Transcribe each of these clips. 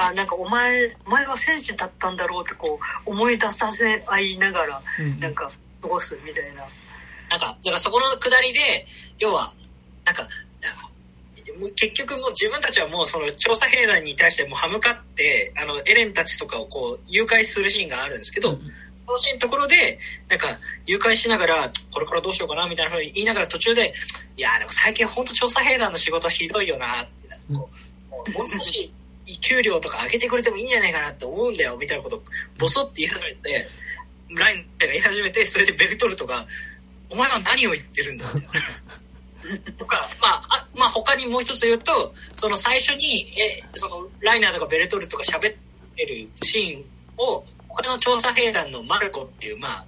あなんかお前お前は戦士だったんだろうってこう思い出させ合いながら、うんなんか過ごすみたいな。なんか、だからそこの下りで、要は、なんか、結局もう自分たちはもうその調査兵団に対してもう歯向かって、あの、エレンたちとかをこう、誘拐するシーンがあるんですけど、うんそのシーンのところで、なんか、誘拐しながら、これからどうしようかな、みたいなふうに言いながら途中で、いやーでも最近本当調査兵団の仕事ひどいよな、ってこうもう少し、給料とか上げてくれてもいいんじゃないかなって思うんだよ、みたいなことをボソって言い始めて、ラインが言い始めて、それでベルトルトが、お前は何を言ってるんだって。とか、まあ、あまあ他にもう一つ言うと、その最初に、え、その、ライナーとかベルトルトが喋ってるシーンを、他の調査兵団のマルコっていう、まあ、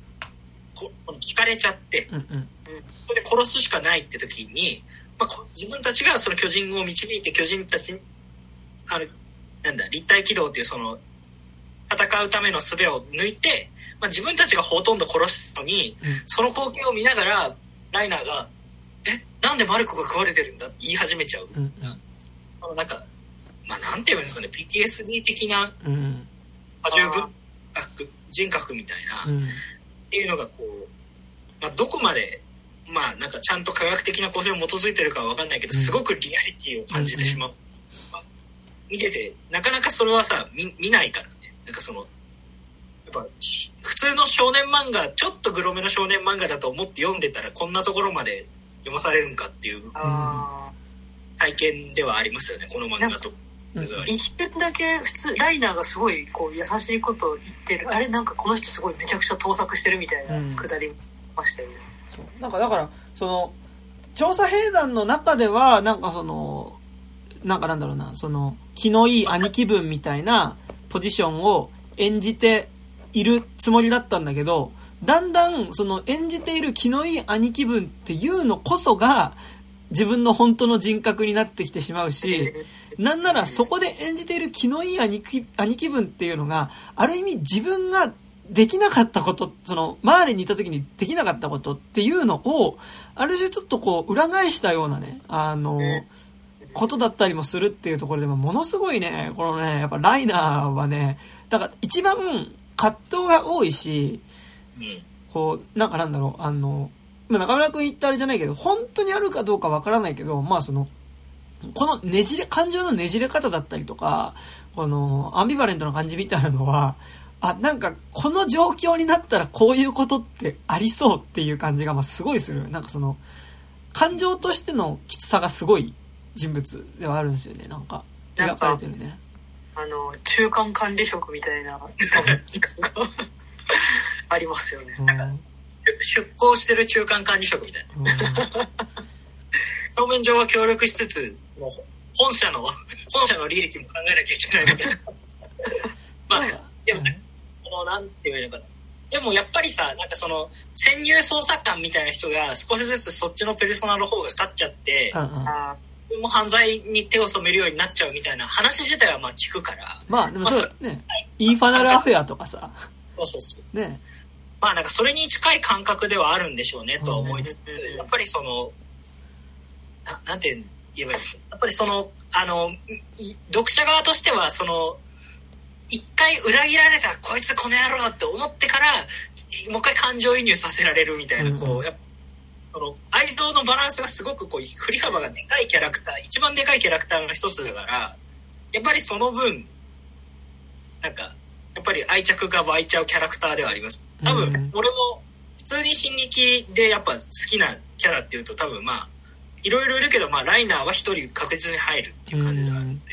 こ聞かれちゃって、うんうんそれで殺すしかないって時に、まあ、こ自分たちがその巨人を導いて巨人たちに、あの、なんだ、立体軌道っていうその、戦うための術を抜いて、まあ、自分たちがほとんど殺したのに、うん。その光景を見ながら、ライナーが、え、なんでマルコが食われてるんだ？って言い始めちゃう。うんあのなんか、まあ、なんて言うんですかね、PTSD 的なうん。うん多重分格、人格みたいな、っうん。ていうのがこう、まあ、どこまで、まあ、なんかちゃんと科学的な構成に基づいてるかはわかんないけど、うん。すごくリアリティを感じてしまう。まあ見てて、なかなかそれはさ、見見ないからね。なんかその、やっぱ、普通の少年漫画、ちょっとグロめの少年漫画だと思って読んでたら、こんなところまで読まされるんかっていうあ体験ではありますよね、この漫画と。一瞬だけ普通ライナーがすごいこう優しいことを言ってる。あれなんかこの人すごいめちゃくちゃ盗作してるみたいうん。なくだりましたよね、そう。なんかだからその調査兵団の中ではなんかそのなんかなんだろうなその気のいい兄貴分みたいなポジションを演じているつもりだったんだけどだんだんその演じている気のいい兄貴分っていうのこそが自分の本当の人格になってきてしまうし、なんならそこで演じている気のいい兄貴兄貴分っていうのが、ある意味自分ができなかったこと、その、周りにいた時にできなかったことっていうのを、ある種ちょっとこう、裏返したようなね、あの、ことだったりもするっていうところでも、ものすごいね、このね、やっぱライナーはね、だから一番葛藤が多いし、うん。こう、なんかなんだろう、あの、まあ、中村くん言ったあれじゃないけど、本当にあるかどうかわからないけど、まあその、このねじれ、感情のねじれ方だったりとか、この、アンビバレントな感じみたいなのは、あ、なんか、この状況になったらこういうことってありそうっていう感じが、まあすごいする。なんかその、感情としてのきつさがすごい人物ではあるんですよね、なんか。描かれてるね。あの中間管理職みたいな多分意見がありますよねうん出向してる中間管理職みたいな。うん表面上は協力しつつ、もう本社の、本社の利益も考えなきゃいけないみたいな。まあ、でもね、この、なんて言えばいいのかな。でもやっぱりさ、なんかその、潜入捜査官みたいな人が少しずつそっちのペルソナの方が勝っちゃって、うんうんあもう犯罪に手を染めるようになっちゃうみたいな話自体はまあ聞くから、まあでもそうね、インファナルアフェアとかさ、そうそうそう。ね、まあなんかそれに近い感覚ではあるんでしょうねとは思いつつ、うんやっぱりその、ななんて言えばいいですか？やっぱりその、あの、い読者側としてはその、一回裏切られたこいつこの野郎って思ってから、もう一回感情移入させられるみたいな、こうんう、やっぱその愛憎のバランスがすごくこう振り幅がでかいキャラクター、一番でかいキャラクターの一つだから、やっぱりその分、なんか、やっぱり愛着が湧いちゃうキャラクターではあります。多分、うん俺も普通に進撃でやっぱ好きなキャラっていうと多分まあ、いろいろいるけど、まあライナーは一人確実に入るっていう感じではあるんで。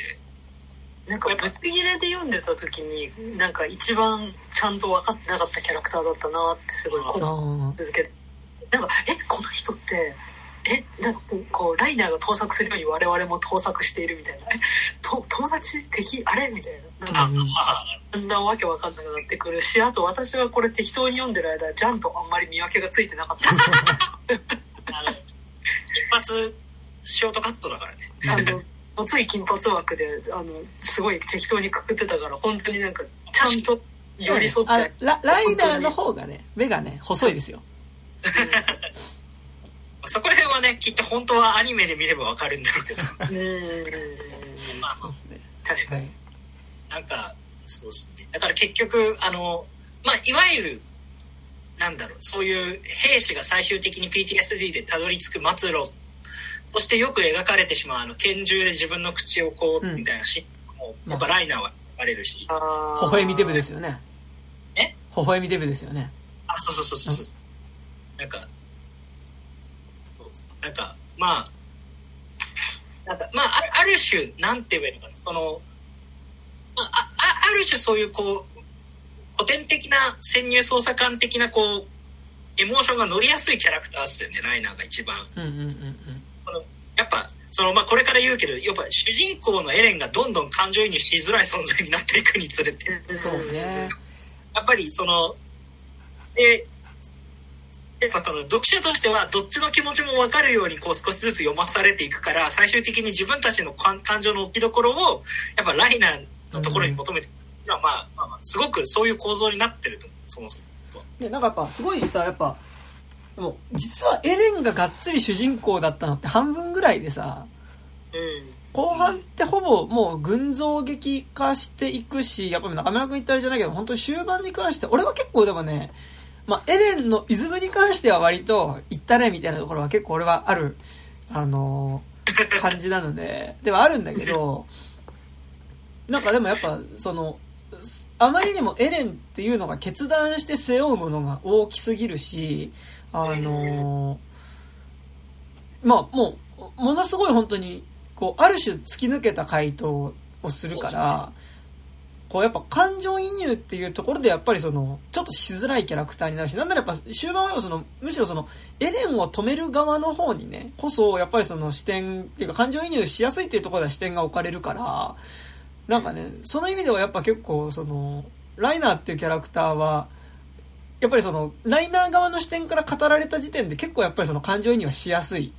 なんかぶつ切れで読んでた時になんか一番ちゃんと分かってなかったキャラクターだったなってすごいこのあ続けてなんかえこの人ってえなんかこうライナーが盗作するように我々も盗作しているみたいな。えと友達敵あれ？みたいな。なんかだん。だんわけわかんなくなってくるしあと私はこれ適当に読んでる間ジャンとあんまり見分けがついてなかった。あの、一発ショートカットだからね。あのごつい金髪枠であのすごい適当にくくってたから本当になんかちゃんと寄り添って、あラライダーの方がね、目がね、細いですよ。そこら辺はね、きっと本当はアニメで見ればわかるんだろうけど。うーんまあそうですね。確かに、はい。なんか、そうっすね。だから結局、あの、まあ、いわゆる、なんだろう、そういう兵士が最終的に PTSD でたどり着く末路としてよく描かれてしまう、あの、拳銃で自分の口をこう、うんみたいなシーンも、やっぱライナーは描かれるし、あー微笑みデブですよね。え？微笑みデブですよね。あ、そうそうそうそうそう。なんか、なんか、まあ、なんか、まあ、あるある種、なんて言えばいいのかな、その、まあ、あ、あある種そういう、こう、古典的な潜入捜査官的な、こう、エモーションが乗りやすいキャラクターっすよね、ライナーが一番。やっぱ、その、まあ、これから言うけど、やっぱ主人公のエレンがどんどん感情移入しづらい存在になっていくにつれて、うん。そうね。やっぱりその、で、やっぱその読者としてはどっちの気持ちも分かるようにこう少しずつ読まされていくから、最終的に自分たちの感感情の置きどころを、やっぱライナーのところに求めて、まあまあまあまあ、すごくそういう構造になってると思う、そもそも。で、なんかやっぱすごいさ、やっぱ、でも実はエレンががっつり主人公だったのって半分ぐらいでさ、うん。後半ってほぼもう群像劇化していくし、やっぱり中村君言ったあれじゃないけど、本当に終盤に関して、俺は結構でもね、まあ、エレンのイズムに関しては割と、行ったねみたいなところは結構俺はある、あのー 感じなので、ではあるんだけど、なんかでもやっぱ、その、あまりにもエレンっていうのが決断して背負うものが大きすぎるし、あのーまあもう、ものすごい本当に、こう、ある種突き抜けた回答をするから、こうやっぱ感情移入っていうところでやっぱりその、ちょっとしづらいキャラクターになるし、なんならやっぱ終盤はその、むしろその、エレンを止める側の方にね、こそやっぱりその視点っていうか感情移入しやすいっていうところでは視点が置かれるから、なんかね、その意味ではやっぱ結構その、ライナーっていうキャラクターは、やっぱりその、ライナー側の視点から語られた時点で結構やっぱりその感情移入はしやすい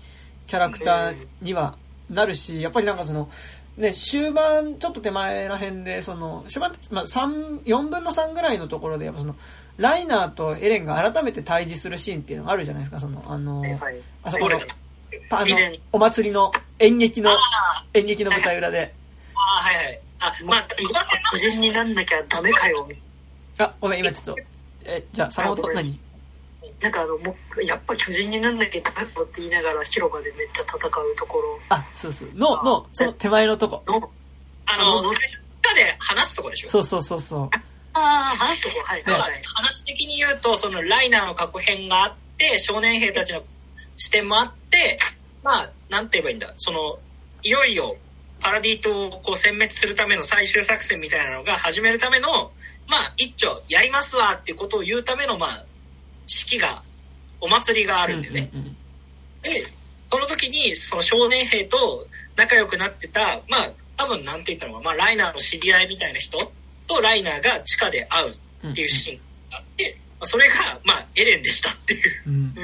キャラクターにはなるし、やっぱりなんかその、ね、終盤、ちょっと手前ら辺で、その、終盤、まあ、3、4分の3ぐらいのところで、やっぱその、ライナーとエレンが改めて対峙するシーンっていうのがあるじゃないですか、その、あの、はいはい。あそこのあのお祭りの演劇のあ、演劇の舞台裏で、あ、はいはい。あ、まあ、言われ個人になんなきゃダメかよ。あ、ごめん、今ちょっと、え、じゃあ、坂本、何？なんかあの、もう、やっぱ巨人になんなきゃダメだって言いながら広場でめっちゃ戦うところあ、そうそう、の、の、その手前のとこ。の、あの、中で話すとこでしょ？そうそうそうそう。ああ、話すとこ、はいはいはい。話的に言うと、そのライナーの過去編があって、少年兵たちの視点もあって、まあ、なんて言えばいいんだ、その、いよいよ、パラディ島をこう殲滅するための最終作戦みたいなのが始めるための、まあ、一丁やりますわっていうことを言うための、まあ、式が、お祭りがあるんでね。うんうんうんで、その時に、その少年兵と仲良くなってた、まあ、多分なんて言ったのか、まあ、ライナーの知り合いみたいな人とライナーが地下で会うっていうシーンがあって、まあそれが、まあ、エレンでしたっていううん。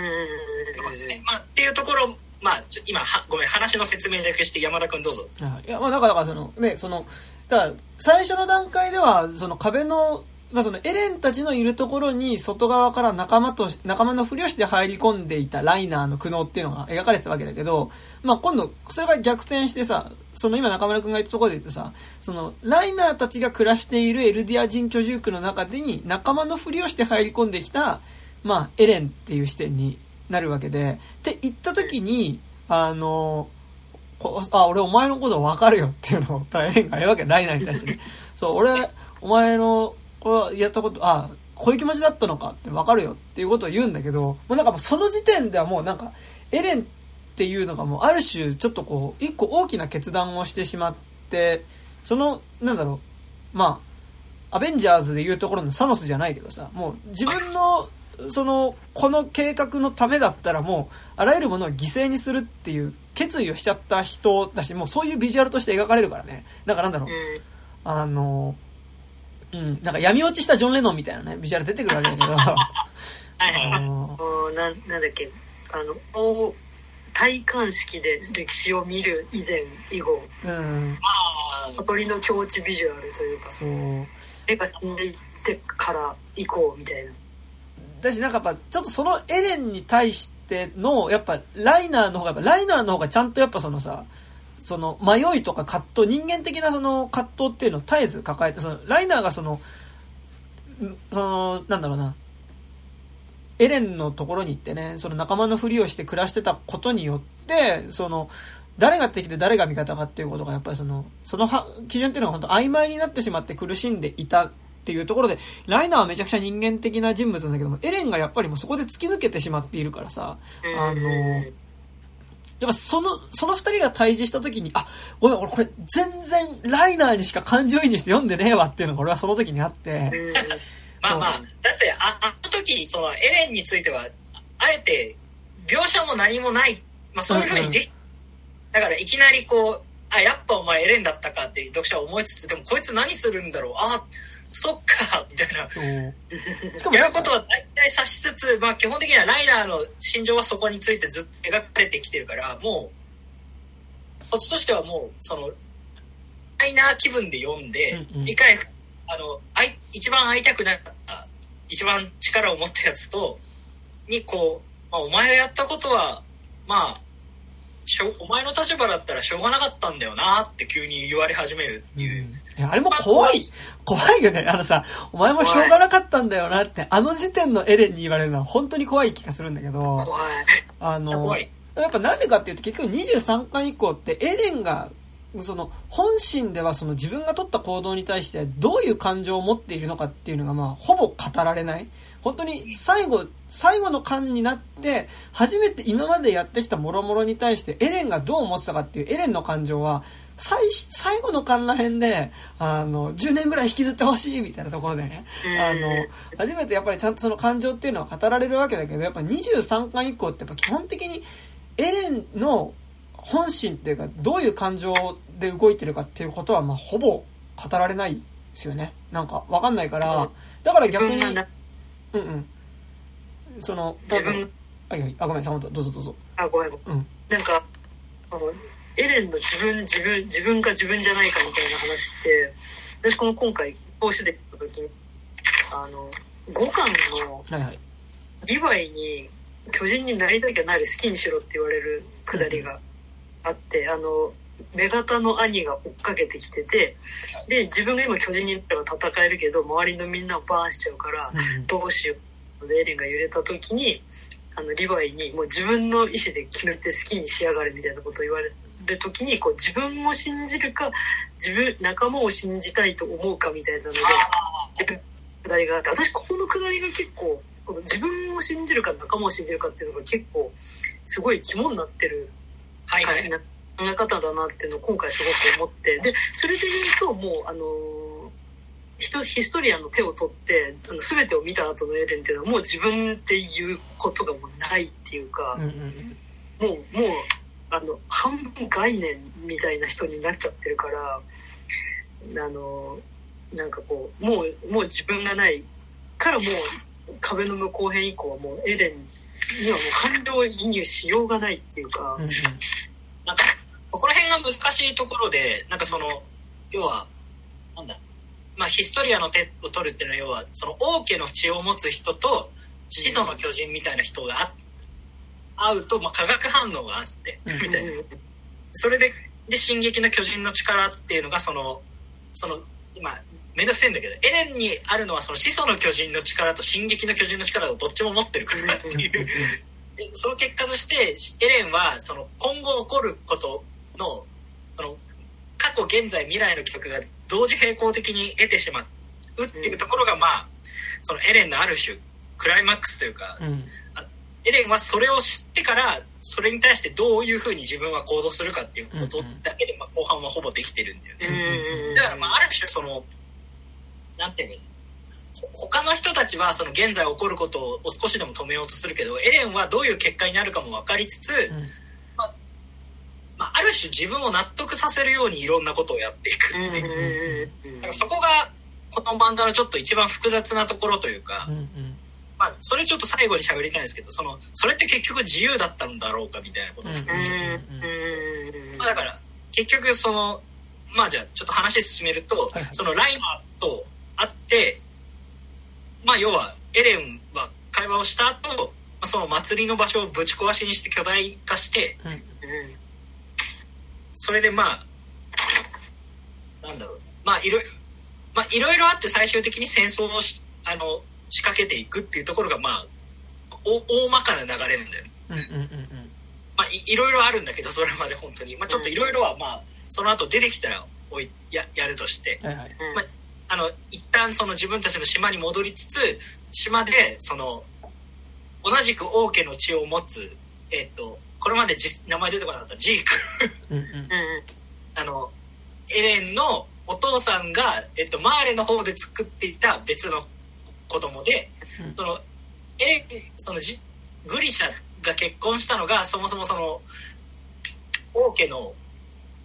ところですね。まあ、っていうところ、まあ、ちょ今は、ごめん、話の説明だけして山田くんどうぞ。あいや、まあ、だから、だからその、ね、その、だ最初の段階では、その壁の、まあ、その、エレンたちのいるところに、外側から仲間と、仲間のふりをして入り込んでいたライナーの苦悩っていうのが描かれてたわけだけど、まあ、今度、それが逆転してさ、その今中村くんが言ったところで言うとさ、その、ライナーたちが暮らしているエルディア人居住区の中でに、仲間のふりをして入り込んできた、まあ、エレンっていう視点になるわけで、って言った時に、あの、こあ、俺お前のこと分かるよっていうのを大変が言うわけ、ライナーに対してね。そう、俺、お前の、やったこと、あ、こういう気持ちだったのかって分かるよっていうことを言うんだけど、もうなんかもうその時点ではもうなんか、エレンっていうのがもうある種ちょっとこう、一個大きな決断をしてしまって、その、なんだろう、まあ、アベンジャーズでいうところのサノスじゃないけどさ、もう自分の、その、この計画のためだったらもう、あらゆるものを犠牲にするっていう決意をしちゃった人だし、もうそういうビジュアルとして描かれるからね。だからなんだろう、うんあの、うん、なんか闇落ちしたジョン・レノンみたいなね、ビジュアル出てくるわけだけど、はいはいはい。あの、あーなんなんだっけ。あの大体感式で歴史を見る以前以後。うん、鳥の境地ビジュアルというか。そう。絵が死んでいってから以降みたいな。だし、なんかやっぱ、ちょっとそのエレンに対しての、やっぱ、ライナーの方が、ライナーの方がちゃんとやっぱそのさ、その迷いとか葛藤、人間的なその葛藤っていうのを絶えず抱えて、そのライナーがその、その、なんだろうな、エレンのところに行ってね、その仲間のふりをして暮らしてたことによって、その、誰が敵で誰が味方かっていうことがやっぱりその、その基準っていうのが本当曖昧になってしまって苦しんでいたっていうところで、ライナーはめちゃくちゃ人間的な人物なんだけども、エレンがやっぱりもうそこで突き抜けてしまっているからさ、あの、やっぱその、その二人が対峙した時に、あ、ごめん、俺これ全然ライナーにしか感情移入して読んでねえわっていうのが俺はその時にあって。まあまあ、だってあ、あの時、そのエレンについては、あえて描写も何もない、まあそういうふうにでき、うんうん、だからいきなりこう、あ、やっぱお前エレンだったかって読者は思いつつ、でもこいつ何するんだろう、あ、そっか、みたいな。そう。やることは大体察しつつ、まあ基本的にはライナーの心情はそこについてずっと描かれてきてるから、もう、こっちとしてはもう、その、ライナー気分で読んで、理解、あの、あい、一番会いたくなかった、一番力を持ったやつと、にこう、まあお前がやったことは、まあ、しょお前の立場だったらしょうがなかったんだよなって急に言われ始めるっていう。うんあれも怖い、怖いよね。あのさ、お前もしょうがなかったんだよなって、あの時点のエレンに言われるのは本当に怖い気がするんだけど、怖い。あの、やっぱなんでかっていうと結局23巻以降ってエレンが、その、本心ではその自分が取った行動に対してどういう感情を持っているのかっていうのがまあ、ほぼ語られない。本当に最後、最後の巻になって、初めて今までやってきた諸々に対してエレンがどう思ってたかっていうエレンの感情は、最、最後の巻ら辺で、あの、10年ぐらい引きずってほしいみたいなところでね、あの、初めてやっぱりちゃんとその感情っていうのは語られるわけだけど、やっぱ23巻以降ってやっぱ基本的にエレンの本心っていうか、どういう感情で動いてるかっていうことは、まあ、ほぼ語られないですよね。なんか、わかんないから、だから逆に、うんうん。その、多分、あ、あごめん、坂本、どうぞどうぞ。あ、ごめん。うん。なんか、あの、エレンの自分、自分、自分か自分じゃないかみたいな話って、私この今回、講師で行った時に、あの、5巻の、リヴァイに巨人になりたきゃなる好きにしろって言われるくだりがあって、あの、目型の兄が追っかけてきてて、で、自分が今巨人になれば戦えるけど、周りのみんなをバーンしちゃうから、どうしよう。で、エレンが揺れた時に、あの、リヴァイにもう自分の意思で決めて好きにしやがれみたいなことを言われる時にこう自分を信じるか自分仲間を信じたいと思うかみたいなのでくだりがあって私ここのくだりが結構この自分を信じるか仲間を信じるかっていうのが結構すごい肝になってる考え方だなっていうのを今回すごく思ってでそれで言うともうあのヒストリアンの手を取ってあの全てを見た後のエレンっていうのはもう自分っていうことがもうないっていうか、もうもうあの、半分概念みたいな人になっちゃってるから、あの、なんかこう、もう、もう自分がないからもう、壁の向こう辺以降はもうエレンにはもう感情移入しようがないっていうか、うん。なんか、ここら辺が難しいところで、なんかその、要は、なんだ、まあヒストリアの手を取るっていうのは要は、その王家の血を持つ人と、始祖の巨人みたいな人があっ会うと、まあ、化学反応があって、みたいな。それで、で、進撃の巨人の力っていうのが、その、その、今、めんどくせえんだけど、エレンにあるのはその始祖の巨人の力と進撃の巨人の力をどっちも持ってるからっていう。その結果として、エレンは、その、今後起こることの、その、過去、現在、未来の企画が同時並行的に得てしまうっていうところが、まあ、そのエレンのある種、クライマックスというか、うんエレンはそれを知ってからそれに対してどういうふうに自分は行動するかっていうことだけで、まあ、後半はほぼできてるんだよね。だからまあある種そのなんていうの他の人たちはその現在起こることを少しでも止めようとするけどエレンはどういう結果になるかも分かりつつ、うん。まあ、まあ、ある種自分を納得させるようにいろんなことをやっていくっていう。だからそこがこの漫画のちょっと一番複雑なところというか、うんうんまあ、それちょっと最後に喋りたいんですけど、その、それって結局自由だったんだろうかみたいなことを含めて。まあだから、結局その、まあじゃあちょっと話進めると、はいはい、そのライマーと会って、まあ要はエレンは会話をした後、まあ、その祭りの場所をぶち壊しにして巨大化して、うん、それでまあなんだろう。まあいろいろまあいろいろあって最終的に戦争をしあの仕掛けていくっていうところがまあお大まかな流れなんだよねうんうんうんまあいいろいろあるんだけどそれまで本当にまあちょっといろいろはまあその後出てきたらおいややるとしてうん。はいはい。うんまああの一旦その自分たちの島に戻りつつ島でその同じく王家の血を持つえっとこれまで実名前出てこなかったジーク。うんうん。あのエレンのお父さんが、えっと、マーレの方で作っていた別の子供で、うんそのエレンそのジグリシャが結婚したのがそもそもその王家の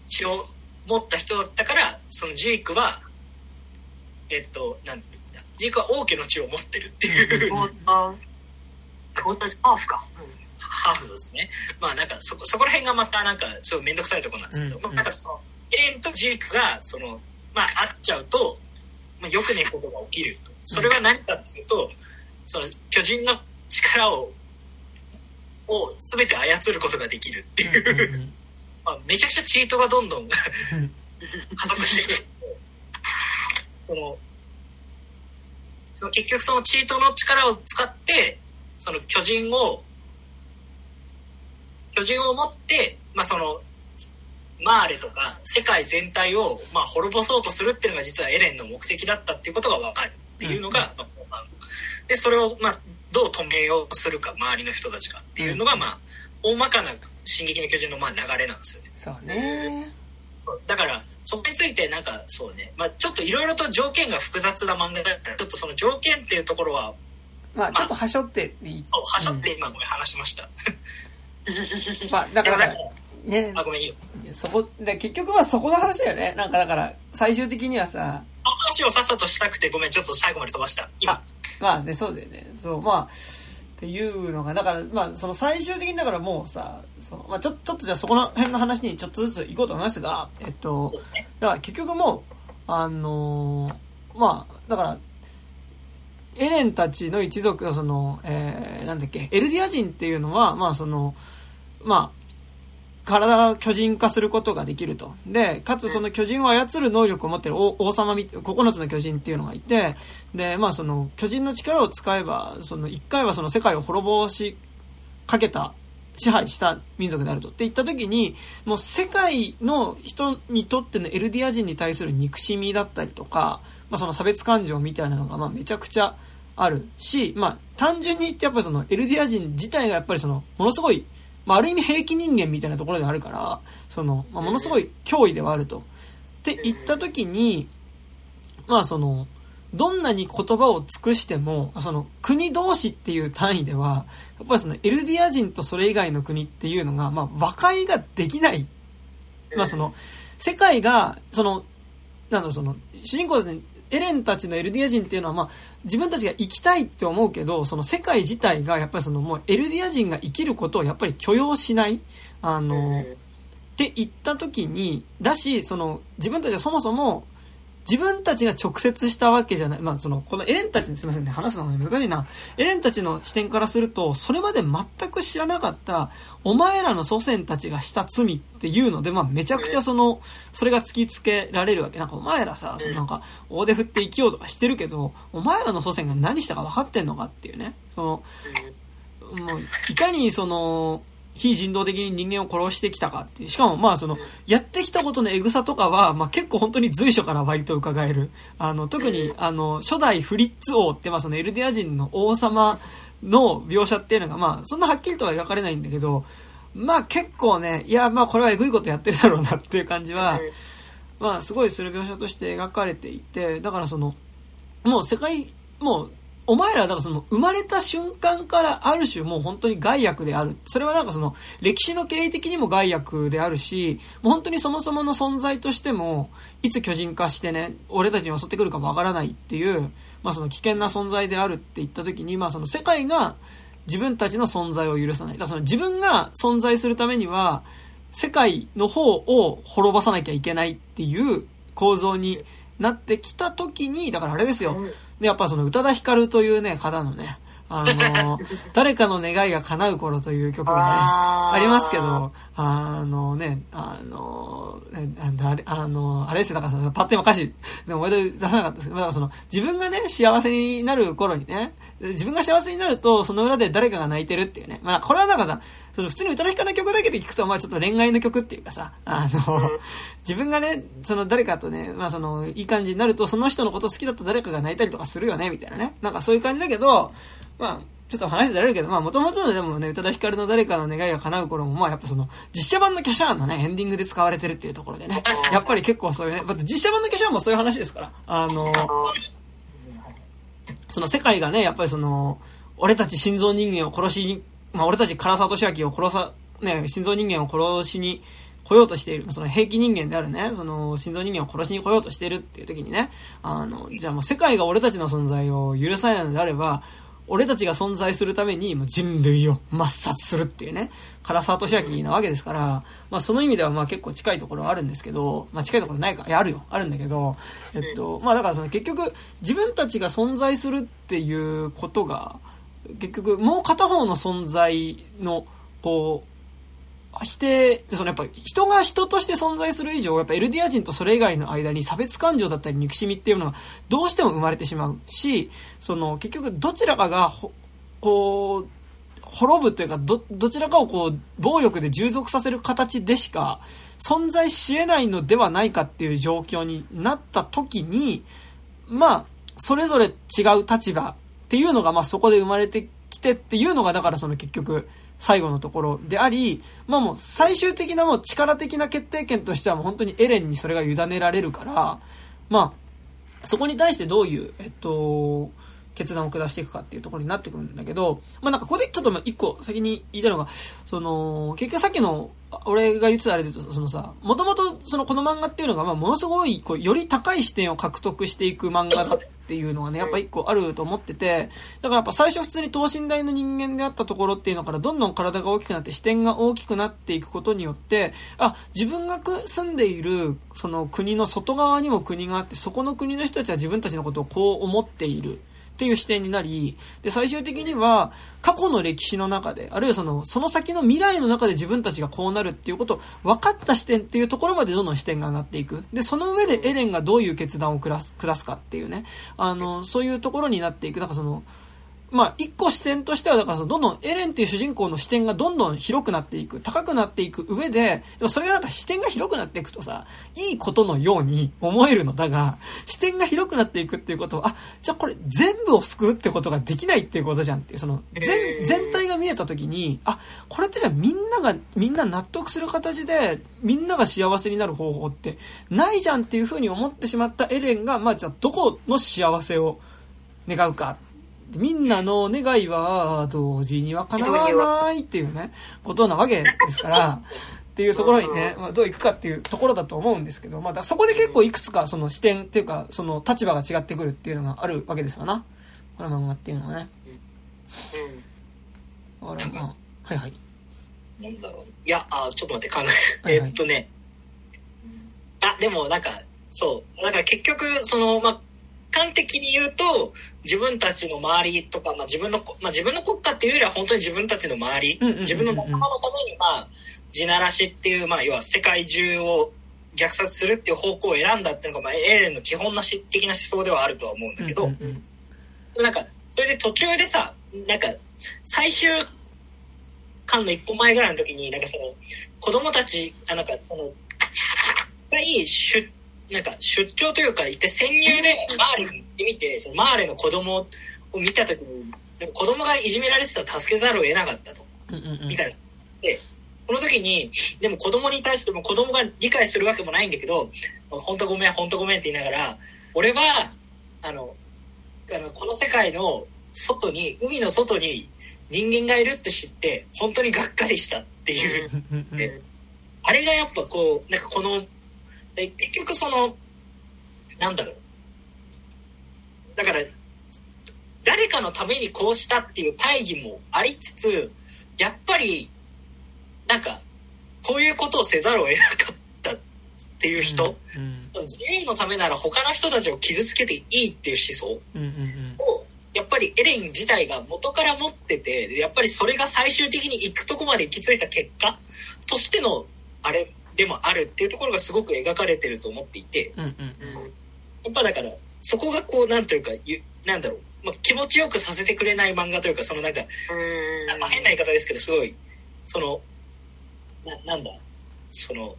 血を持った人だったからそのジークはえっとなんジークは王家の血を持ってるっていうハーフか。ハーフですね。まあなんかそこ、そこら辺がまたなんかすごいめんどくさいところなんですけど、うんまあだからその、エレンとジークが、その、まあ会っちゃうと、まあ良くねえことが起きると。それは何かっていうと、その巨人の力を、を全て操ることができるっていう、まあ、めちゃくちゃチートがどんどんうん。加速してくる。その、その結局そのチートの力を使って、その巨人を、巨人を持って、まあその、マーレとか世界全体をまあ滅ぼそうとするっていうのが実はエレンの目的だったっていうことがわかるっていうのが、まあ後半で、それをまあどう止めようとするか、周りの人たちがっていうのが、まあ、大まかな進撃の巨人のまあ流れなんですよね。そうね。だからそこについてなんかそうね、まあ、ちょっといろいろと条件が複雑な漫画だからちょっとその条件っていうところはまあ、ちょっとはしょっていい。そうはしょって今ごめん話しました、まあ、だからでもなんか、ねあ、ごめんいいよそこ、で結局はそこの話だよね。なんかだから、最終的にはさ、話をさっさとしたくてごめんちょっと最後まで飛ばした。今。あまあね、そうだよね。そう、まあ、っていうのが、だから、まあ、その最終的にだからもうさ、その、まあちょ、ちょっとじゃあそこの辺の話にちょっとずつ行こうと思いますが、えっとねだから結局もう、あのーまあ、だから、エレンたちの一族がその、えー、なんだっけ、エルディア人っていうのは、まあその、まあ、体が巨人化することができると。で、かつその巨人を操る能力を持ってる王王様み、9つの巨人っていうのがいて、で、まあその巨人の力を使えば、その一回はその世界を滅ぼしかけた、支配した民族であると。って言った時に、もう世界の人にとってのエルディア人に対する憎しみだったりとか、まあその差別感情みたいなのがまあめちゃくちゃあるし、まあ単純に言ってやっぱりそのエルディア人自体がやっぱりそのものすごい、まあある意味平気人間みたいなところではあるから、その、まあものすごい脅威ではあると。って言った時に、まあその、どんなに言葉を尽くしても、その国同士っていう単位では、やっぱりそのエルディア人とそれ以外の国っていうのが、まあ和解ができない。まあその、世界が、その、なんだろうその、主人公ですね、エレンたちのエルディア人っていうのは、まあ、自分たちが生きたいって思うけど、その世界自体が、やっぱりその、もうエルディア人が生きることをやっぱり許容しない。あの、って言った時に、だし、その、自分たちはそもそも、自分たちが直接したわけじゃない。まあ、その、このエレンたちにすいませんね、話すのが難しいな。エレンたちの視点からすると、それまで全く知らなかった、お前らの祖先たちがした罪っていうので、まあ、めちゃくちゃその、それが突きつけられるわけ。なんか、お前らさ、そのなんか、大手振って生きようとかしてるけど、お前らの祖先が何したか分かってんのかっていうね。その、もう、いかにその、非人道的に人間を殺してきたかっていう。しかもまあその、やってきたことのエグさとかは、まあ結構本当に随所から割と伺える。あの、特にあの、初代フリッツ王ってまあそのエルディア人の王様の描写っていうのがまあそんなはっきりとは描かれないんだけど、まあ結構ね、いやまあこれはエグいことやってるだろうなっていう感じは、まあすごいする描写として描かれていて、だからその、もう世界、もう、お前ら、だからその、生まれた瞬間からある種もう本当に害悪である。それはなんかその、歴史の経緯的にも害悪であるし、もう本当にそもそもの存在としても、いつ巨人化してね、俺たちに襲ってくるかわからないっていう、まあその危険な存在であるって言った時に、まあその世界が自分たちの存在を許さない。だからその自分が存在するためには、世界の方を滅ぼさなきゃいけないっていう構造になってきた時に、だからあれですよ。で、やっぱその宇多田ヒカルというね、方のね、あの、誰かの願いが叶う頃という曲がね、ありますけど、あのね、あの、ね、あれ、あの、あれですよ、だからその、パッと今歌詞、でも思い出さなかったですけど、だからその、自分がね、幸せになる頃にね、自分が幸せになると、その裏で誰かが泣いてるっていうね。まあ、これはなんかさ、その普通に歌の弾かない曲だけで聞くと、まあちょっと恋愛の曲っていうかさ、あの、自分がね、その誰かとね、まあその、いい感じになると、その人のこと好きだった誰かが泣いたりとかするよね、みたいなね。なんかそういう感じだけど、まあ、ちょっと話ずれるけど、まあ、もともとのでもね、宇多田ヒカルの誰かの願いが叶う頃も、まあ、やっぱその、実写版のキャシャーンのね、エンディングで使われてるっていうところでね、やっぱり結構そういうね、だって実写版のキャシャーンもそういう話ですから、あの、その世界がね、やっぱりその、俺たち心臓人間を殺しに、まあ、俺たち唐沢俊明を殺さ、ね、心臓人間を殺しに来ようとしている、その平気人間であるね、その心臓人間を殺しに来ようとしているっていう時にね、あの、じゃあもう世界が俺たちの存在を許さないのであれば、俺たちが存在するためにも人類を抹殺するっていうね、唐沢俊明なわけですから、まあその意味ではまあ結構近いところはあるんですけど、まあ近いところないか、いやあるよ、あるんだけど、えっと、まあだからその結局自分たちが存在するっていうことが、結局もう片方の存在の、こう、否定、そのやっぱ人が人として存在する以上、やっぱエルディア人とそれ以外の間に差別感情だったり憎しみっていうのがどうしても生まれてしまうし、その結局どちらかが、こう、滅ぶというか、ど、どちらかをこう、暴力で従属させる形でしか存在し得ないのではないかっていう状況になった時に、まあ、それぞれ違う立場っていうのが、まあそこで生まれてきてっていうのが、だからその結局、最後のところであり、まあもう最終的なもう力的な決定権としてはもう本当にエレンにそれが委ねられるから、まあ、そこに対してどういう、えっと、決断を下していくかっていうところになってくるんだけど、まあなんかここでちょっとまあ一個先に言いたいのが、その、結局さっきの、俺が言ってたあれでと、そのさ、もともとそのこの漫画っていうのが、まあものすごい、こう、より高い視点を獲得していく漫画だっていうのがね、やっぱ一個あると思ってて、だからやっぱ最初普通に等身大の人間であったところっていうのから、どんどん体が大きくなって視点が大きくなっていくことによって、あ、自分が住んでいる、その国の外側にも国があって、そこの国の人たちは自分たちのことをこう思っている。っていう視点になり、で、最終的には、過去の歴史の中で、あるいはその、その先の未来の中で自分たちがこうなるっていうことを分かった視点っていうところまでどんどん視点が上がっていく。で、その上でエレンがどういう決断を下す、下すかっていうね、あの、そういうところになっていく。だからその、まあ、一個視点としては、だからその、どんどん、エレンっていう主人公の視点がどんどん広くなっていく、高くなっていく上で、でもそれがなんか視点が広くなっていくとさ、いいことのように思えるのだが、視点が広くなっていくっていうことは、あ、じゃあこれ全部を救うってことができないっていうことじゃんっていう、その、全、全体が見えたときに、あ、これってじゃあみんなが、みんな納得する形で、みんなが幸せになる方法って、ないじゃんっていうふうに思ってしまったエレンが、まあじゃあどこの幸せを願うか。みんなの願いは同時には叶わないっていうね、ことなわけですから、っていうところにね、まあ、どういくかっていうところだと思うんですけど、まあ、だそこで結構いくつかその視点っていうか、その立場が違ってくるっていうのがあるわけですよな。この漫画っていうのはね。だからまあ、はいはい。なんだろう。いや、あ、ちょっと待って、考え、はいはいえっとね。あ、でもなんか、そう。なんか結局、その、まあ、端的に言うと、自分たちの周りとか、まあ、自分のこ、まあ、自分の国家っていうよりは本当に自分たちの周り、自分の仲間のために、まあ、地ならしっていう、まあ、要は世界中を虐殺するっていう方向を選んだっていうのが、まあ、エレンの基本なし的な思想ではあるとは思うんだけど、うんうんうん。なんか、それで途中でさ、なんか、最終巻の一個前ぐらいの時に、なんかその、子供たち、あ、なんかその、一回出、なんか出張というか、一回潜入でマーレに行ってみて、そのマーレの子供を見た時に、なんか子供がいじめられてたら助けざるを得なかったと。みたいな。で、この時に、でも子供に対しても子供が理解するわけもないんだけど、本当ごめん、本当ごめんって言いながら、俺は、あの、あのこの世界の外に、海の外に人間がいるって知って、本当にがっかりしたっていう、あれがやっぱこう、なんかこの、で結局その、なんだろう。だから、誰かのためにこうしたっていう大義もありつつ、やっぱり、なんか、こういうことをせざるを得なかったっていう人、うん自由のためなら他の人たちを傷つけていいっていう思想うんうんうんを、やっぱりエレン自体が元から持ってて、やっぱりそれが最終的に行くとこまで行き着いた結果としての、あれでもあるっていうところがすごく描かれてると思っていて、やっぱだから、そこがこう、なんというか、ゆなんだろう、まあ、気持ちよくさせてくれない漫画というか、そのなんか、うん。まあ、変な言い方ですけど、すごい、その、な、なんだ、その、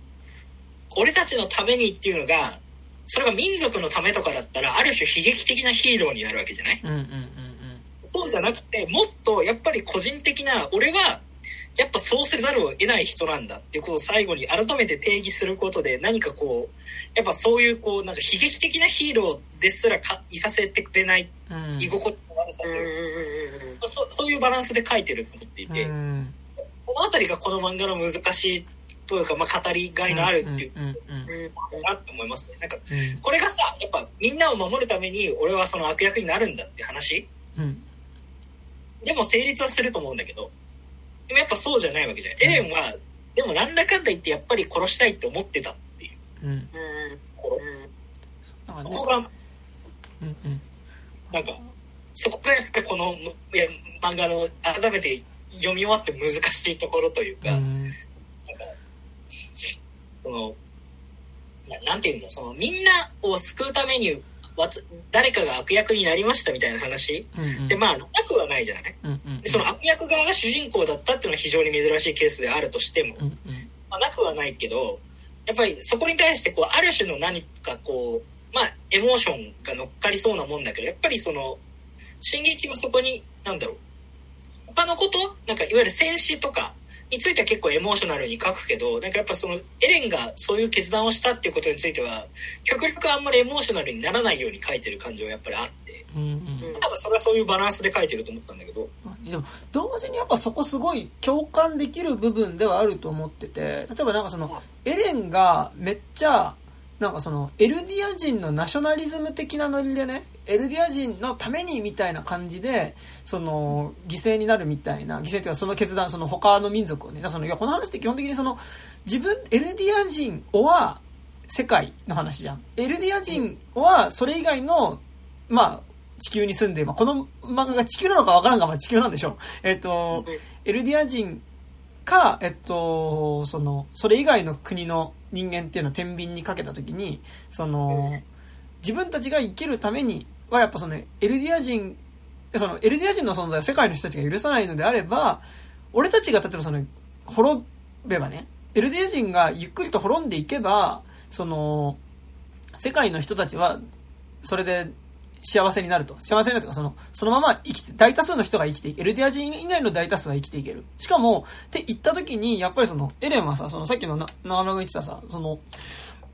俺たちのためにっていうのが、それが民族のためとかだったら、ある種悲劇的なヒーローになるわけじゃない？そうじゃなくて、もっとやっぱり個人的な、俺は、やっぱそうせざるを得ない人なんだっていうことを最後に改めて定義することで、何かこう、やっぱそういうこう、なんか悲劇的なヒーローですらかいさせてくれない居心地の悪さというか、うんそそういうバランスで書いてると思っていて、うん。このあたりがこの漫画の難しいというか、まあ、語りがいのあるっていうなって思いますね。なんか、うん。これがさ、やっぱみん。なを守るために俺はその悪役になるん。だって話うん。でも成立はすると思うん。だけど、でもやっぱそうじゃないわけじゃん。エレンは、でもなんだかんだ言ってやっぱり殺したいって思ってたっていう。うん。うん。とこここが、うんうん。なんか、そこがやっぱりこのいや漫画の改めて読み終わって難しいところというか、うん。なんか、その、ななんていうんだ、その、みんなを救うために、誰かが悪役になりましたみたいな話？うんうん。で、まあ、なくはないじゃない？うんうん。でその悪役側が主人公だったっていうのは非常に珍しいケースであるとしても、うんうん。まあ、なくはないけど、やっぱりそこに対して、こう、ある種の何かこう、まあ、エモーションが乗っかりそうなもんだけど、やっぱりその、進撃はそこに、なんだろう、他のこと？なんかいわゆる戦士とかについては結構エモーショナルに書くけど、なんかやっぱその、エレンがそういう決断をしたっていうことについては、極力あんまりエモーショナルにならないように書いてる感じはやっぱりあって、うんうん多分それはそういうバランスで書いてると思ったんだけど、でも同時にやっぱそこすごい共感できる部分ではあると思ってて例えばなんかそのエレンがめっちゃなんかそのエルディア人のナショナリズム的なノリでねエルディア人のためにみたいな感じでその犠牲になるみたいな犠牲っていうかその決断その他の民族をねだそのいやこの話って基本的にその自分エルディア人は世界の話じゃんエルディア人はそれ以外のまあ地球に住んで、まあ、この漫画が地球なのかわからんが、まあ、地球なんでしょう。えっ、と、エルディア人か、えっと、その、それ以外の国の人間っていうのを天秤にかけたときに、その、自分たちが生きるためには、やっぱその、エルディア人、その、エルディア人の存在を世界の人たちが許さないのであれば、俺たちが例えばその、滅べばね、エルディア人がゆっくりと滅んでいけば、その、世界の人たちは、それで幸せになると。幸せになるとか、その、そのまま生きて、大多数の人が生きていけ。エルディア人以外の大多数は生きていける。しかも、って言った時に、やっぱりその、エレンはさ、その、さっきのな長野が言ってたさ、その、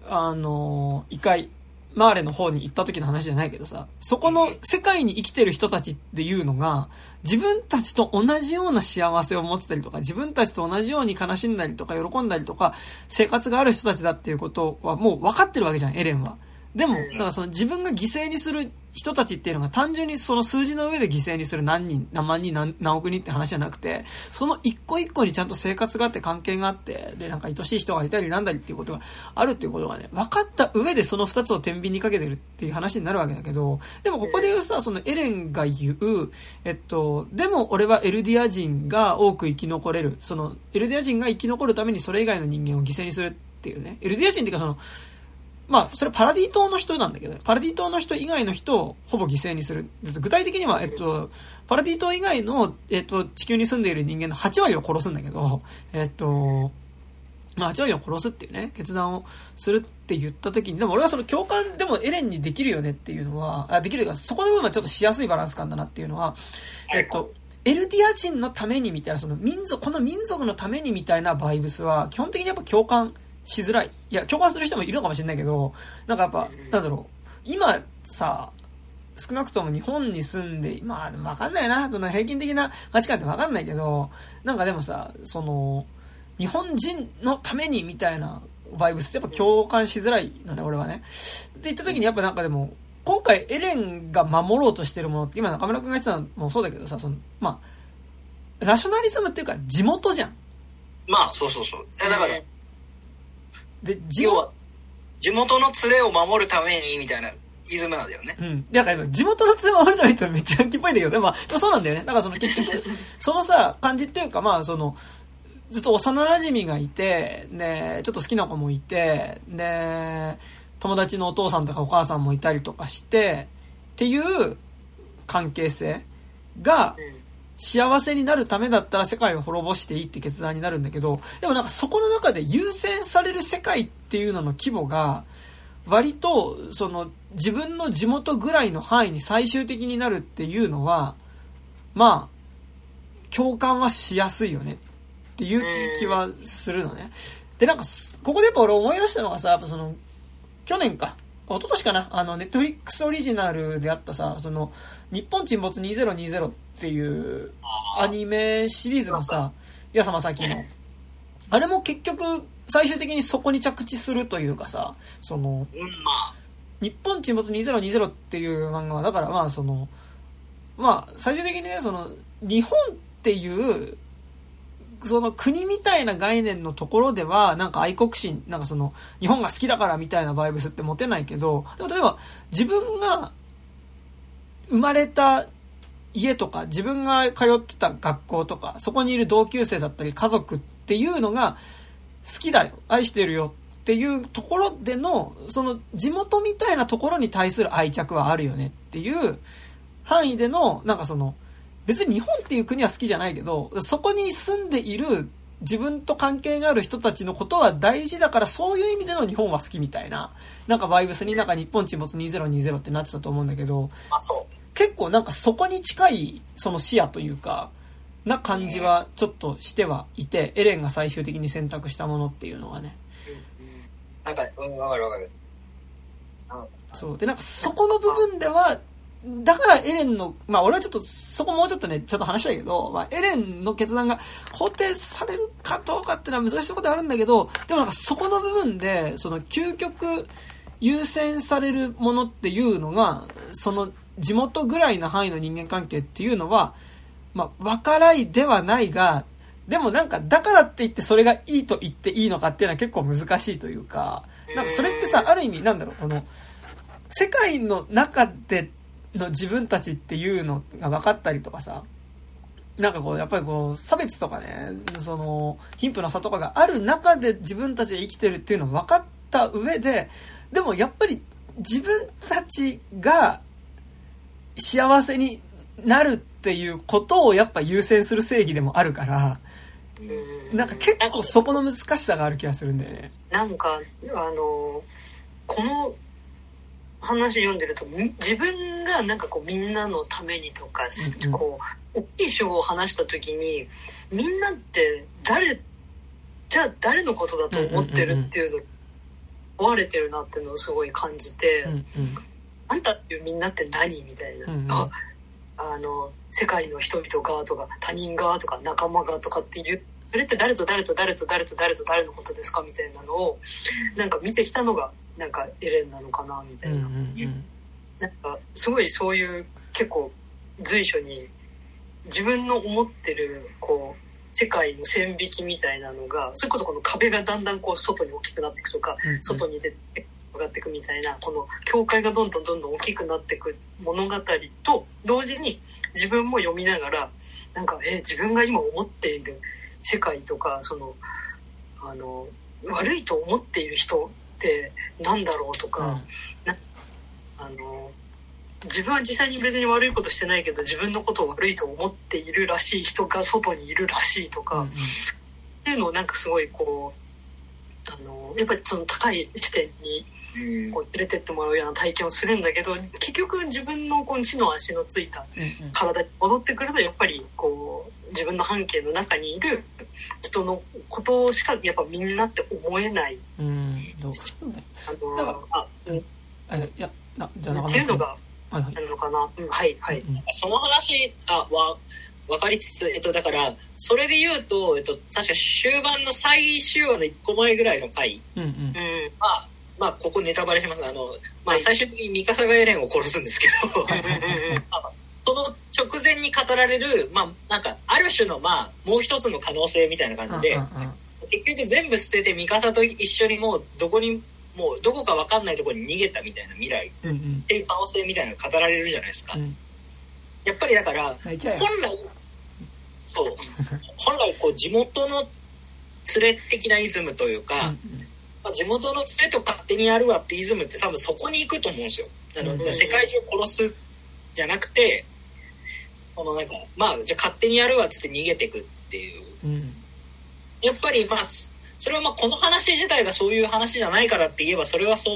あの、一回、マーレの方に行った時の話じゃないけどさ、そこの世界に生きてる人たちっていうのが、自分たちと同じような幸せを持ってたりとか、自分たちと同じように悲しんだりとか、喜んだりとか、生活がある人たちだっていうことはもう分かってるわけじゃん、エレンは。でも、だからその自分が犠牲にする人たちっていうのが単純にその数字の上で犠牲にする何人、何万人、何億人って話じゃなくて、その一個一個にちゃんと生活があって関係があって、で、なんか愛しい人がいたりなんだりっていうことがあるっていうことがね、分かった上でその二つを天秤にかけてるっていう話になるわけだけど、でもここで言うさ、そのエレンが言う、えっと、でも俺はエルディア人が多く生き残れる。その、エルディア人が生き残るためにそれ以外の人間を犠牲にするっていうね。エルディア人っていうかその、まあ、それパラディ島の人なんだけど、ね、パラディ島の人以外の人をほぼ犠牲にする。具体的には、えっと、パラディ島以外の、えっと、地球に住んでいる人間の8割を殺すんだけど、えっと、まあ、8割を殺すっていうね、決断をするって言った時に、でも俺はその共感でもエレンにできるよねっていうのは、あできるか、そこの部分はちょっとしやすいバランス感だなっていうのは、えっと、エルディア人のためにみたいな、その民族、この民族のためにみたいなバイブスは、基本的にやっぱ共感しづらい。いや、共感する人もいるのかもしれないけど、なんかやっぱ、なんだろう、今さ、少なくとも日本に住んで、まあ、わかんないな、その平均的な価値観ってわかんないけど、なんかでもさ、その、日本人のためにみたいなバイブスってやっぱ共感しづらいのね、俺はね。って言った時にやっぱなんかでも、今回エレンが守ろうとしてるものって、今中村君が言ってたのもそうだけどさ、その、まあ、ナショナリズムっていうか地元じゃん。まあ、そうそうそう。えだから、で、地元、地元の連れを守るために、みたいなイズムなんだよね。うん。だから地元の通話守るとめっちゃ暗記っぽいんだけど、でも、まあ、でもそうなんだよね。だからその結局、そのさ、感じっていうか、まあその、ずっと幼馴染がいて、で、ちょっと好きな子もいて、で、友達のお父さんとかお母さんもいたりとかして、っていう関係性がうん幸せになるためだったら世界を滅ぼしていいって決断になるんだけど、でもなんかそこの中で優先される世界っていうのの規模が、割と、その、自分の地元ぐらいの範囲に最終的になるっていうのは、まあ、共感はしやすいよね。っていう気はするのね。で、なんか、ここでやっぱ俺思い出したのがさ、やっぱその、去年か、一昨年かな、あの、ネットフリックスオリジナルであったさ、その、日本沈没2020っていうアニメシリーズのさ、矢様先の。あれも結局、最終的にそこに着地するというかさ、その、日本沈没2020っていう漫画は、だからまあその、まあ最終的にね、その、日本っていう、その国みたいな概念のところでは、なんか愛国心、なんかその、日本が好きだからみたいなバイブスって持てないけど、でも例えば自分が生まれた家とか、自分が通ってた学校とか、そこにいる同級生だったり家族っていうのが好きだよ、愛してるよ。っていうところでの、その地元みたいなところに対する愛着はあるよね。っていう範囲での、なんかその、別に日本っていう国は好きじゃないけど、そこに住んでいる自分と関係がある人たちのことは大事だから、そういう意味での日本は好きみたいな、なんかバイブスになんか日本沈没2020ってなってたと思うんだけど、あそう。結構なんかそこに近いその視野というか、な感じはちょっとしてはいて、エレンが最終的に選択したものっていうのはね。なんか、うん、わかるわかる。そう。で、なんかそこの部分では、だからエレンの、まあ俺はちょっとそこもうちょっとね、ちょっと話したいけど、まあエレンの決断が肯定されるかどうかっていうのは難しいところではあるんだけど、でもなんかそこの部分で、その究極優先されるものっていうのが、その地元ぐらいの範囲の人間関係っていうのは、まあ、わからいではないが、でもなんか、だからって言ってそれがいいと言っていいのかっていうのは結構難しいというか、なんかそれってさ、ある意味なんだろう、この、世界の中での自分たちっていうのが分かったりとかさ、なんかこう、やっぱりこう、差別とかね、その、貧富の差とかがある中で自分たちが生きてるっていうのを分かった上で、でもやっぱり自分たちが幸せになるっていうことをやっぱ優先する正義でもあるから、うんなんか結構そこの難しさがある気がするんだよね。なんかあのこの話読んでるとみ自分がなんかこうみんなのためにとか、うんうんこう大きい主語を話した時にみんなって誰じゃあ誰のことだと思ってるっていうの問われてるなっていうのをすごい感じて、うんうん。あんたっていうみんなって何みたいな、うんうん。ああの世界の人々がとか他人がとか仲間がとかっていうそれって誰と誰と誰と誰と誰と誰のことですかみたいなのをなんか見てきたのがなんかエレンなのかなみたうんういな、ん。なんかすごいそういう結構随所に自分の思ってるこう世界の線引きみたいなのがそれこそこの壁がだんだんこう外に大きくなっていくとかうんうん。外に出て上がっていくみたいなこの境界がどんどんどんどん大きくなっていく物語と同時に自分も読みながらなんかえ自分が今思っている世界とかそのあの悪いと思っている人ってなんだろうとか、あの自分は実際に別に悪いことしてないけど自分のことを悪いと思っているらしい人が外にいるらしいとか、うんうん。っていうのをなんかすごいこうあのやっぱりその高い視点にうんこう連れてってもらうような体験をするんだけど結局自分のこう地の足のついた体に戻ってくるとやっぱりこう自分の半径の中にいる人のことしかやっぱみんなって思えないうん。どう。あだかのあ、うん、っえ、いや、な、じゃあていうのがはいはいあ。るのかな、うん、はいはい、うんその話あは分かりつつ、えっと、だからそれで言うと、えっと、確か終盤の最終話の1個前ぐらいの回うんうん。うんまあまあここネタバレします。あの、まあ、はい。最終的にミカサがエレンを殺すんですけど。その直前に語られる、まあ、なんかある種の、まあ、もう一つの可能性みたいな感じで、結局全部捨ててミカサと一緒にもうどこにもうどこかわかんないところに逃げたみたいな未来。っていう可能性みたいなのが語られるじゃないですか。うん。やっぱりだから、本来、そう、本来こう地元の連れ的なイズムというか、うんまあ、地元の連れと勝手にやるわってイズムって多分そこに行くと思うんですよ。あの、うん世界中殺すじゃなくて、このなんか、まあ、じゃあ勝手にやるわっつって逃げていくっていう。うんうんやっぱりまあ、それはまあこの話自体がそういう話じゃないからって言えばそれはそ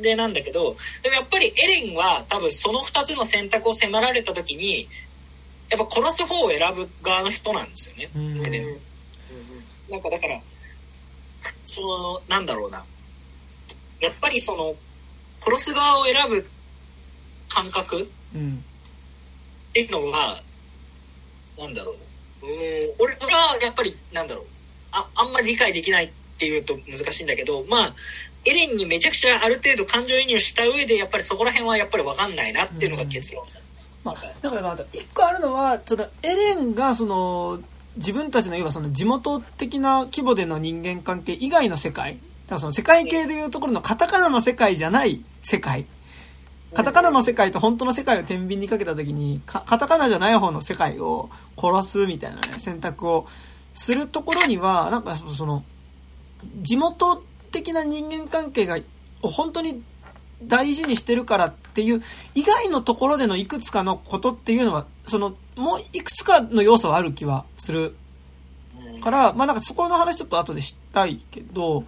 れなんだけど、でもやっぱりエレンは多分その二つの選択を迫られた時に、やっぱ殺す方を選ぶ側の人なんですよね。うんなんかだから、その、なんだろうな。やっぱりその、殺す側を選ぶ感覚うんっていうのは、なんだろうな。うーん、俺俺はやっぱり、なんだろう。あ、あんまり理解できないっていうと難しいんだけど、まあ、エレンにめちゃくちゃある程度感情移入した上で、やっぱりそこら辺はやっぱりわかんないなっていうのが結論。まあ、だからまあ一個あるのはそのエレンがその自分たちのいわばその地元的な規模での人間関係以外の世界だからその世界系でいうところのカタカナの世界じゃない世界。カタカナの世界と本当の世界を天秤にかけた時にカカタカナじゃない方の世界を殺すみたいなね選択をするところにはなんかその地元的な人間関係が本当に大事にしてるからっていう以外のところでのいくつかのことっていうのは、その、もういくつかの要素はある気はするから、まあなんかそこの話ちょっと後でしたいけど、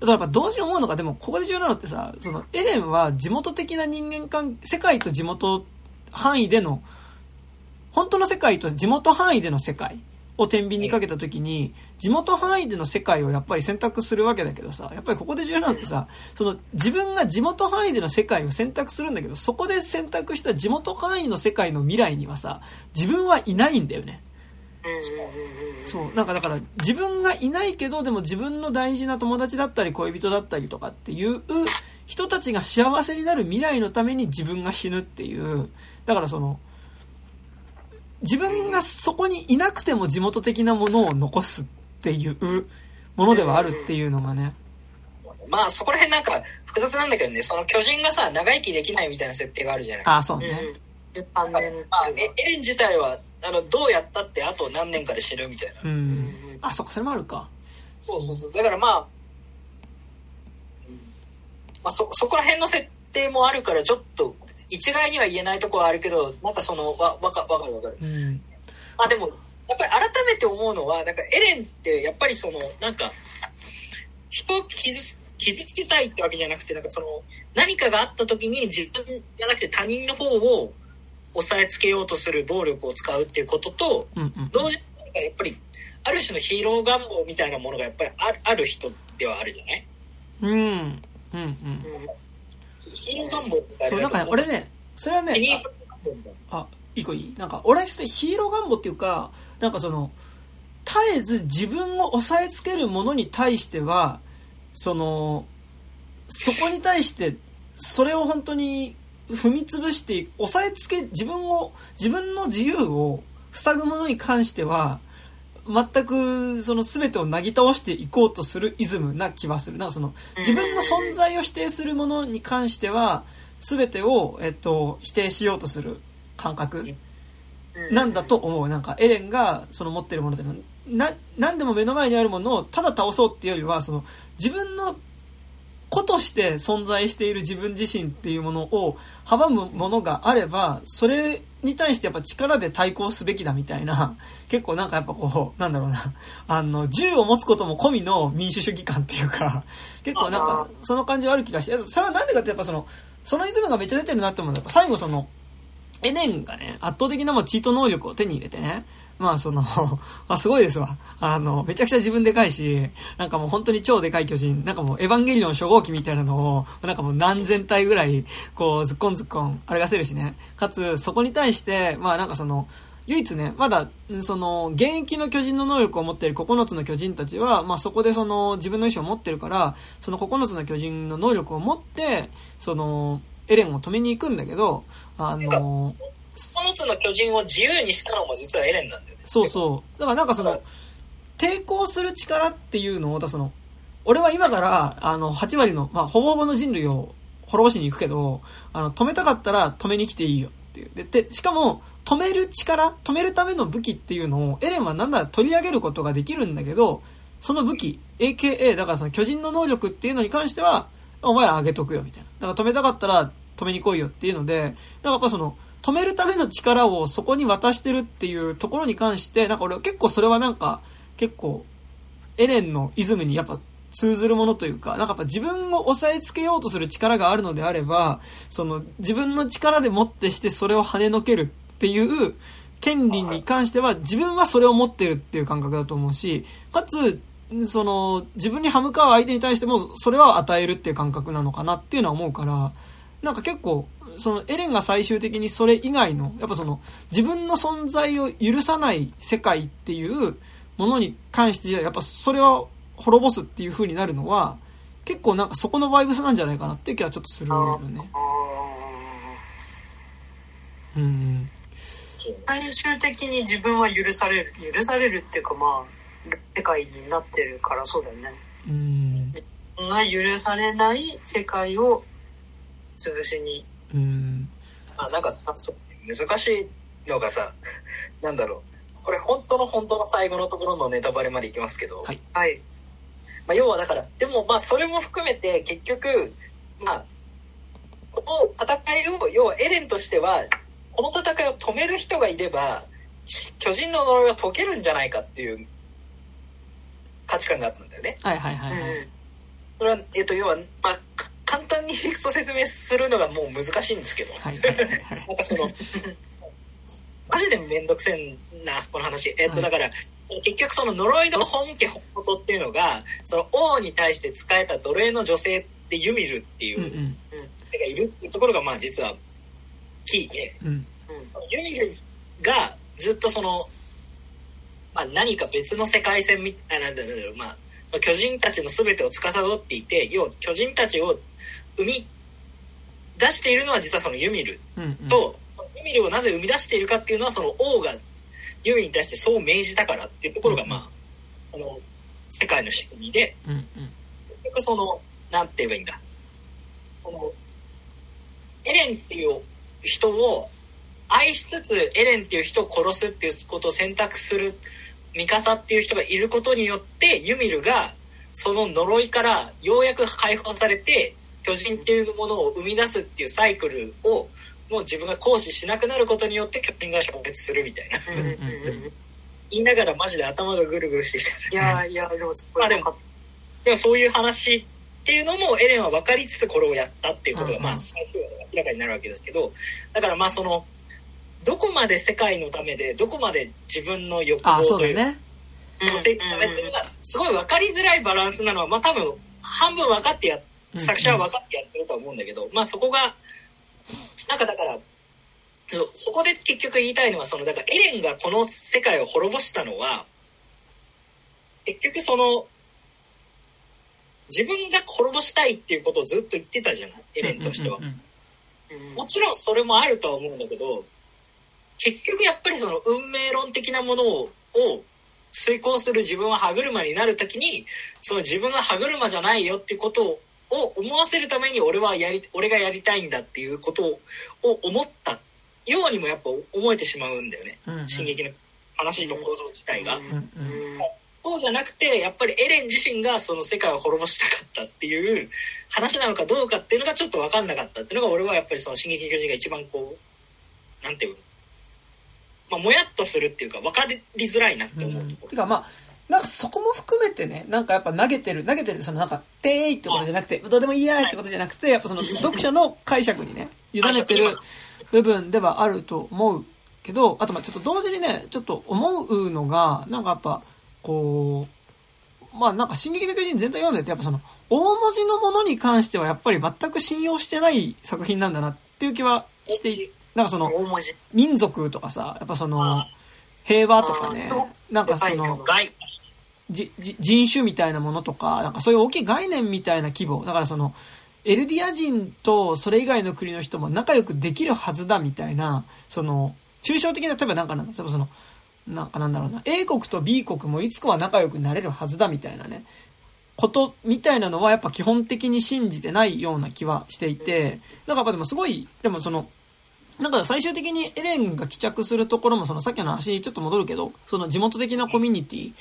だからやっぱ同時に思うのが、でもここで重要なのってさ、そのエレンは地元的な人間関係、世界と地元範囲での、本当の世界と地元範囲での世界を天秤にかけた時に、地元範囲での世界をやっぱり選択するわけだけどさ、やっぱりここで重要なのってさ、その自分が地元範囲での世界を選択するんだけど、そこで選択した地元範囲の世界の未来にはさ、自分はいないんだよね。そう。なんかだから、自分がいないけど、でも自分の大事な友達だったり恋人だったりとかっていう人たちが幸せになる未来のために自分が死ぬっていう。だからその、自分がそこにいなくても地元的なものを残すっていうものではあるっていうのがね。まあそこら辺なんか複雑なんだけどね、その巨人がさ、長生きできないみたいな設定があるじゃない。ああ、そうね。13まあエレン自体は、あの、どうやったってあと何年かで死ぬみたいな。うん。あ、そっか、それもあるか。そうそうそう。だからまあ、うんまあそ、そこら辺の設定もあるから、ちょっと、一概には言えないところはあるけど、なんかその、わ、わか、わかるわかる。うん。まあでも、やっぱり改めて思うのは、なんかエレンって、やっぱりその、なんか、人を傷つ、傷つけたいってわけじゃなくて、なんかその、何かがあった時に自分じゃなくて他人の方を押さえつけようとする暴力を使うっていうことと、うんうん。同時にやっぱりある種のヒーロー願望みたいなものがやっぱりあるある人ではあるじゃない？うん。うんうん。ヒーロー願望みたいなそう、なんかね、俺ね、それはねテ、ニス願望みたいな。あ、一個いい？なんか、俺はしてヒーロー願望っていうか、なんかその、絶えず自分を押さえつけるものに対しては、その、そこに対して、それを本当に踏み潰して、押さえつけ、自分を、自分の自由を塞ぐものに関しては、全くその全てをなぎ倒していこうとするイズムな気はする。なんかその自分の存在を否定するものに関しては全てを、えっと、否定しようとする感覚なんだと思う。なんかエレンがその持ってるものでな、何でも目の前にあるものをただ倒そうっていうよりは、その自分の子として存在している自分自身っていうものを阻むものがあれば、それに対してやっぱ力で対抗すべきだみたいな、結構なんかやっぱこう、なんだろうな、あの、銃を持つことも込みの民主主義感っていうか、結構なんかその感じはある気がして、それはなんでかってやっぱその、そのイズムがめっちゃ出てるなって思うのは、やっぱ最後その、エネンがね、圧倒的なもうチート能力を手に入れてね、まあその、あ、すごいですわ。あの、めちゃくちゃ自分でかいし、なんかもう本当に超でかい巨人、なんかもうエヴァンゲリオン初号機みたいなのを、なんかもう何千体ぐらい、こう、ズッコンズッコン、あれがせるしね。かつ、そこに対して、まあなんかその、唯一ね、まだ、その、現役の巨人の能力を持っている9つの巨人たちは、まあそこでその、自分の意志を持ってるから、その9つの巨人の能力を持って、その、エレンを止めに行くんだけど、あの、9つの巨人を自由にしたのも実はエレンなんだよね。そうそう。だからなんかその、抵抗する力っていうのを、だその、俺は今から、あの、8割の、まあ、ほぼほぼの人類を滅ぼしに行くけど、あの、止めたかったら止めに来ていいよっていう。で、でしかも、止める力、止めるための武器っていうのを、エレンはなんなら取り上げることができるんだけど、その武器、AKA、だからその巨人の能力っていうのに関しては、お前らあげとくよ、みたいな。だから止めたかったら止めに来いよっていうので、だからやっぱその、止めるための力をそこに渡してるっていうところに関して、なんか俺結構それはなんか、結構、エレンのイズムにやっぱ通ずるものというか、なんかやっぱ自分を押さえつけようとする力があるのであれば、その自分の力でもってしてそれを跳ねのけるっていう権利に関しては自分はそれを持ってるっていう感覚だと思うし、かつ、その自分に歯向かう相手に対してもそれは与えるっていう感覚なのかなっていうのは思うから、なんか結構、そのエレンが最終的にそれ以外の、やっぱその自分の存在を許さない世界っていうものに関してやっぱそれを滅ぼすっていう風になるのは、結構なんかそこのバイブスなんじゃないかなっていう気はちょっとするよね。あうん。ー最終的に自分は許される許されるっていうかまあ世界になってるからそうだよねうん。が許されない世界を潰しにうん。あなんかさ難しいのがさ なんだろうこれ本当の本当の最後のところのネタバレまでいきますけど、はいはいまあ、要はだからでもまあそれも含めて結局まあこの戦いを要はエレンとしてはこの戦いを止める人がいれば巨人の呪いは解けるんじゃないかっていう価値観があったんだよね。はいはいはいはい。うんそれは、えっと、要は、まあ、か簡単に理屈を説明するのがもう難しいんですけど、はいはいはいはい。なんかその、マジでめんどくせんな、この話。えっと、はいだから、結局その呪いの本家本元っていうのが、その王に対して仕えた奴隷の女性ってユミルっていううんうん。手がいるっていうところが、まあ実は、キーで、うん。ユミルがずっとその、まあ何か別の世界線みあなんだなんだろう、まあ、巨人たちの全てを司っていて、要は巨人たちを生み出しているのは実はそのユミルうんうん。と、ユミルをなぜ生み出しているかっていうのはその王がユミルに対してそう命じたからっていうところが、まあ、あの、世界の仕組みで、うんうん。結局その、なんて言えばいいんだ。この、エレンっていう人を愛しつつ、エレンっていう人を殺すっていうことを選択するミカサっていう人がいることによって、ユミルがその呪いからようやく解放されて、巨人っていうものを生み出すっていうサイクルをもう自分が行使しなくなることによって巨人が消滅するみたいな。言いながらマジで頭がぐるぐるしてきた。いやいやでもすごい分かっでもそういう話っていうのもエレンは分かりつつこれをやったっていうことが、まあ最終話で明らかになるわけですけどだからまあそのどこまで世界のためでどこまで自分の欲あ、望というか女性のためっていうのがすごい分かりづらいバランスなのはまあ多分半分分かってやうん作者は分かってやってるとは思うんだけど、まあそこがなんかだからそそこで結局言いたいのはそのだからエレンがこの世界を滅ぼしたのは結局その自分が滅ぼしたいっていうことをずっと言ってたじゃない？エレンとしては。もちろんそれもあるとは思うんだけど結局やっぱりその運命論的なものをを遂行する自分は歯車になるときにその自分は歯車じゃないよっていうことをを思わせるために俺はやり俺がやりたいんだっていうことをを思ったようにもやっぱ思えてしまうんだよねうんうん。進撃の話の構造自体が。うんうん。そうじゃなくてやっぱりエレン自身がその世界を滅ぼしたかったっていう話なのかどうかっていうのがちょっと分かんなかったっていうのが俺はやっぱりその「進撃の巨人」が一番こうなんていうの？まあもやっとするっていうか分かりづらいなって思うとこてかまあ、なんかそこも含めてね、なんかやっぱ投げてる、投げてる、そのなんか、てーいってことじゃなくて、どうでもいいやーってことじゃなくて、やっぱその読者の解釈にね、委ねてる部分ではあると思うけど、あとまあちょっと同時にね、ちょっと思うのが、なんかやっぱ、こう、まあなんか進撃の巨人全体読んでて、やっぱその、大文字のものに関してはやっぱり全く信用してない作品なんだなっていう気はしてい、なんかその、民族とかさ、やっぱそのあ、平和とかねなんかそはいのじじ人種みたいなものとか、なんかそういう大きい概念みたいな規模。だからその、エルディア人とそれ以外の国の人も仲良くできるはずだみたいな、その、抽象的な、例えばなんかなんだ、例えばその、なんかなんだろうな、A 国と B 国もいつかは仲良くなれるはずだみたいなね、ことみたいなのはやっぱ基本的に信じてないような気はしていて、だからやっぱでもすごい、でもその、なんか最終的にエレンが帰着するところもそのさっきの話にちょっと戻るけど、その地元的なコミュニティ、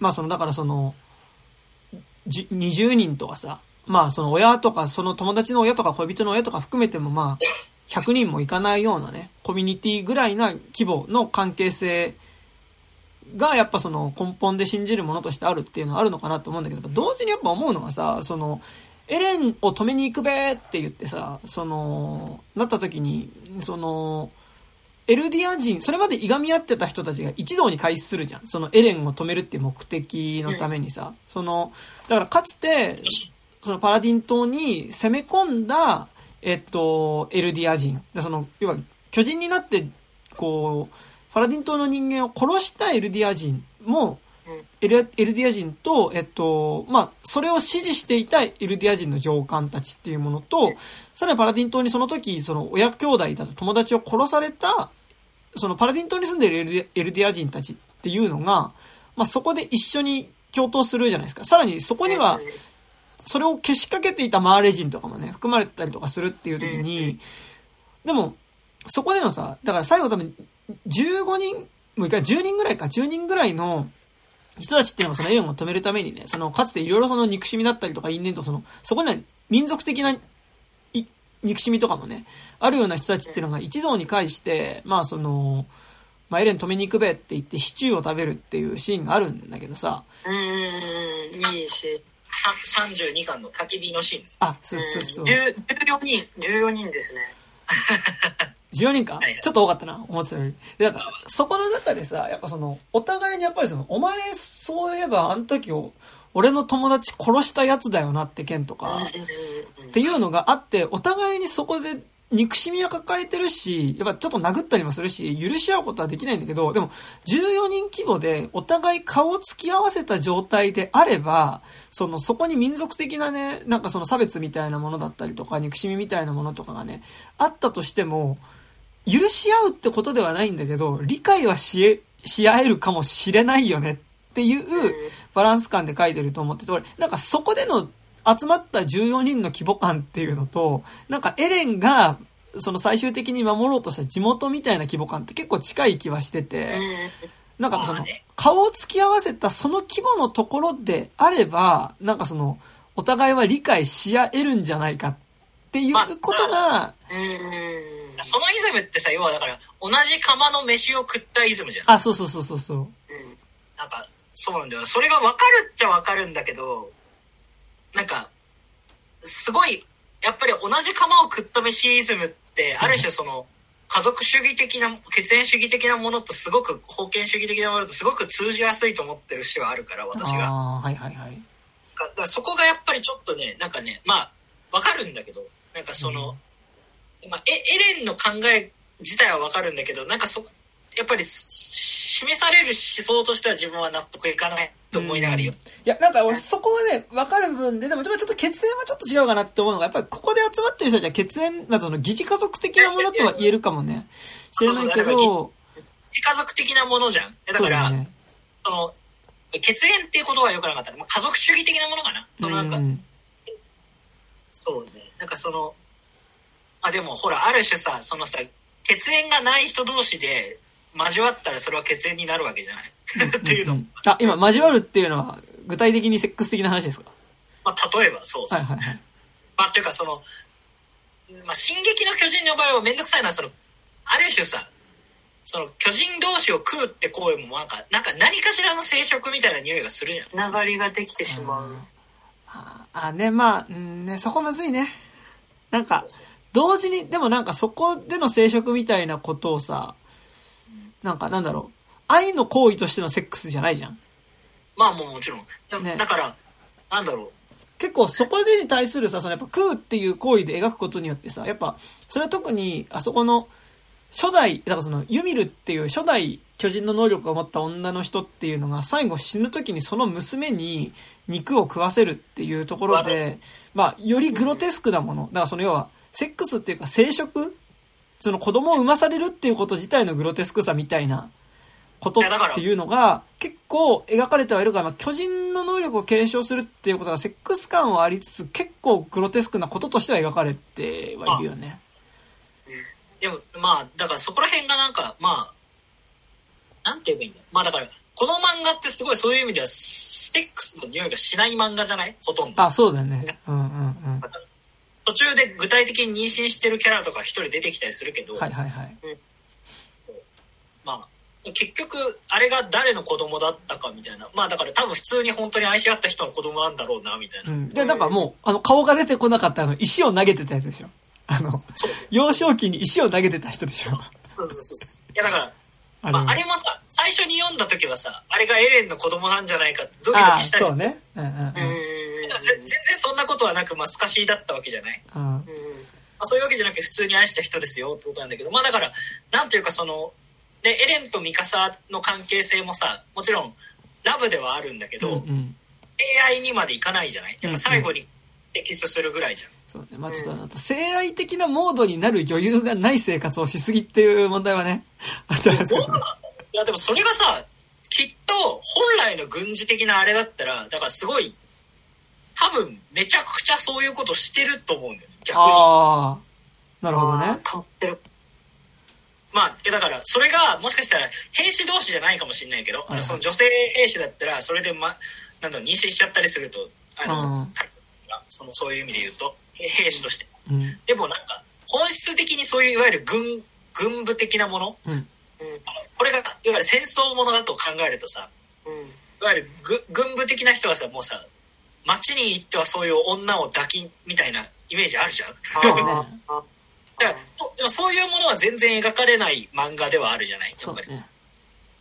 まあそのだからその、じ20人とかさ、まあその親とかその友達の親とか恋人の親とか含めてもまあ100人もいかないようなね、コミュニティぐらいな規模の関係性がやっぱその根本で信じるものとしてあるっていうのはあるのかなと思うんだけど、同時にやっぱ思うのがさ、その、エレンを止めに行くべって言ってさ、その、なった時に、その、エルディア人、それまでいがみ合ってた人たちが一堂に会するじゃん。そのエレンを止めるっていう目的のためにさ。その、だからかつて、そのパラディ島に攻め込んだ、えっと、エルディア人。でその、要は、巨人になって、こう、パラディ島の人間を殺したエルディア人も、エルエルディア人と、えっと、まあ、それを支持していたエルディア人の上官たちっていうものと、さらにパラディン島にその時、その親兄弟だと友達を殺された、そのパラディン島に住んでいるエルディア人たちっていうのが、まあ、そこで一緒に共闘するじゃないですか。さらにそこには、それを消しかけていたマーレ人とかもね、含まれてたりとかするっていう時に、でも、そこでのさ、だから最後多分、15人、もう一回10人ぐらいか、10人ぐらいの人たちっていうのはそのエレンを止めるためにね、その、かつていろいろその憎しみだったりとか因縁とその、そこには民族的な、憎しみとかもね、あるような人たちっていうのが一堂に会して、まあその、まあエレン止めに行くべって言ってシチューを食べるっていうシーンがあるんだけどさ。うん、いいし。32巻の焚き火のシーンです。あ、そうそうそう。14人、14人ですね。14人か、はい、ちょっと多かったな、思ってたより。で、なんか、そこの中でさ、やっぱその、お互いにやっぱりその、お前、そういえばあの時を、俺の友達殺したやつだよなって件とか、っていうのがあって、お互いにそこで憎しみは抱えてるし、やっぱちょっと殴ったりもするし、許し合うことはできないんだけど、でも、14人規模でお互い顔を突き合わせた状態であれば、その、そこに民族的なね、なんかその差別みたいなものだったりとか、憎しみみたいなものとかがね、あったとしても、許し合うってことではないんだけど、理解はしえ、し合えるかもしれないよねっていうバランス感で書いてると思ってて、俺、なんかそこでの集まった14人の規模感っていうのと、なんかエレンが、その最終的に守ろうとした地元みたいな規模感って結構近い気はしてて、なんかその、顔を突き合わせたその規模のところであれば、なんかその、お互いは理解し合えるんじゃないかっていうことが、そのイズムってさ、要はだから、同じ釜の飯を食ったイズムじゃん。あ、そうそうそうそうそう。うん。なんか、そうなんだよ。それが分かるっちゃ分かるんだけど、なんか、すごい、やっぱり同じ釜を食った飯イズムって、ある種その、家族主義的な、血縁主義的なものとすごく、封建主義的なものとすごく通じやすいと思ってる節はあるから、私が。あはいはいはい。だからそこがやっぱりちょっとね、なんかね、まあ、わかるんだけど、なんかその、うんまあ、エエレンの考え自体はわかるんだけど、なんかそ、やっぱり、示される思想としては自分は納得いかないと思いながらよ。いや、なんか俺そこはね、わかる部分で、でもちょっと血縁はちょっと違うかなって思うのが、やっぱりここで集まってる人たちは血縁、まあその疑似家族的なものとは言えるかもね。知らないけど。疑似家族的なものじゃん。だから、そ、ね、の、血縁っていうことはよくなかった。まあ、家族主義的なものかな。そのなんか、うん、そうね。なんかその、あ、でもほら、ある種さ、そのさ、血縁がない人同士で交わったらそれは血縁になるわけじゃない？っていうの、うんうん、あ、今、交わるっていうのは、具体的にセックス的な話ですか？まあ、例えばそうです。はいはいはい。まあ、っていうかその、まあ、進撃の巨人の場合はめんどくさいのは、その、ある種さ、その巨人同士を食うって行為もなんか、なんか何かしらの生殖みたいな匂いがするじゃん。つながりができてしまう。ああ、ね、まあ、うんね、そこむずいね。なんか、同時に、でもなんかそこでの生殖みたいなことをさ、なんかなんだろう、愛の行為としてのセックスじゃないじゃん。まあもうもちろん。ね、だから、なんだろう。結構そこでに対するさ、そのやっぱ食うっていう行為で描くことによってさ、やっぱ、それは特にあそこの初代、だからそのユミルっていう初代巨人の能力を持った女の人っていうのが最後死ぬ時にその娘に肉を食わせるっていうところで、まあ、よりグロテスクなもの。だからその要は、セックスっていうか生殖その子供を産まされるっていうこと自体のグロテスクさみたいなことっていうのが結構描かれてはいるから、まあ、巨人の能力を継承するっていうことがセックス感はありつつ、結構グロテスクなこととしては描かれてはいるよね。でも、まあ、だからそこら辺がなんか、まあ、なんて言えばいいんだまあだから、この漫画ってすごいそういう意味では、ステックスの匂いがしない漫画じゃない？ほとんど。あ、そうだよね。うんうんうん。途中で具体的に妊娠してるキャラとか一人出てきたりするけど、はいはいはい。まあ、結局、あれが誰の子供だったかみたいな。まあだから多分普通に本当に愛し合った人の子供なんだろうな、みたいな。うん。で、なんかもう、あの、顔が出てこなかったあの、石を投げてたやつでしょ。あの、幼少期に石を投げてた人でしょ。そうそうそうそう。いやだから、あまあ、あれもさ、最初に読んだ時はさ、あれがエレンの子供なんじゃないかってドキドキしたり。そうね。うんうんうん。全然そんなことはなく、まあ、スカシーだったわけじゃない。うんまあ、そういうわけじゃなくて普通に愛した人ですよってことなんだけど、まあだから、なんというかその、で、エレンとミカサの関係性もさ、もちろん、ラブではあるんだけど、うんうん。恋愛にまでいかないじゃないやっぱ最後にテキストするぐらいじゃん。そうね。まあちょっと、あと性愛的なモードになる余裕がない生活をしすぎっていう問題はね、あったんですけど。いやでもそれがさ、きっと本来の軍事的なあれだったら、だからすごい、多分めちゃくちゃそういうことしてると思うんだよね、逆に。ああ、なるほどね。変わってる。まあ、えだから、それが、もしかしたら、兵士同士じゃないかもしれないけど、はいはいその女性兵士だったら、それで、ま、なんだろう、妊娠しちゃったりすると、あの、うんその、そういう意味で言うと、へ兵士として。うん。でもなんか、本質的にそういう、いわゆる軍、軍部的なもの、うん。うん。これが、いわゆる戦争ものだと考えるとさ、うん。いわゆるぐ軍部的な人はさ、もうさ、街に行ってはそういう女を抱きみたいなイメージあるじゃん？だからそでもそういうものは全然描かれない漫画ではあるじゃない？やっぱり。ね。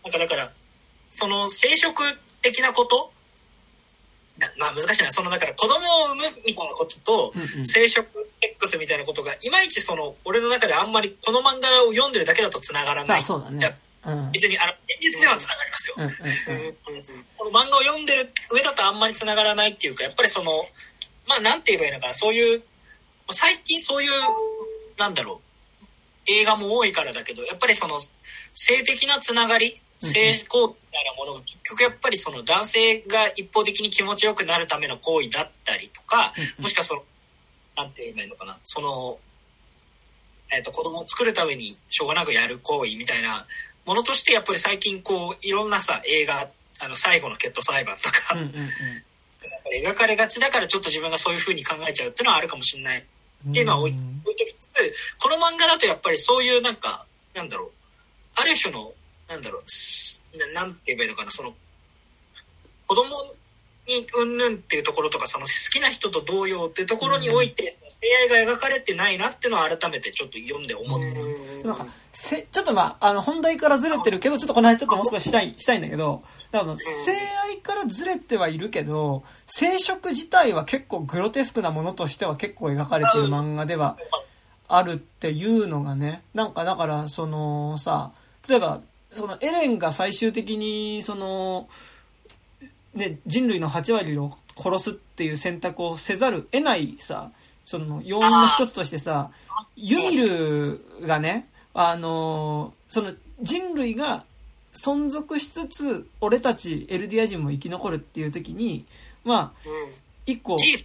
なんかだから、その生殖的なこと？なまあ難しいな。そのだから子供を産むみたいなことと生殖 X みたいなことが、いまいちその、俺の中であんまりこの漫画を読んでるだけだと繋がらない。あ、そうだね。別に、あの、現実では繋がりますよ。この漫画を読ん。でる上だとあん。まり繋がらないっていうか、やっぱりその、まあなん。て言えばいいのかな、そういう、最近そういう、なん。だろう、映画も多いからだけど、やっぱりその、性的なつながり、性行為みたいなものが結局やっぱりその男性が一方的に気持ちよくなるための行為だったりとか、もしくはその、なん。て言えばいいのかな、その、えっ、と、子供を作るためにしょうがなくやる行為みたいなものとして、やっぱり最近こう、いろんなさ、映画、あの、最後の決闘裁判とか、うんうんうん。描かれがちだからちょっと自分がそういう風に考えちゃうっていうのはあるかもしれないっていうのは置いときつつ、この漫画だとやっぱりそういうなんか、なんだろう、ある種の、なんだろう、すななんて言えばいいのかな、その、子供にうんぬんっていうところとか、その好きな人と同様っていうところにおいて、出会いが描かれてないなっていうのは改めてちょっと読ん。で思った。なんか、せ、ちょっとまあ、あの、本題からずれてるけど、ちょっとこの話ちょっともう少ししたい、したいんだけど、多分、性愛からずれてはいるけど、生殖自体は結構グロテスクなものとしては結構描かれてる漫画ではあるっていうのがね、なんかだから、そのさ、例えば、そのエレンが最終的に、その、ね、人類の8割を殺すっていう選択をせざる得ないさ、その要因の一つとしてさ、ユミルがね、あのーその人類が存続しつつ、俺たちエルディア人も生き残るっていう時に、まあ、一個、チ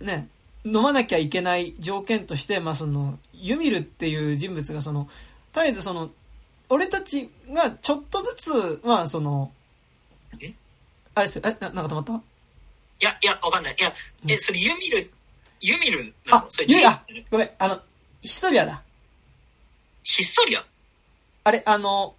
ね、飲まなきゃいけない条件として、まあその、ユミルっていう人物がその、絶えずその、俺たちがちょっとずつ、まあその、え？あれですよ、え、ななんか止まった？いや、いや、わかんない。いや、え、それユミル、ユミルなあのそれ、ユミ、あジ、ごめん、あの、ヒストリアだ。ヒストリア？あれ、あの、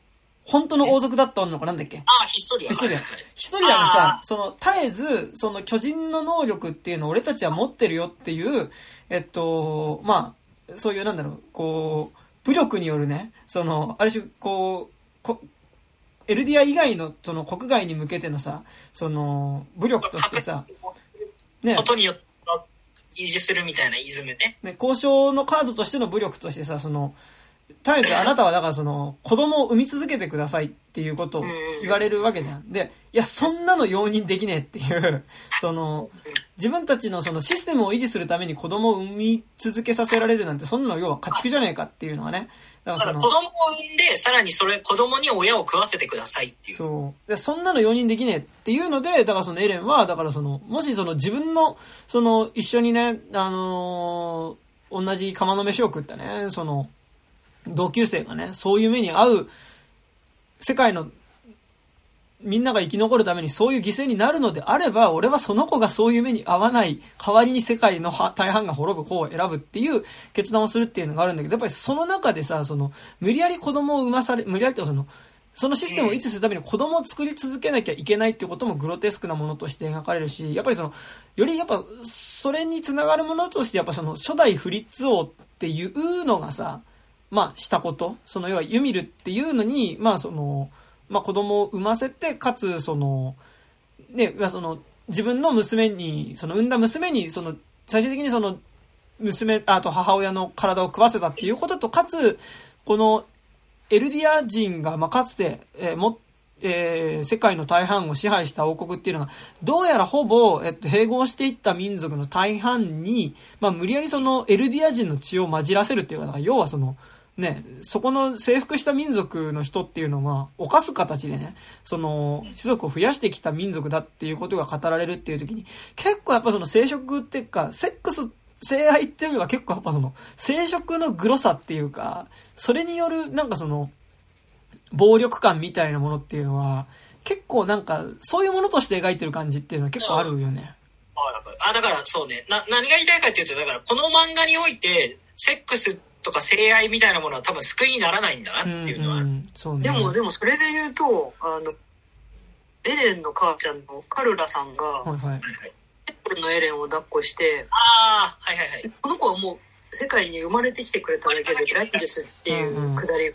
本当の王族だった女の子なんだっけ？ああ、ヒストリア。ヒストリア。はいはいはい。ヒストリアがさあ、その、絶えず、その巨人の能力っていうのを俺たちは持ってるよっていう、えっと、まあ、そういうなんだろう、こう、武力によるね、その、ある種、こう、こエルディア以外の、その国外に向けてのさ、その、武力としてさ、ね。こ、とによって維持するみたいなイズムね。ね、交渉のカードとしての武力としてさ、その、絶えずあなたはだからその子供を産み続けてくださいっていうことを言われるわけじゃん。で、いや、そんなの容認できねえっていう、その、自分たちのそのシステムを維持するために子供を産み続けさせられるなんて、そんなの要は家畜じゃねえかっていうのはね。だかその子、供を産んで、さらにそれ、子供に親を食わせてくださいっていう。そう。で、そんなの容認できねえっていうので、だからそのエレンは、だからその、もしその自分の、その、一緒にね、あのー同じ釜の飯を食ったね、その、同級生がね、そういう目に遭う、世界の、みんなが生き残るためにそういう犠牲になるのであれば、俺はその子がそういう目に遭わない、代わりに世界の大半が滅ぶ子を選ぶっていう決断をするっていうのがあるんだけど、やっぱりその中でさ、その、無理やり子供を産まされ、無理やりってその、そのシステムを維持するために子供を作り続けなきゃいけないっていうこともグロテスクなものとして描かれるし、やっぱりその、よりやっぱ、それにつながるものとして、やっぱその、初代フリッツ王っていうのがさ、まあ、したこと、その、要はユミルっていうのに、まあその、まあ子供を産ませて、かつその、ね、その、自分の娘に、その産んだ娘に、その、最終的にその、娘、あと母親の体を食わせたっていうことと、かつ、この、エルディア人が、まあ、かつて、えーも、えー世界の大半を支配した王国っていうのが、どうやらほぼ、えっと、併合していった民族の大半に、まあ、無理やりその、エルディア人の血を混じらせるっていうか、要はその、ね、そこの征服した民族の人っていうのは、犯す形でね、その、種族を増やしてきた民族だっていうことが語られるっていう時に、結構やっぱその生殖っていうか、セックス、性愛っていうよりは結構やっぱその、生殖のグロさっていうか、それによるなんかその、暴力感みたいなものっていうのは、結構なんか、そういうものとして描いてる感じっていうのは結構あるよね。あだからそうね。な、何が言いたいかっていうと、だからこの漫画において、セックスとか性愛みたいなものは多分救いにならないんだなってうん、いうのは。うん、そうね。でも、でもそれで言うと、あの、エレンの母ちゃんのカルラさんが、はいはい。はいはいエレンのエレンを抱っこして、ああ、はいはいはい。この子はもう世界に生まれてきてくれただけで偉いんですっていうくだり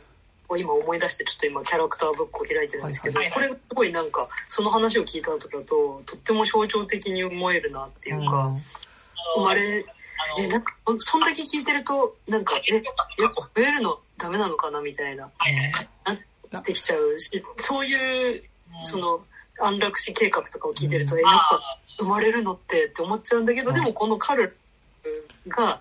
を今思い出してちょっと今キャラクターブックを開いてるんですけど、はいはいこれすごいなんかその話を聞いた後だととっても象徴的に思えるなっていうか、生まれえなんかそんだけ聞いてるとなんかえやっぱ増えるのダメなのかなみたいな。はいはいはい。なってきちゃうしそういうその安楽死計画とかを聞いてると、うん。えやっぱあ生まれるのってって思っちゃうんだけど、うん。でもこのカルが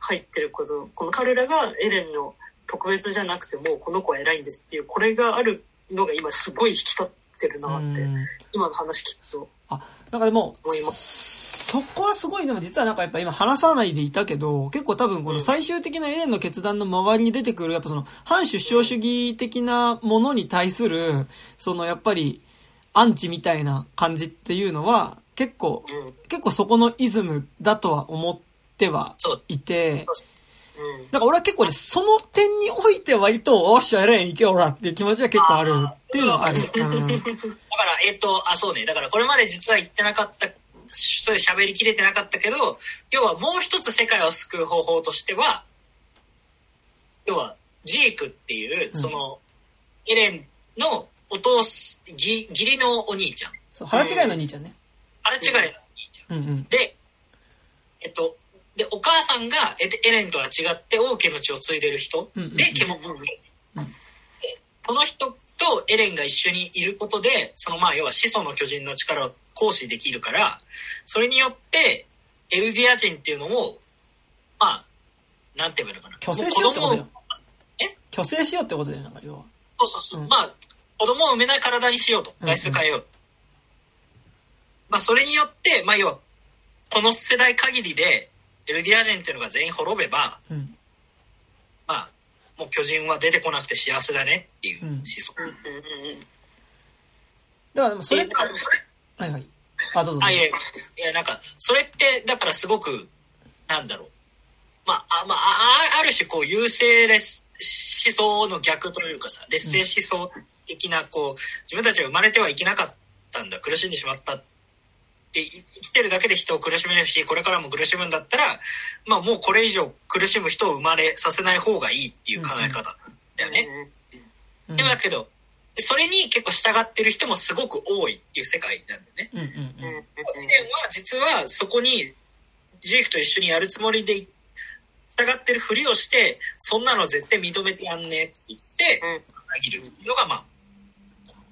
入ってることこのカルラがエレンの特別じゃなくてもこの子は偉いんですっていうこれがあるのが今すごい引き立ってるなって、うん。今の話聞くと。あ、なんかでも思いま、そこはすごい、でも実はなんかやっぱ今話さないでいたけど、結構多分この最終的なエレンの決断の周りに出てくる、やっぱその反出生主義的なものに対する、そのやっぱりアンチみたいな感じっていうのは、結構、うん結構そこのイズムだとは思っては。いて、うんだから俺は結構ね、その点において割と、おっしゃ、エレン行けおらっていう気持ちは結構あるっていうのはある。うんだから、えっと、あ、そうね。だからこれまで実は言ってなかった、そういう喋りきれてなかったけど、要はもう一つ世界を救う方法としては、要は、ジークっていう、その、エレンのお父す、義義理のお兄ちゃん。そう、腹違いの兄ちゃんね。あれ違いのお兄ちゃん。うんうん。で、えっと、で、お母さんがエエレンとは違って王家の血を継いでる人で、獣家。うんでこの人とエレンが一緒にいることで、そのまあ要は始祖の巨人の力を行使できるから、それによって、エルディア人っていうのを、まあ、なんて言えばいいのかな。虚勢しようってことだよもう子供を。虚勢しようってことだよ、なんか要は。そうそうそう。うんまあ、子供を産めない体にしようと。うん外出変えよう。まあ、それによって、まあ、要は、この世代限りで、エルディア人っていうのが全員滅べば、うん。まあ、もう巨人は出てこなくて幸せだねっていううん思想。うんうんうんだからでもそれ、であのはいはい。あ、どうぞどうぞ。あ、いやいや、なんか、それって、だからすごく、なんだろう。まあ、あ、まあ、あある種、こう、優勢劣思想の逆というかさ、劣勢思想的な、こう、自分たちは生まれてはいけなかったんだ、苦しんでしまったって、生きてるだけで人を苦しめるし、これからも苦しむんだったら、まあ、もうこれ以上苦しむ人を生まれさせない方がいいっていう考え方だよね。うんでもだけど、それに結構従ってる人もすごく多いっていう世界なんだよね。うんうんうんは実はそこにジェイクと一緒にやるつもりでい従ってるふりをして、そんなの絶対認めてやんねえって言って、うん。裏切るっていうのが、まあ、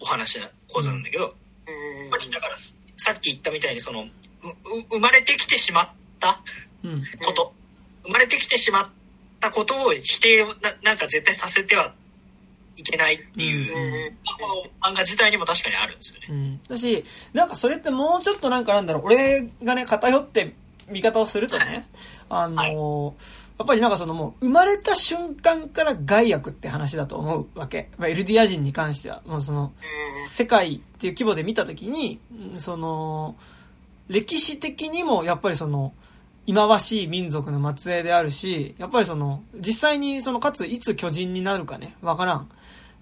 お話な構造なんだけど、うんやっぱりだから、さっき言ったみたいに、その、うう生まれてきてしまったうん。こと、生まれてきてしまったことを否定をななんか絶対させてはいけないっていう、うんうんまあこの漫画自体にも確かにあるんですよね。うん。だし、なんかそれってもうちょっとなんかなんだろう、俺がね、偏って見方をするとね、あのーやっぱりなんかそのもう、生まれた瞬間から害悪って話だと思うわけ。まあ、エルディア人に関しては、もうその、世界っていう規模で見たときに、うんその、歴史的にもやっぱりその、忌まわしい民族の末裔であるし、やっぱりその、実際にその、かついつ巨人になるかね、わからん。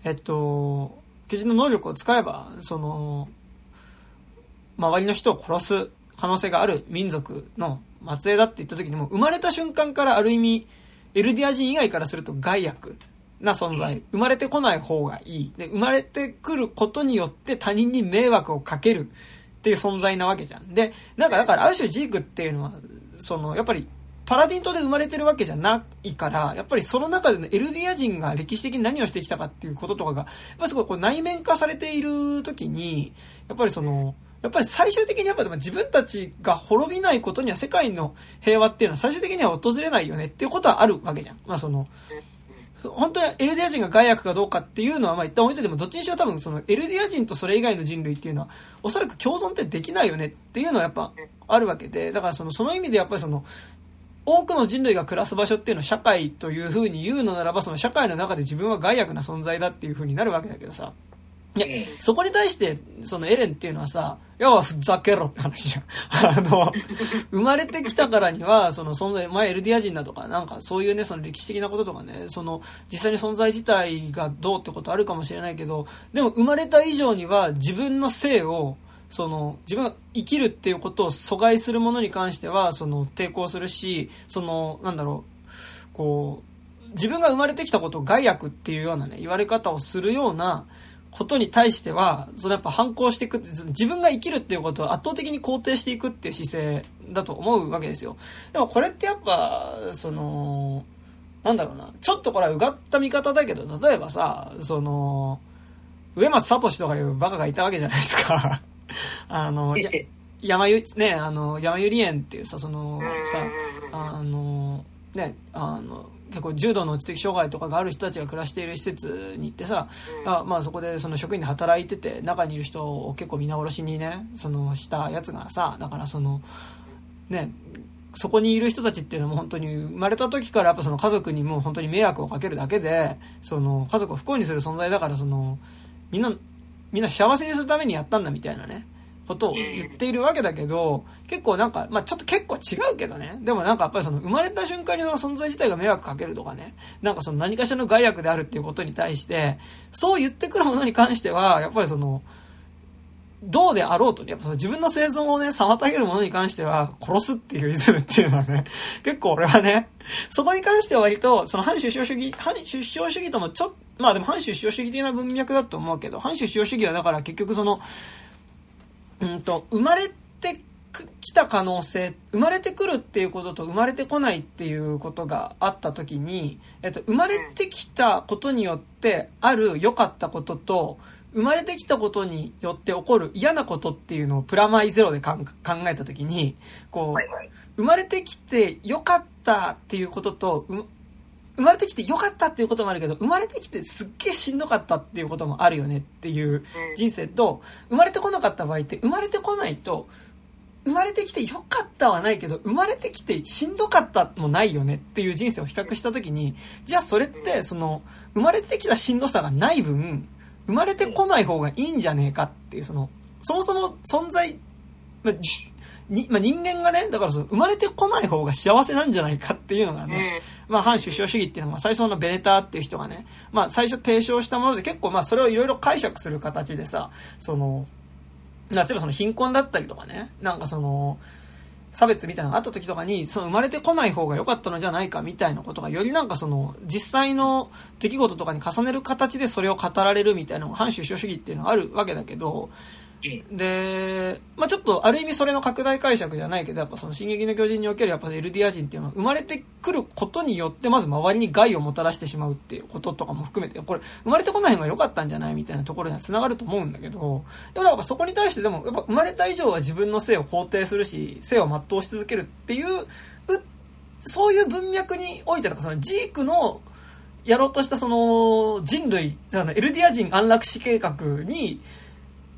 えっと、巨人の能力を使えば、その、周りの人を殺す可能性がある民族の末裔だって言った時にも、生まれた瞬間からある意味、エルディア人以外からすると害悪な存在。生まれてこない方がいい。で、生まれてくることによって他人に迷惑をかけるっていう存在なわけじゃん。で、なんかだからある種ジークっていうのは、その、やっぱり、パラディン島で生まれてるわけじゃないから、やっぱりその中でのエルディア人が歴史的に何をしてきたかっていうこととかが、やっぱりすごいこう内面化されている時に、やっぱりその、やっぱり最終的にやっぱでも自分たちが滅びないことには世界の平和っていうのは最終的には訪れないよねっていうことはあるわけじゃん。まあその、本当にエルディア人が害悪かどうかっていうのはまあ一旦置いといてもどっちにしろ多分そのエルディア人とそれ以外の人類っていうのはおそらく共存ってできないよねっていうのはやっぱあるわけで、だからそのその意味でやっぱりその多くの人類が暮らす場所っていうのは社会というふうに言うのならばその社会の中で自分は害悪な存在だっていうふうになるわけだけどさ。いや、そこに対して、そのエレンっていうのはさ、要はふざけろって話じゃん。あの、生まれてきたからには、その存在、前エルディア人だとか、なんかそういうね、その歴史的なこととかね、その、実際に存在自体がどうってことあるかもしれないけど、でも生まれた以上には自分の性を、その、自分が生きるっていうことを阻害するものに関しては、その、抵抗するし、その、なんだろう、こう、自分が生まれてきたことを害悪っていうようなね、言われ方をするようなことに対しては、そのやっぱ反抗していくって、自分が生きるっていうことを圧倒的に肯定していくっていう姿勢だと思うわけですよ。でもこれってやっぱ、その、なんだろうな、ちょっとこれはうがった見方だけど、例えばさ、その、上松聡とかいうバカがいたわけじゃないですか。あの、や山ゆ、ね、あの、山ゆり園っていうさ、その、さ、あの、ね、あの、結構重度の知的障害とかがある人たちが暮らしている施設に行ってさ、あまあそこでその職員で働いてて、中にいる人を結構皆殺しにね、そのしたやつがさ、だからその、ね、そこにいる人たちっていうのも本当に生まれた時からやっぱその家族にも本当に迷惑をかけるだけで、その家族を不幸にする存在だからその、みんな、みんな幸せにするためにやったんだみたいなね、ことを言っているわけだけど、結構なんか、まあちょっと結構違うけどね。でもなんかやっぱりその生まれた瞬間にその存在自体が迷惑かけるとかね。なんかその何かしらの害悪であるっていうことに対して、そう言ってくるものに関しては、やっぱりその、どうであろうとね、やっぱその自分の生存をね、妨げるものに関しては、殺すっていうイズムっていうのはね、結構俺はね、そこに関しては割と、その反首相主義、反首相主義ともちょっまあでも反首相主義的な文脈だと思うけど、反首相主義はだから結局その、うんと、生まれてくきた可能性、生まれてくるっていうことと生まれてこないっていうことがあった時に、えっと、生まれてきたことによってある良かったことと、生まれてきたことによって起こる嫌なことっていうのをプラマイゼロで考えた時に、こう。生まれてきて良かったっていうことと、う生まれてきて良かったっていうこともあるけど、生まれてきてすっげえしんどかったっていうこともあるよねっていう人生と、生まれてこなかった場合って、生まれてこないと、生まれてきて良かったはないけど、生まれてきてしんどかったもないよねっていう人生を比較したときに、じゃあそれって、その、生まれてきたしんどさがない分、生まれてこない方がいいんじゃねえかっていう、その、そもそも存在、まあにまあ、人間がね、だからその生まれてこない方が幸せなんじゃないかっていうのがね、まあ、反首相主義っていうのは、最初のベネターっていう人がね、まあ、最初提唱したもので、結構まあ、それをいろいろ解釈する形でさ、その、例えばその貧困だったりとかね、なんかその、差別みたいなのがあった時とかに、その生まれてこない方が良かったのじゃないかみたいなことが、よりなんかその、実際の出来事とかに重ねる形でそれを語られるみたいなのが反首相主義っていうのがあるわけだけど、で、まあちょっとある意味それの拡大解釈じゃないけど、やっぱその進撃の巨人におけるやっぱエルディア人っていうのは生まれてくることによってまず周りに害をもたらしてしまうっていうこととかも含めて、これ生まれてこない方が良かったんじゃないみたいなところには繋がると思うんだけど、でもやっぱそこに対してでも、やっぱ生まれた以上は自分の性を肯定するし、性を全うし続けるっていう、そういう文脈においてとか、そのジークのやろうとしたその人類、エルディア人安楽死計画に、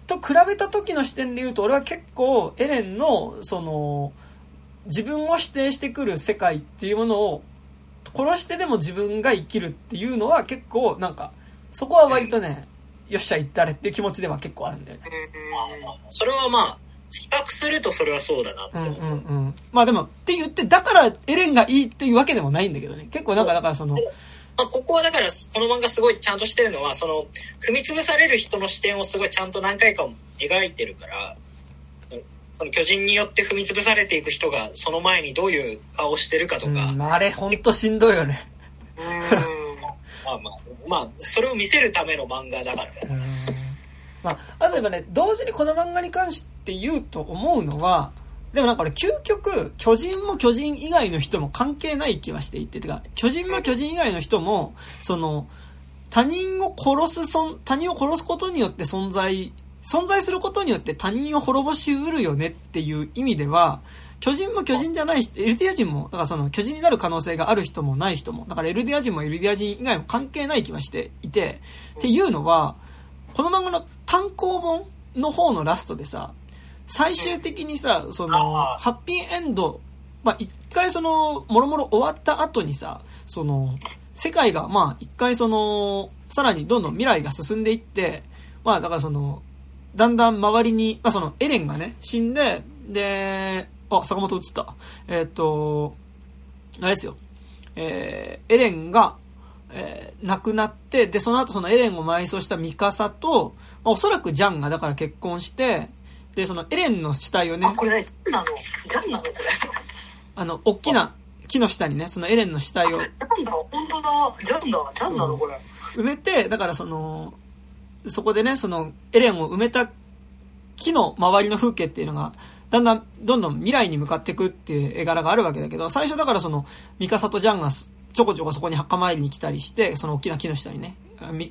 と比べた時の視点で言うと、俺は結構エレンの、その、自分を否定してくる世界っていうものを殺してでも自分が生きるっていうのは結構なんか、そこは割とね、よっしゃ行ったれっていう気持ちでは結構あるんだよね。それはまあ、比較するとそれはそうだなって思う。うん。うん。うん。まあでも、って言って、だからエレンがいいっていうわけでもないん。だけどね。結構なん。かだからその、まあ、ここはだから、この漫画すごいちゃんとしてるのは、その、踏み潰される人の視点をすごいちゃんと何回か描いてるから、その巨人によって踏み潰されていく人が、その前にどういう顔をしてるかとか。うん、あれ、ほんとしんどいよね。うん。まあまあ、まあ、それを見せるための漫画だから。まあ、あとね、同時にこの漫画に関して言うと思うのは、でもなんかこれ究極、巨人も巨人以外の人も関係ない気はしていて、てか、巨人も巨人以外の人も、その、他人を殺す、他人を殺すことによって存在、存在することによって他人を滅ぼしうるよねっていう意味では、巨人も巨人じゃない人、エルディア人も、だからその巨人になる可能性がある人もない人も、だからエルディア人もエルディア人以外も関係ない気はしていて、っていうのは、この漫画の単行本の方のラストでさ、最終的にさ、その、ハッピーエンド、まあ、一回その、もろもろ終わった後にさ、その、世界が、まあ、一回その、さらにどんどん未来が進んでいって、まあ、だからその、だんだん周りに、まあ、その、エレンがね、死んで、で、あ、坂本映った。えっ、と、あれですよ。えー、エレンが、えー、亡くなって、で、その後そのエレンを埋葬したミカサと、まあ、おそらくジャンがだから結婚して、で、そのエレンの死体をね。あ、これ何ジャンなの？ジャンなのこれ？あの、大きな木の下にね、そのエレンの死体を。ジャンだ、本当だ。ジャンだ、ジャンなのこれ？埋めて、だからその、そこでね、その、エレンを埋めた木の周りの風景っていうのが、だんだん、どんどん未来に向かっていくっていう絵柄があるわけだけど、最初だからその、ミカサとジャンがちょこちょこそこに墓参りに来たりして、その大きな木の下にね、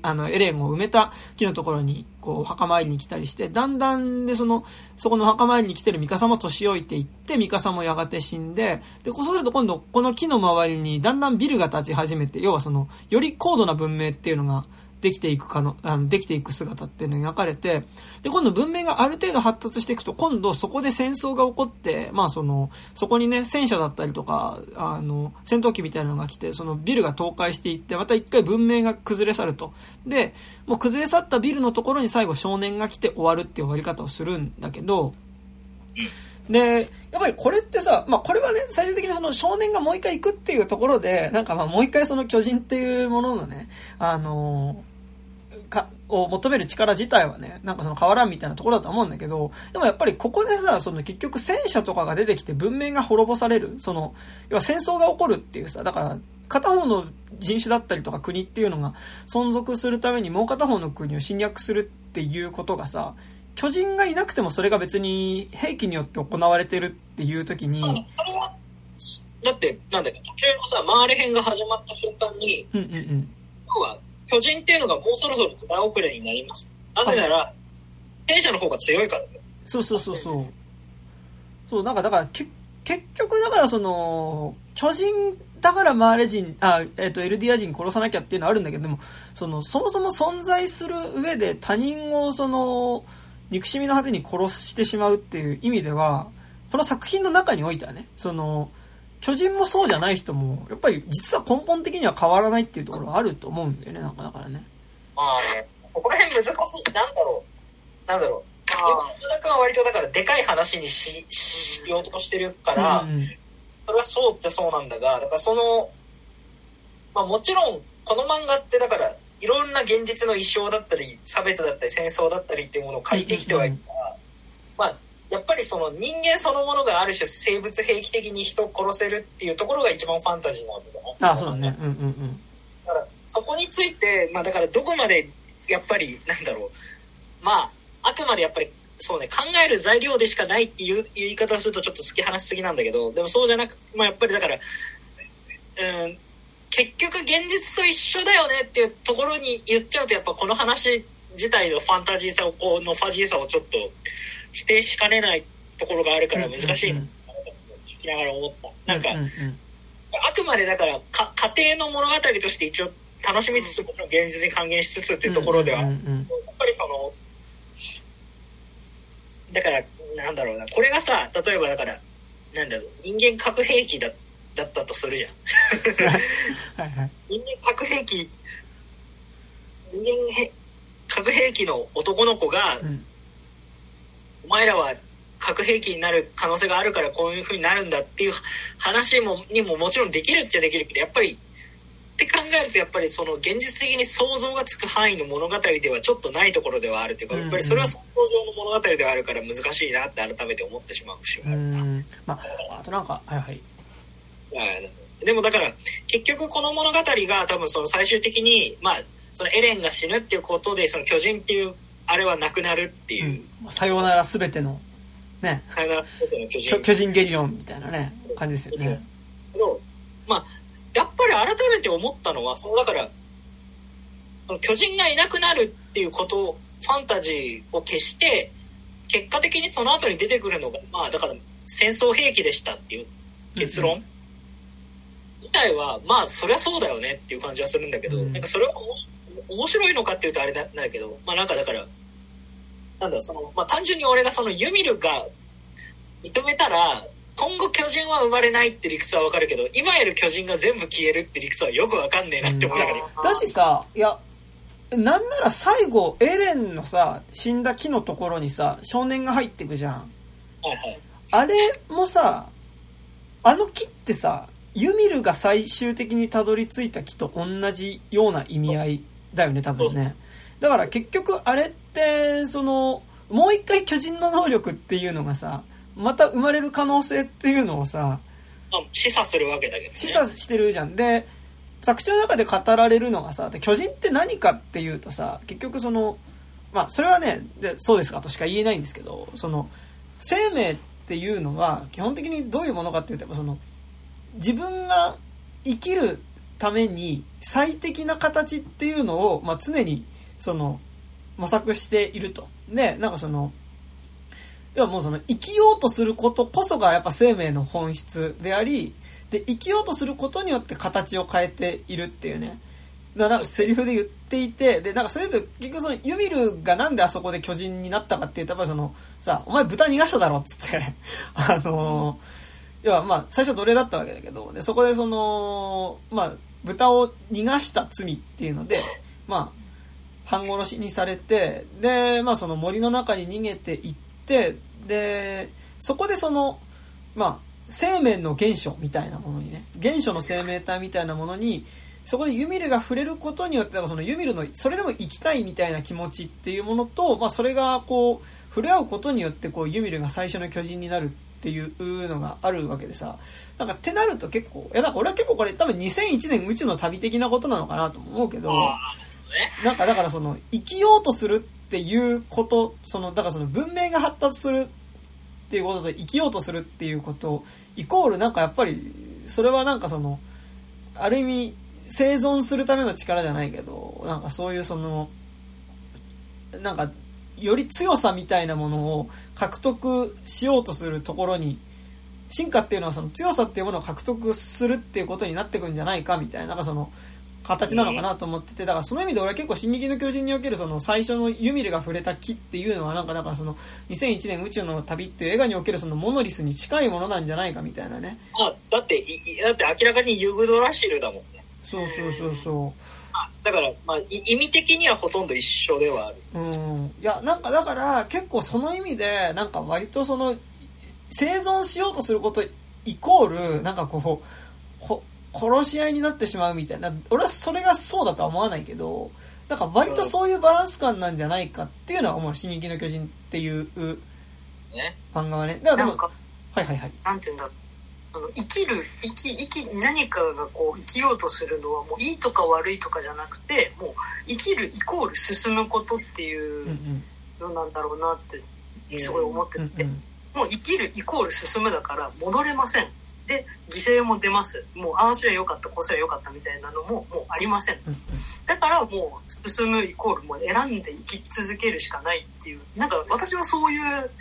あの、エレンを埋めた木のところに、こう、墓参りに来たりして、だんだんで、その、そこの墓参りに来てるミカサも年老いていって、ミカサもやがて死んで、で、そうすると今度、この木の周りにだんだんビルが建ち始めて、要はその、より高度な文明っていうのが、できていくかの、あの、できていく姿っていうのが描かれて、で、今度文明がある程度発達していくと、今度そこで戦争が起こって、まあその、そこにね、戦車だったりとか、あの、戦闘機みたいなのが来て、そのビルが倒壊していって、また一回文明が崩れ去ると。で、もう崩れ去ったビルのところに最後少年が来て終わるっていう終わり方をするんだけど、で、やっぱりこれってさ、まあこれはね、最終的にその少年がもう一回行くっていうところで、なんかまあもう一回その巨人っていうもののね、あのーか、を求める力自体はね、なんかその変わらんみたいなところだと思うんだけど、でもやっぱりここでさ、その結局戦車とかが出てきて文明が滅ぼされる、その、要は戦争が起こるっていうさ、だから、片方の人種だったりとか国っていうのが存続するためにもう片方の国を侵略するっていうことがさ、巨人がいなくてもそれが別に兵器によって行われてるっていう時に、だって、なんだっけ、途中のさ、回れ編が始まった瞬間に、うんうんうん。要は、巨人っていうのがもうそろそろ時代遅れになります。なぜなら、弊社の方が強いからです。そうそうそうそう。そう、なんかだから、け結局だからその、巨人だからマーレ人、あ、えっ、ー、と、エルディア人殺さなきゃっていうのはあるんだけど、でも、その、そもそも存在する上で他人をその、憎しみの果てに殺してしまうっていう意味では、この作品の中においてはね、その、巨人もそうじゃない人も、やっぱり実は根本的には変わらないっていうところはあると思うんだよね、なんかだからね。まあね、ここら辺難しい。なんだろう。なんだろう。山田君は割とだからでかい話にししようとしてるから、うんうん、それはそうってそうなんだが、だからその、まあもちろん、この漫画ってだから、いろんな現実の一生だったり、差別だったり、戦争だったりっていうものを借りてきてはいるから、まあやっぱりその人間そのものがある種生物兵器的に人を殺せるっていうところが一番ファンタジーなわけじゃない？あそうだね。うんうんうん。だからそこについて、まあだからどこまでやっぱりなんだろう。まあ、あくまでやっぱりそうね、考える材料でしかないっていう言い方をするとちょっと突き放しすぎなんだけど、でもそうじゃなく、まあやっぱりだから、うん、結局現実と一緒だよねっていうところに言っちゃうとやっぱこの話自体のファンタジーさをこうのファジーさをちょっと否定しかねないところがあるから難しいな、うん聞きながら思った。なん。か、あくまでだからか家庭の物語として一応楽しみつつもちろん。現実に還元しつつっていうところでは、やっぱりそのだからなん。だろうなこれがさ例えばだからなん。だろう人間核兵器だってだったとするじゃん。はいはい。人間核兵器人間へ核兵器の男の子が、うん。お前らは核兵器になる可能性があるからこういう風になるんだっていう話もにももちろんできるっちゃできるけどやっぱりって考えるとやっぱりその現実的に想像がつく範囲の物語ではちょっとないところではあるっていうかうん。やっぱりそれは想像上の物語ではあるから難しいなって改めて思ってしまう節うもあるな。ん。まああとなんかはいはいでもだから結局この物語が多分その最終的にまあそのエレンが死ぬっていうことでその巨人っていうあれはなくなるっていう、うん。さようならすべてのね。さよなら全ての巨人。巨巨人ゲリオンみたいなね感じですよね。けど、まあ、やっぱり改めて思ったのは、そのだから、巨人がいなくなるっていうことを、ファンタジーを消して、結果的にその後に出てくるのが、まあだから戦争兵器でしたっていう結論、うん自体は、まあそりゃそうだよねっていう感じはするんだけど、うん。なんかそれは面白いのかっていうとあれだだけど、まあなんかだから、なんだろう、その、まあ単純に俺がそのユミルが認めたら、今後巨人は生まれないって理屈はわかるけど、今いる巨人が全部消えるって理屈はよくわかんねえなって思いながら、だしさいやなんなら最後エレンのさ死んだ木のところにさ少年が入ってくじゃん。はいはい。あれもさあの木ってさユミルが最終的にたどり着いた木と同じような意味合いだよね多分ねだから結局あれってそのもう一回巨人の能力っていうのがさまた生まれる可能性っていうのをさまあ、示唆するわけだけどね。示唆してるじゃん。で、作中の中で語られるのがさ、で巨人って何かっていうとさ、結局その、まあ、それはね、でそうですかとしか言えないんですけど、その、生命っていうのは、基本的にどういうものかっていうと、やっぱその、自分が生きるために最適な形っていうのを、まあ、常に、その、模索していると。で、なんかその、要はもうその生きようとすることこそがやっぱ生命の本質であり、で、生きようとすることによって形を変えているっていうね。ななんかセリフで言っていて、で、なんかそれで結局そのユミルがなんであそこで巨人になったかっていうと、やっぱりその、さ、お前豚逃がしただろっつって、あのー、要はまあ最初奴隷だったわけだけど、で、そこでその、まあ、豚を逃がした罪っていうので、まあ、半殺しにされて、で、まあその森の中に逃げていって、で、そこでその、まあ、生命の原初みたいなものにね、原初の生命体みたいなものに、そこでユミルが触れることによって、そのユミルの、それでも生きたいみたいな気持ちっていうものと、まあそれがこう、触れ合うことによって、こう、ユミルが最初の巨人になるっていうのがあるわけでさ、なんかってなると結構、いやなんか俺は結構これ多分2001年宇宙の旅的なことなのかなとも思うけど。なんかだからその生きようとするっていうこと、そのだからその文明が発達するっていうことと生きようとするっていうことイコールなんかやっぱりそれはなんかそのある意味生存するための力じゃないけどなんかそういうそのなんかより強さみたいなものを獲得しようとするところに進化っていうのはその強さっていうものを獲得するっていうことになってくんじゃないかみたいな、なんかその、形なのかなと思ってて、だからその意味で俺は結構進撃の巨人におけるその最初のユミルが触れた木っていうのはなんかだからその2001年宇宙の旅っていう映画におけるそのモノリスに近いものなんじゃないかみたいなね。まあ、だって、だって明らかにユグドラシルだもんね。そうそうそうそだから、まあ、い意味的にはほとんど一緒ではある。う。うん。いや、なんかだから結構その意味でなんか割とその生存しようとすることイコールなんかこう、ほ殺し合いになってしまうみたいな。俺はそれがそうだとは思わないけど、なんか割とそういうバランス感なんじゃないかっていうのは思う。進撃の巨人っていうね。漫画はね。だからでも、はいはいはい。なんていうんだその生きる生き生き何かがこう生きようとするのはもういいとか悪いとかじゃなくてもう生きるイコール進むことっていう。のなんだろうなってすごい思ってて、うんうんもう生きるイコール進むだから戻れません。で、犠牲も出ます。もう、ああすりゃよかった、こうすりゃよかったみたいなのももうありませんだからもう進むイコールもう選んで生き続けるしかないっていう。なんか私はそういう、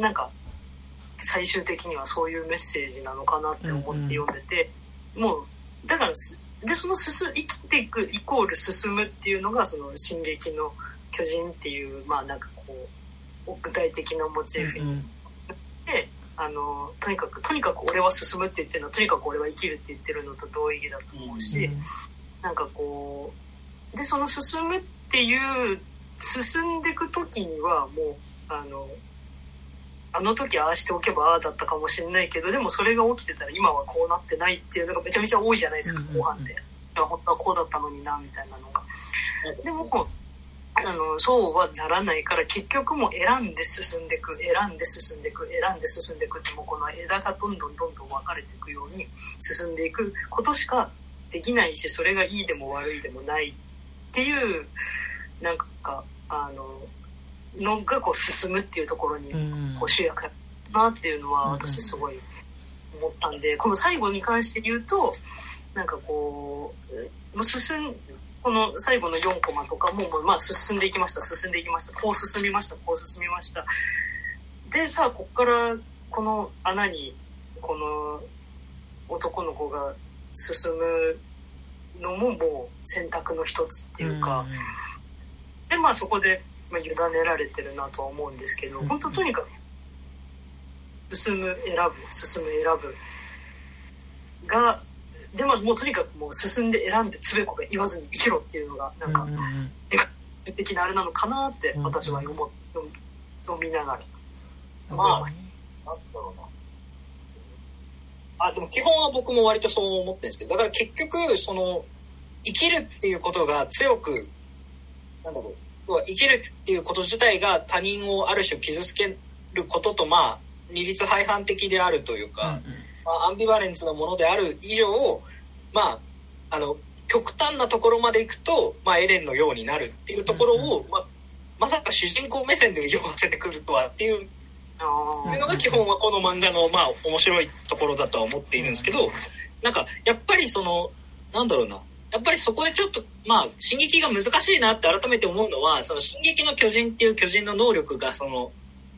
なんか、最終的にはそういうメッセージなのかなって思って読んでて、もう、だからす、で、その進、生きていくイコール進むっていうのが、その、進撃の巨人っていう、まあなんかこう、具体的なモチーフに。うんであのとにかくとにかく俺は進むって言ってるのはとにかく俺は生きるって言ってるのと同意義だと思うし、なんかこうでその進むっていう進んでいく時にはもうあのあの時ああしておけばああだったかもしれないけどでもそれが起きてたら今はこうなってないっていうのがめちゃめちゃ多いじゃないですか後半で。本当はこうだったのになみたいなのが。でもあのそうはならないから結局もう選んで進んでいく選んで進んでいく選んで進んでいくってもうこの枝がどんどんどんどん分かれていくように進んでいくことしかできないしそれがいいでも悪いでもないっていうなんかあののがこう進むっていうところにうん。こう集約されたなっていうのはうん。私すごい思ったんでこの最後に関して言うとなんかこう進んこの最後の4コマとかももうまあ進んでいきました進んでいきましたこう進みましたこう進みました。でさあこっからこの穴にこの男の子が進むのももう選択の一つっていうか、でまあそこで、まあ、委ねられてるなとは思うんですけど、うん本当とにかく進む選ぶ進む選ぶがでまあもうとにかくもう進んで選んでつべこべ言わずに生きろっていうのがなんかうんうんうん的なあれなのかなってうん私は思っ読読みながら。まあなんだろうな。あ、でも基本は僕も割とそう思ってるんですけど、だから結局、その、生きるっていうことが強く、なんだろう、生きるっていうこと自体が他人をある種傷つけることと、まあ、二律背反的であるというか、まあ、アンビバレンスなものである以上、まあ、あの、極端なところまで行くと、まあ、エレンのようになるっていうところを、まあ、まさか主人公目線で言わせてくるとはっていうあいうのが基本はこの漫画のまあ面白いところだとは思っているんですけど、なんかやっぱりその、なんだろうな。やっぱりそこでちょっと、まあ、進撃が難しいなって改めて思うのは、その進撃の巨人っていう巨人の能力が、その、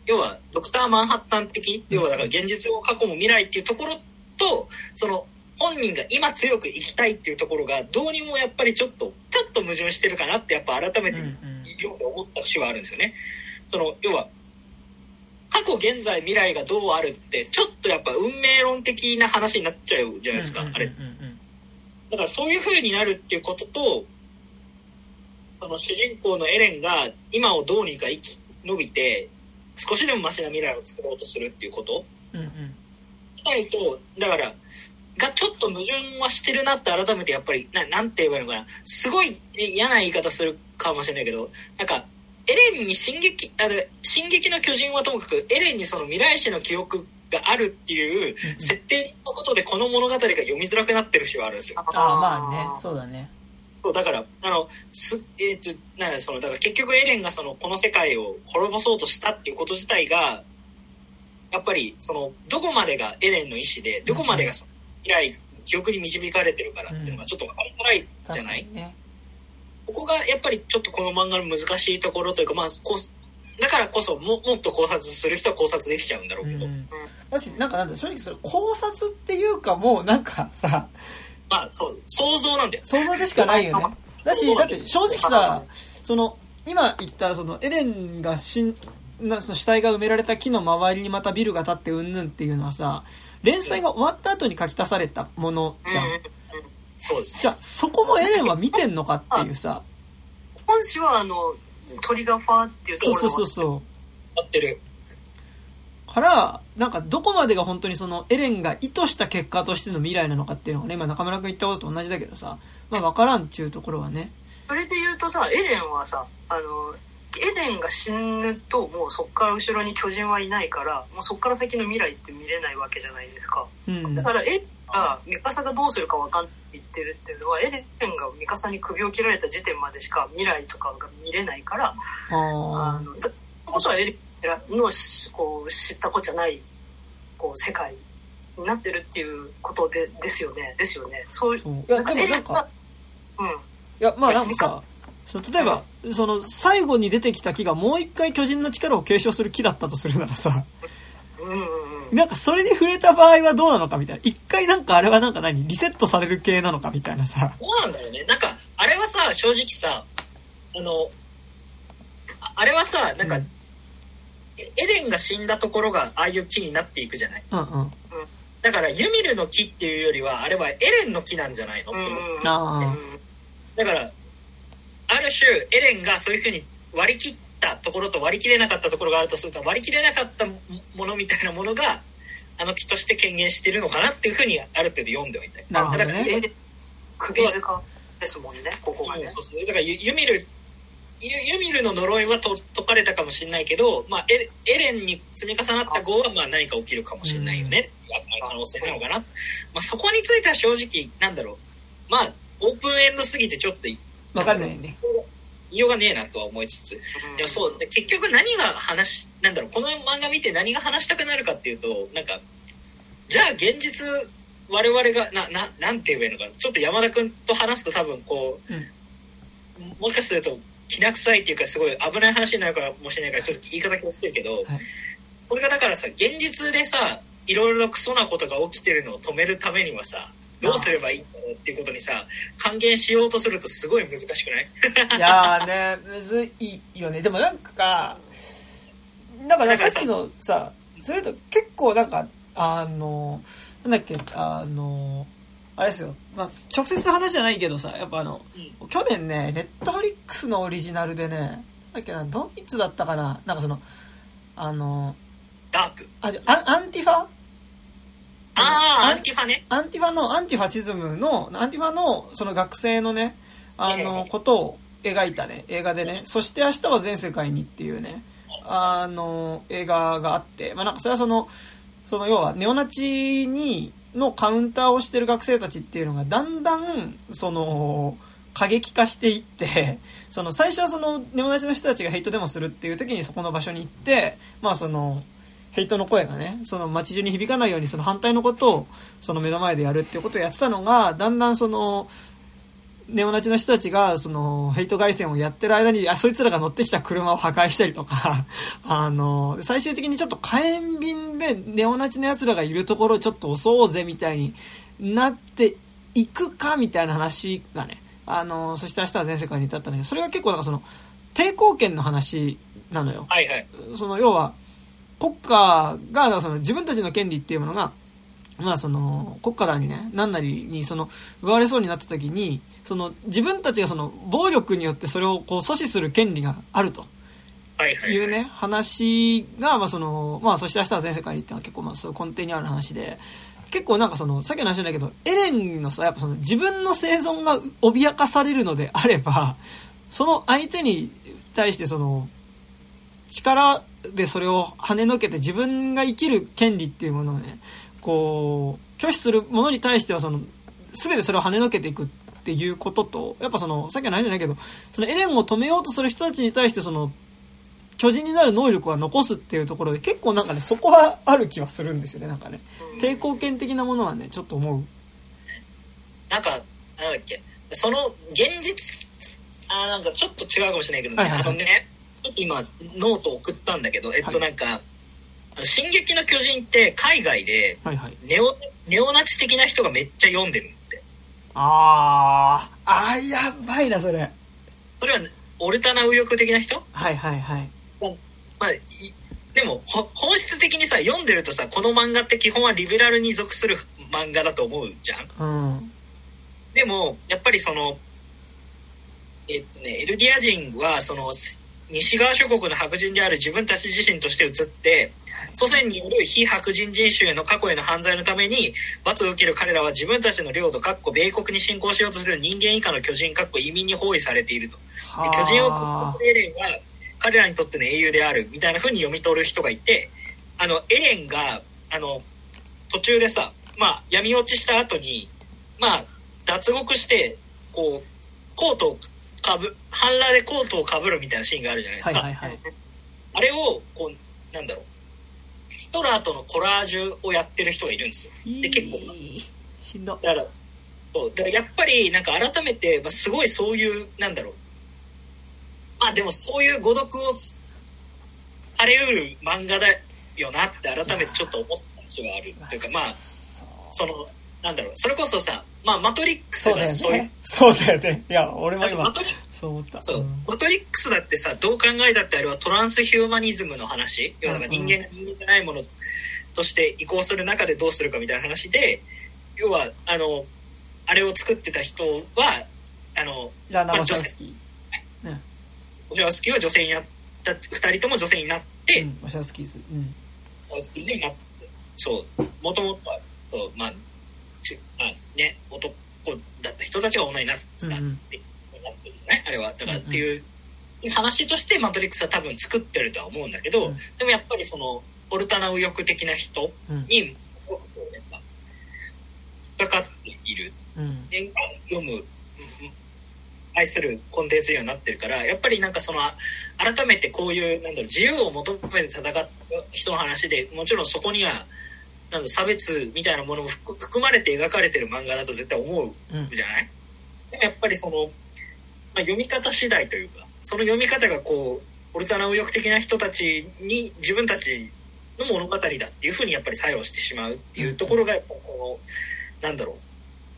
要は、ドクター・マンハッタン的、要はだから現実を過去も未来っていうところと、その、本人が今強く生きたいっていうところが、どうにもやっぱりちょっと、ちょっと矛盾してるかなって、やっぱ改めてよう思った節はあるんですよね。その、要は、過去、現在、未来がどうあるって、ちょっとやっぱ運命論的な話になっちゃうじゃないですか、あれ。だからそういう風になるっていうことと、その主人公のエレンが今をどうにか生き延びて、少しでもマシな未来を作ろうとするっていうことうんうん自体と、だから、がちょっと矛盾はしてるなって改めてやっぱり、ななんて言えばいいのかな。すごい嫌な言い方するかもしれないけど、なんか、エレンに進撃、あれ、進撃の巨人はともかく、エレンにその未来史の記憶があるっていううん設定のことでこの物語が読みづらくなってる節はあるんですよ。ああまあね。そうだね。そう、だから、あの、す、えっ、と、なんかその、だから結局エレンがその、この世界を滅ぼそうとしたっていうこと自体が、やっぱり、その、どこまでがエレンの意思で、どこまでがその、未来、記憶に導かれてるからっていうのがちょっと分かりづらいじ確ゃない、かにね。ここがやっぱりちょっとこの漫画の難しいところというか、まあ、こう、だからこそも、もっと考察する人は考察できちゃうんだろうけど、うん。だしなんかなんだ正直それ考察っていうかもうなんかさまあ、そう、想像なんだよ。想像でしかないよね。だしだって正直さその今言ったそのエレンが死んなその死体が埋められた木の周りにまたビルが建ってうんぬんっていうのはさ連載が終わった後に書き足されたものじゃん。うん。うん。そうです。じゃあそこもエレンは見てんのかっていうさ。本誌はあの鳥がファーっていうとそうころそうそうそう合ってる。から、なんかどこまでが本当にそのエレンが意図した結果としての未来なのかっていうのがね、今中村君言ったことと同じだけどさ、まあ分からんっちゅうところはね。それで言うとさエレンはさあのエレンが死ぬともうそっから後ろに巨人はいないからもうそっから先の未来って見れないわけじゃないですか。うん。だからエレンがミカサがどうするか分かんないって言ってるっていうのはエレンがミカサに首を切られた時点までしか未来とかが見れないからああのだことはエレンのしこう知ったこっちゃないこう世界になってるっていうことでですよねですよね。そういやでもなんかうん。いやまあなんかさその例えば、その最後に出てきた木がもう一回巨人の力を継承する木だったとするならさなんかそれに触れた場合はどうなのかみたいな。一回なんかあれはなんか何？リセットされる系なのかみたいなさ。どうなんだろうね。なんか、あれはさ、正直さ、あの、ああれはさ、なんか、うんエエレンが死んだところがああいう木になっていくじゃない？うんうん。だから、ユミルの木っていうよりは、あれはエレンの木なんじゃないの？って思う。うんあだから、ある種、エレンがそういうふうに割り切ったところと割り切れなかったところがあるとすると、割り切れなかったもものみたいなものが、あの木として権限してるのかなっていうふうに、ある程度読んではいたい。なるほどだから首塚ですもんねここがね。そうそうだからユユミルユユミルの呪いはと解かれたかもしれないけど、まあ、エレエレンに積み重なった号はまあ何か起きるかもしれないよね、うあくまで可能性なのかな、まあ、そこについては正直なんだろう。まあオープンエンドすぎてちょっと言わかんないね。言いようがねえなとは思いつつでもそうで結局何が話なんだろうこの漫画見て何が話したくなるかっていうとなんかじゃあ現実我々がなななんて言えばいいのかなちょっと山田君と話すと多分こう、もしかするときな臭いっていうかすごい危ない話になるかもしれないからちょっと言い方気をつけるけど、はいこれがだからさ現実でさいろいろクソなことが起きてるのを止めるためにはさどうすればいいんだろうっていうことにさ還元しようとするとすごい難しくない？いやーね、むずいよね。でもなんか、なんかね、さっきのさ、それと結構なんか、あの、なんだっけ、あの、あれですよ。まあ、直接話じゃないけどさ、やっぱあの、去年ね、 Netflix のオリジナルでね、なんだっけな、ドイツだったかな、なんかその、あの、ダーク。あ、アンティファ？ああアンティファね。アンティファの、アンティファシズムの、アンティファの、その学生のね、あの、ことを描いたね、映画でね、そして明日は全世界にっていうね、あの、映画があって、まあなんかそれはその、その要はネオナチに、のカウンターをしてる学生たちっていうのがだんだん、その、過激化していって、その最初はそのネオナチの人たちがヘイトデモするっていう時にそこの場所に行って、まあその、ヘイトの声がね、その街中に響かないようにその反対のことをその目の前でやるっていうことをやってたのが、だんだんその、ネオナチの人たちが、その、ヘイト外線をやってる間に、あ、そいつらが乗ってきた車を破壊したりとか、あの、最終的にちょっと火炎瓶でネオナチの奴らがいるところをちょっと襲おうぜみたいになっていくかみたいな話がね、あの、そして明日は全世界に至ったんだけど、それが結構なんかその、抵抗権の話なのよ。はいはいその要は国家がその自分たちの権利っていうものがまあその国家だにね。何なりにその奪われそうになった時にその自分たちがその暴力によってそれをこう阻止する権利があると。はいはいい。うね話がまあそのまあそして明日は全世界にっていうのは結構まあそういう根底にある話で結構なんかそのさっきの話じゃないけどエレンのさやっぱその自分の生存が脅かされるのであればその相手に対してその力でそれを跳ねのけて自分が生きる権利っていうものをね、こう、拒否するものに対してはその、すべてそれを跳ねのけていくっていうことと、やっぱその、さっきの話じゃないけど、そのエレンを止めようとする人たちに対してその、巨人になる能力は残すっていうところで結構なんかね、そこはある気はするんですよね、なんかね。抵抗権的なものはね、ちょっと思う。なんか、なんだっけ、その現実、あーなんかちょっと違うかもしれないけどね、はいはいはいあのね、ちょっと今、ノート送ったんだけど、えっとはいなんか、あの進撃の巨人って海外ではいはい。ネオ、ネオナチ的な人がめっちゃ読んでるって。あー、あー、やばいな、それ。それは、オルタナ右翼的な人？はいはいはい。まあ、いでも、ほ本質的にさ、読んでるとさ、この漫画って基本はリベラルに属する漫画だと思うじゃん？うん。でも、やっぱりその、えっとね、エルディア人は、その、西側諸国の白人である自分たち自身として移って、祖先による非白人人種への過去への犯罪のために罰を受ける彼らは自分たちの領土、かっこ米国に侵攻しようとする人間以下の巨人、かっこ移民に包囲されていると。で巨人をは殺すエレンは彼らにとっての英雄であるみたいな風に読み取る人がいて、あの、エレンが、あの、途中でさ、まあ、闇落ちした後に、まあ、脱獄して、こう、コートをかぶ、半裸でコートをかぶるみたいなシーンがあるじゃないですか。はいはいはい。あれを、こう、なんだろう、ヒトラーとのコラージュをやってる人がいるんですよ。で、結構、しんど。だから、そう、だからやっぱりなんか改めて、まあ、すごいそういう、なんだろう。まあでもそういう誤読をされうる漫画だよなって改めてちょっと思った節はある。というかまあ、その、なんだろう、それこそさ、まあマトリックスそうだよがそういうね。そうだよね。いや、俺も今そう思った。そう、んマトリックスだってさ、どう考えたってあれはトランスヒューマニズムの話？要は人間が人間じゃないものとして移行する中でどうするかみたいな話で、要は、あの、あれを作ってた人は、あの、ラナ・まあワシャウスキー。ね。オジャワスキーは女性になった、二人とも女性になって、うん、ワシャウスキーズ。うん。オジャワスキーになって、そう、もともとは、そう、まあね、男だった人たちが女になったって、うんうんなってるじゃないあれは。だからっていう、話としてマトリックスは多分作ってるとは思うんだけど、うんでもやっぱりその、オルタナ右翼的な人うん。に、すごくこう、やっぱ、引っかかっている。うん。年間読む、うん愛するコンテンツにはなってるから、やっぱりなんかその、あ改めてこういう、なんだろう、自由を求めて戦った人の話で、もちろんそこには、なんだろう差別みたいなものも含含まれて描かれてる漫画だと絶対思ううん。じゃない？でもやっぱりその、まあ、読み方次第というか、その読み方がこう、オルタナ右翼的な人たちに自分たちの物語だっていうふうにやっぱり作用してしまうっていうところが、やっぱこの、なんだろう、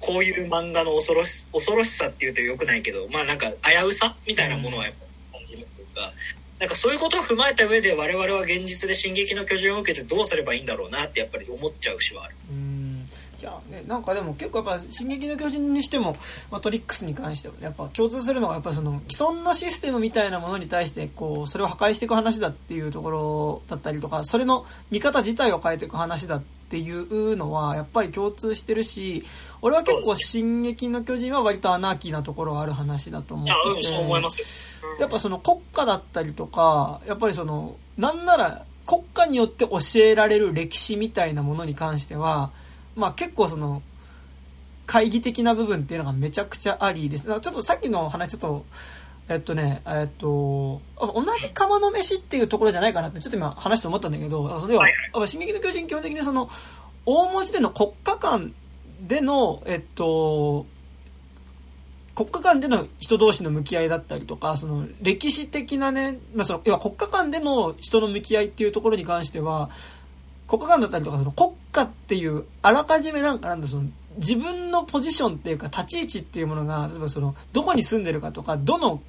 こういう漫画の恐ろし、恐ろしさっていうと良くないけど、まあなんか危うさみたいなものはやっぱ感じるというか、なんかそういうことを踏まえた上で我々は現実で進撃の巨人を受けてどうすればいいんだろうなってやっぱり思っちゃうしはある。うんいやね、なんかでも結構やっぱ「進撃の巨人」にしてもマトリックスに関してもやっぱ共通するのがやっぱその既存のシステムみたいなものに対してこうそれを破壊していく話だっていうところだったりとかそれの見方自体を変えていく話だっていうのはやっぱり共通してるし俺は結構「進撃の巨人」は割とアナーキーなところがある話だと思ってて。やっぱその国家だったりとか、やっぱりその、なんなら国家によって教えられる歴史みたいなものに関しては、まあ結構その、懐疑的な部分っていうのがめちゃくちゃありです。ちょっとさっきの話ちょっと、えっとね、えっと、あ同じ釜の飯っていうところじゃないかなってちょっと今話して思ったんだけど、それは、はいやっぱ進撃の巨人基本的にその、大文字での国家間での、えっと、国家間での人同士の向き合いだったりとか、その歴史的なね、まあ、その、要は国家間での人の向き合いっていうところに関しては、国家間だったりとか、その国家っていう、あらかじめなんかなんだ、その、自分のポジションっていうか、立ち位置っていうものが、例えばその、どこに住んでるかとか、どの、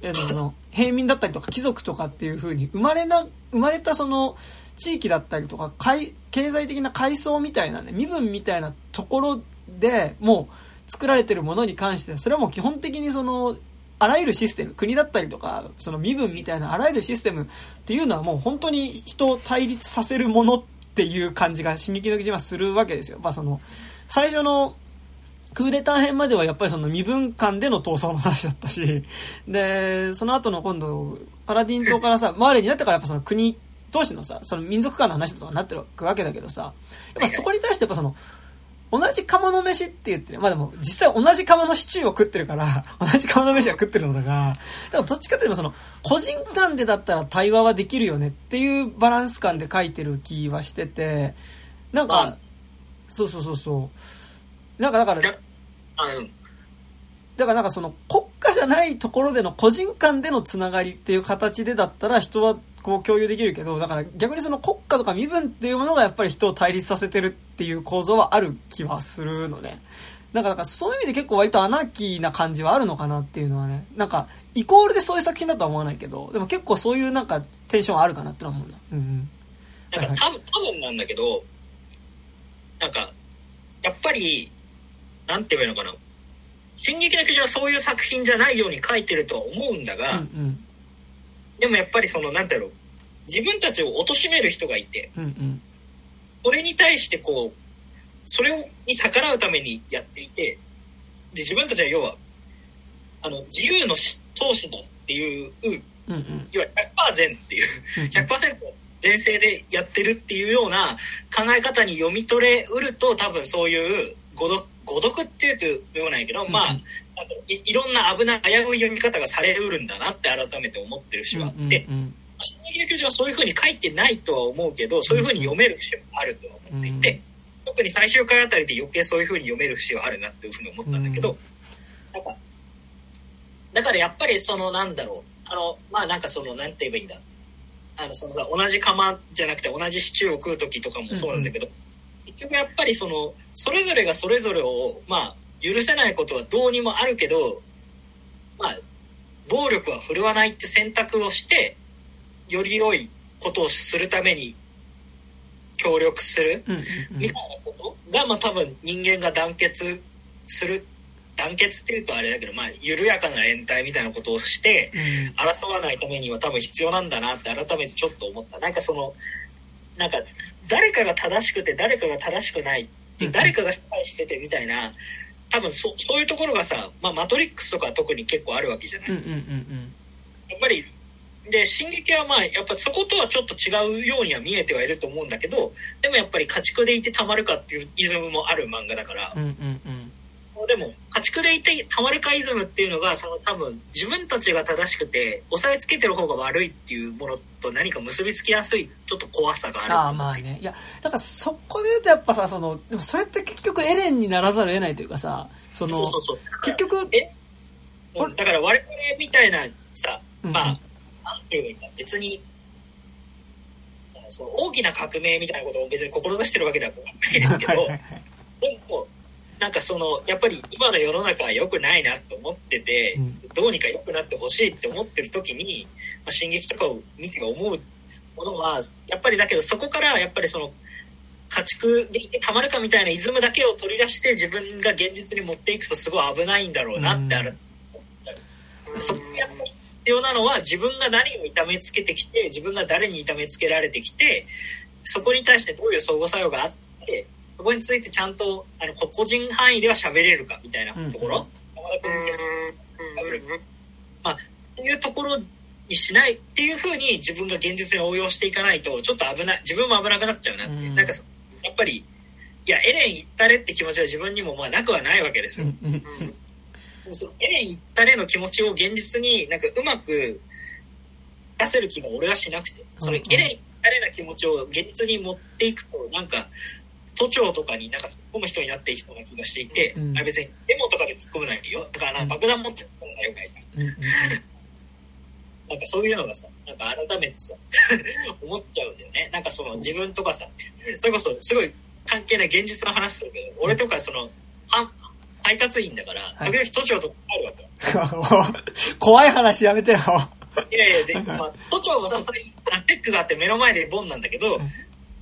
えーその、平民だったりとか、貴族とかっていう風に、生まれな、生まれたその、地域だったりとか、い経済的な階層みたいなね、身分みたいなところでもう作られてるものに関して、それはもう基本的にその、あらゆるシステム、国だったりとか、その身分みたいなあらゆるシステムっていうのはもう本当に人を対立させるものっていう感じが進撃の巨人はするわけですよ。まあその、最初のクーデター編まではやっぱりその身分間での闘争の話だったし、で、その後の今度、パラディン島からさ、マーレになってからやっぱその国同士のさ、その民族間の話とかになってるわけだけどさ、やっぱそこに対してやっぱその、同じ釜の飯って言ってね、まあでも実際同じ釜のシチューを食ってるから、同じ釜の飯は食ってるのだが、でもどっちかというとその、個人間でだったら対話はできるよねっていうバランス感で書いてる気はしてて、なんか、そうそうそうそう。なんかだから。だからなんかその国家じゃないところでの個人間でのつながりっていう形でだったら人はこう共有できるけど、だから逆にその国家とか身分っていうものがやっぱり人を対立させてるっていう構造はある気はするのね。なんか、なんかそういう意味で結構割とアナーキーな感じはあるのかなっていうのはね。なんか、イコールでそういう作品だとは思わないけど、でも結構そういうなんかテンションはあるかなってのは思うな。うんうん。なんか多分、多分なんだけど、なんか、やっぱり、なんて言えばいいのかな。進撃の巨人はそういう作品じゃないように書いてるとは思うんだうんが、うん。でもやっぱりその、なんていうの、自分たちを貶める人がいて、うんうん。それに対してこう、それをに逆らうためにやっていて、で、自分たちは要は、あの、自由のし闘士だっていう、うんうん。要は100%善っていう、100%前世でやってるっていうような考え方に読み取れうると多分そういう誤読誤読っていうと言わないけど、うん。まああのいいろんな危ない危うい読み方がされうるんだなって改めて思ってるしはあって、うんうん進撃の巨人はそういう風に書いてないとは思うけど、そういう風に読める節もあるとは思っていて、特に最終回あたりで余計そういう風に読める節はあるなっていう風に思ったんだけど、うんだからやっぱりそのなんだろう、あの、まあなんかその、なんて言えばいいんだ。あの、そのさ、同じ釜じゃなくて同じシチューを食う時とかもそうなんだけど、結局やっぱりその、それぞれがそれぞれを、まあ、許せないことはどうにもあるけど、まあ、暴力は振るわないって選択をして、より良いことをするために協力するうんうん。みたいなことが、まあ多分人間が団結する、団結っていうとあれだけど、まあ緩やかな連帯みたいなことをして、うん。争わないためには多分必要なんだなって改めてちょっと思った。なんかその、なんか誰かが正しくて誰かが正しくないってうん。誰かが失敗しててみたいな、多分そそういうところがさ、まあマトリックスとか特に結構あるわけじゃない？やっぱり、で、進撃はまあ、やっぱそことはちょっと違うようには見えてはいると思うんだけど、でもやっぱり家畜でいてたまるかっていうイズムもある漫画だから。うんう、んうんうんでも、家畜でいてたまるかイズムっていうのが、その多分、自分たちが正しくて、押さえつけてる方が悪いっていうものと何か結びつきやすい、ちょっと怖さがある。ああまあね。いやだからそこで言うとやっぱさそのでもそれって結局エレンにならざるを得ないというかさそのそうそうそう。結局え？うんだから我々みたいなさ、うん。まあ、なんていうか別に、その大きな革命みたいなことを別に志してるわけではないですけど、はいはいはい。でも、なんかその、やっぱり今の世の中は良くないなと思ってて、うんどうにか良くなってほしいって思ってる時に、まあ、進撃とかを見て思うものは、やっぱりだけどそこからやっぱりその、家畜でいてたまるかみたいなイズムだけを取り出して自分が現実に持っていくとすごい危ないんだろうなってある。そこにやっぱり必要なのは自分が何を痛めつけてきて、自分が誰に痛めつけられてきて、そこに対してどういう相互作用があって、そこについてちゃんと、あの、個人範囲では喋れるかみたいなところ、山田君っていうところにしないっていうふうに自分が現実に応用していかないと、ちょっと危ない、自分も危なくなっちゃうなっていう。うん。なんかそやっぱり、いや、エレン行ったれって気持ちは自分にもまあなくはないわけですよ。うんそのエレン行ったれの気持ちを現実になんかうまく出せる気も俺はしなくて、そのエレン行ったれな気持ちを現実に持っていくと、なんか、都庁とかになんか突っ込む人になっていきそうな気がしていて、うんあれ別にデモとかで突っ込むないよ。だから爆弾持って突っ込むのがよくないじゃん。うんうんなんかそういうのがさ、なんか改めてさ、思っちゃうんだよね。なんかその自分とかさ、それこそすごい関係ない現実の話するけど、俺とかその、は配達員だから、い時々都庁とかあるわけよ。怖い話やめてよ。いやいや、で、まあ、都庁はさ、それ、テックがあって目の前でボンなんだけど、うん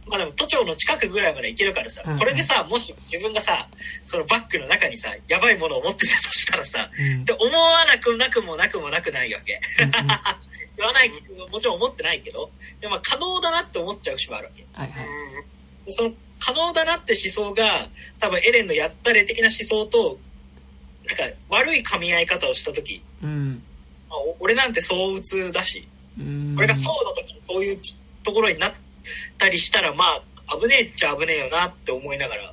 まあでも都庁の近くぐらいまで行けるからさ、うんこれでさ、もし自分がさ、そのバッグの中にさ、やばいものを持ってたとしたらさ、うんで思わなくなくもなくもなくないわけ。言わない、もちろん思ってないけど、でもまあ可能だなって思っちゃう節もあるわけ。はいはい。でその可能だなって思想が、多分エレンのやったれ的な思想と、なんか悪い噛み合い方をしたとき、うん。まあお俺なんて相打つだし、うん俺がそうの時にこういうところになったりしたら、まあ、危ねえっちゃ危ねえよなって思いながら、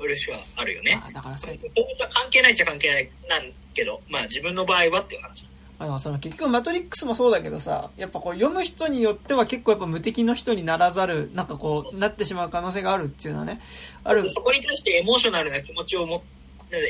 嬉しはあるよねま。あだからさ、そういうことは関係ないっちゃ関係ないなんけど、まあ自分の場合はっていう話。あのその結局マトリックスもそうだけどさ、やっぱこう読む人によっては結構やっぱ無敵の人にならざる、なんかこう、なってしまう可能性があるっていうのはね、ある。そこに対してエモーショナルな気持ちを持っ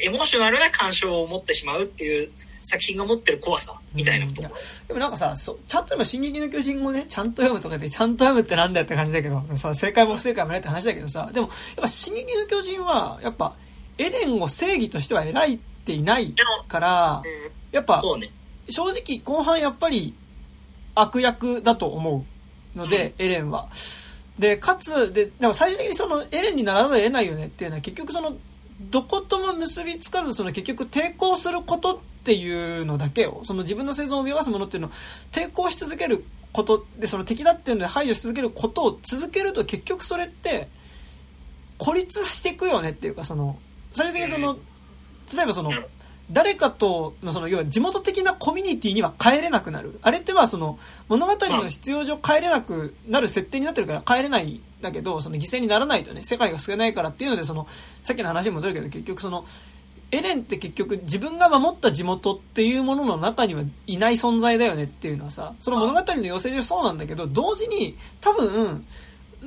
エモーショナルな感傷を持ってしまうっていう作品が持ってる怖さみたいなところ。でもなんかさ、そちゃんと今、進撃の巨人をね、ちゃんと読むとかで、ちゃんと読むってなんだよって感じだけど、その正解も不正解もないって話だけどさ、でも、やっぱ進撃の巨人は、やっぱ、エレンを正義としては描いていないから、やっぱ、ね。正直後半やっぱり悪役だと思うので、エレンは。で、かつ、で、でも最終的にそのエレンにならざるを得ないよねっていうのは結局その、どことも結びつかず、その結局抵抗することっていうのだけを、その自分の生存を脅かすものっていうのを抵抗し続けることで、その敵だっていうので排除し続けることを続けると結局それって、孤立していくよねっていうか、その、最終的にその、例えばその、誰かとのその要は地元的なコミュニティには帰れなくなる。あれってはその物語の必要上帰れなくなる設定になってるから帰れないんだけど、その犠牲にならないとね、世界が救えないからっていうので、その、さっきの話に戻るけど結局その、エレンって結局自分が守った地元っていうものの中にはいない存在だよねっていうのはさ、その物語の要請上そうなんだけど、同時に多分、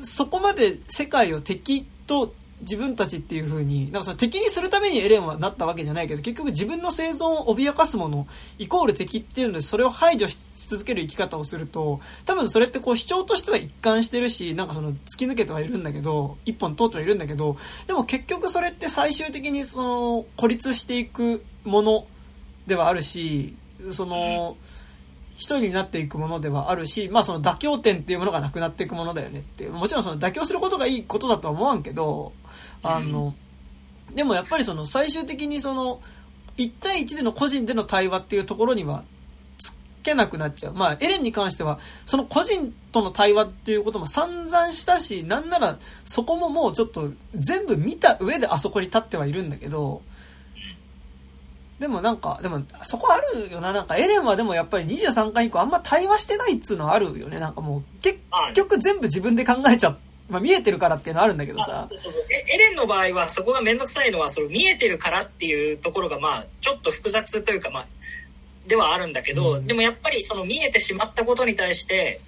そこまで世界を敵と自分たちっていう風に、なんかその敵にするためにエレンはなったわけじゃないけど、結局自分の生存を脅かすもの、イコール敵っていうので、それを排除し続ける生き方をすると、多分それってこう主張としては一貫してるし、なんかその突き抜けてはいるんだけど、一本通ってはいるんだけど、でも結局それって最終的にその孤立していくものではあるし、その、一人になっていくものではあるし、まあその妥協点っていうものがなくなっていくものだよねって。もちろんその妥協することがいいことだとは思わんけど、あの、でもやっぱりその最終的にその、1対1での個人での対話っていうところには、つけなくなっちゃう。まあ、エレンに関しては、その個人との対話っていうことも散々したし、なんならそこももうちょっと全部見た上であそこに立ってはいるんだけど、でもなんか、でも、そこあるよな。なんか、エレンはでもやっぱり23巻以降あんま対話してないっつうのはあるよね。なんかもう、結局全部自分で考えちゃっまあ見えてるからっていうのはあるんだけどさ。そうそうエレンの場合はそこがめんどくさいのは、その見えてるからっていうところがまあ、ちょっと複雑というかまあ、ではあるんだけど、うん、でもやっぱりその見えてしまったことに対して、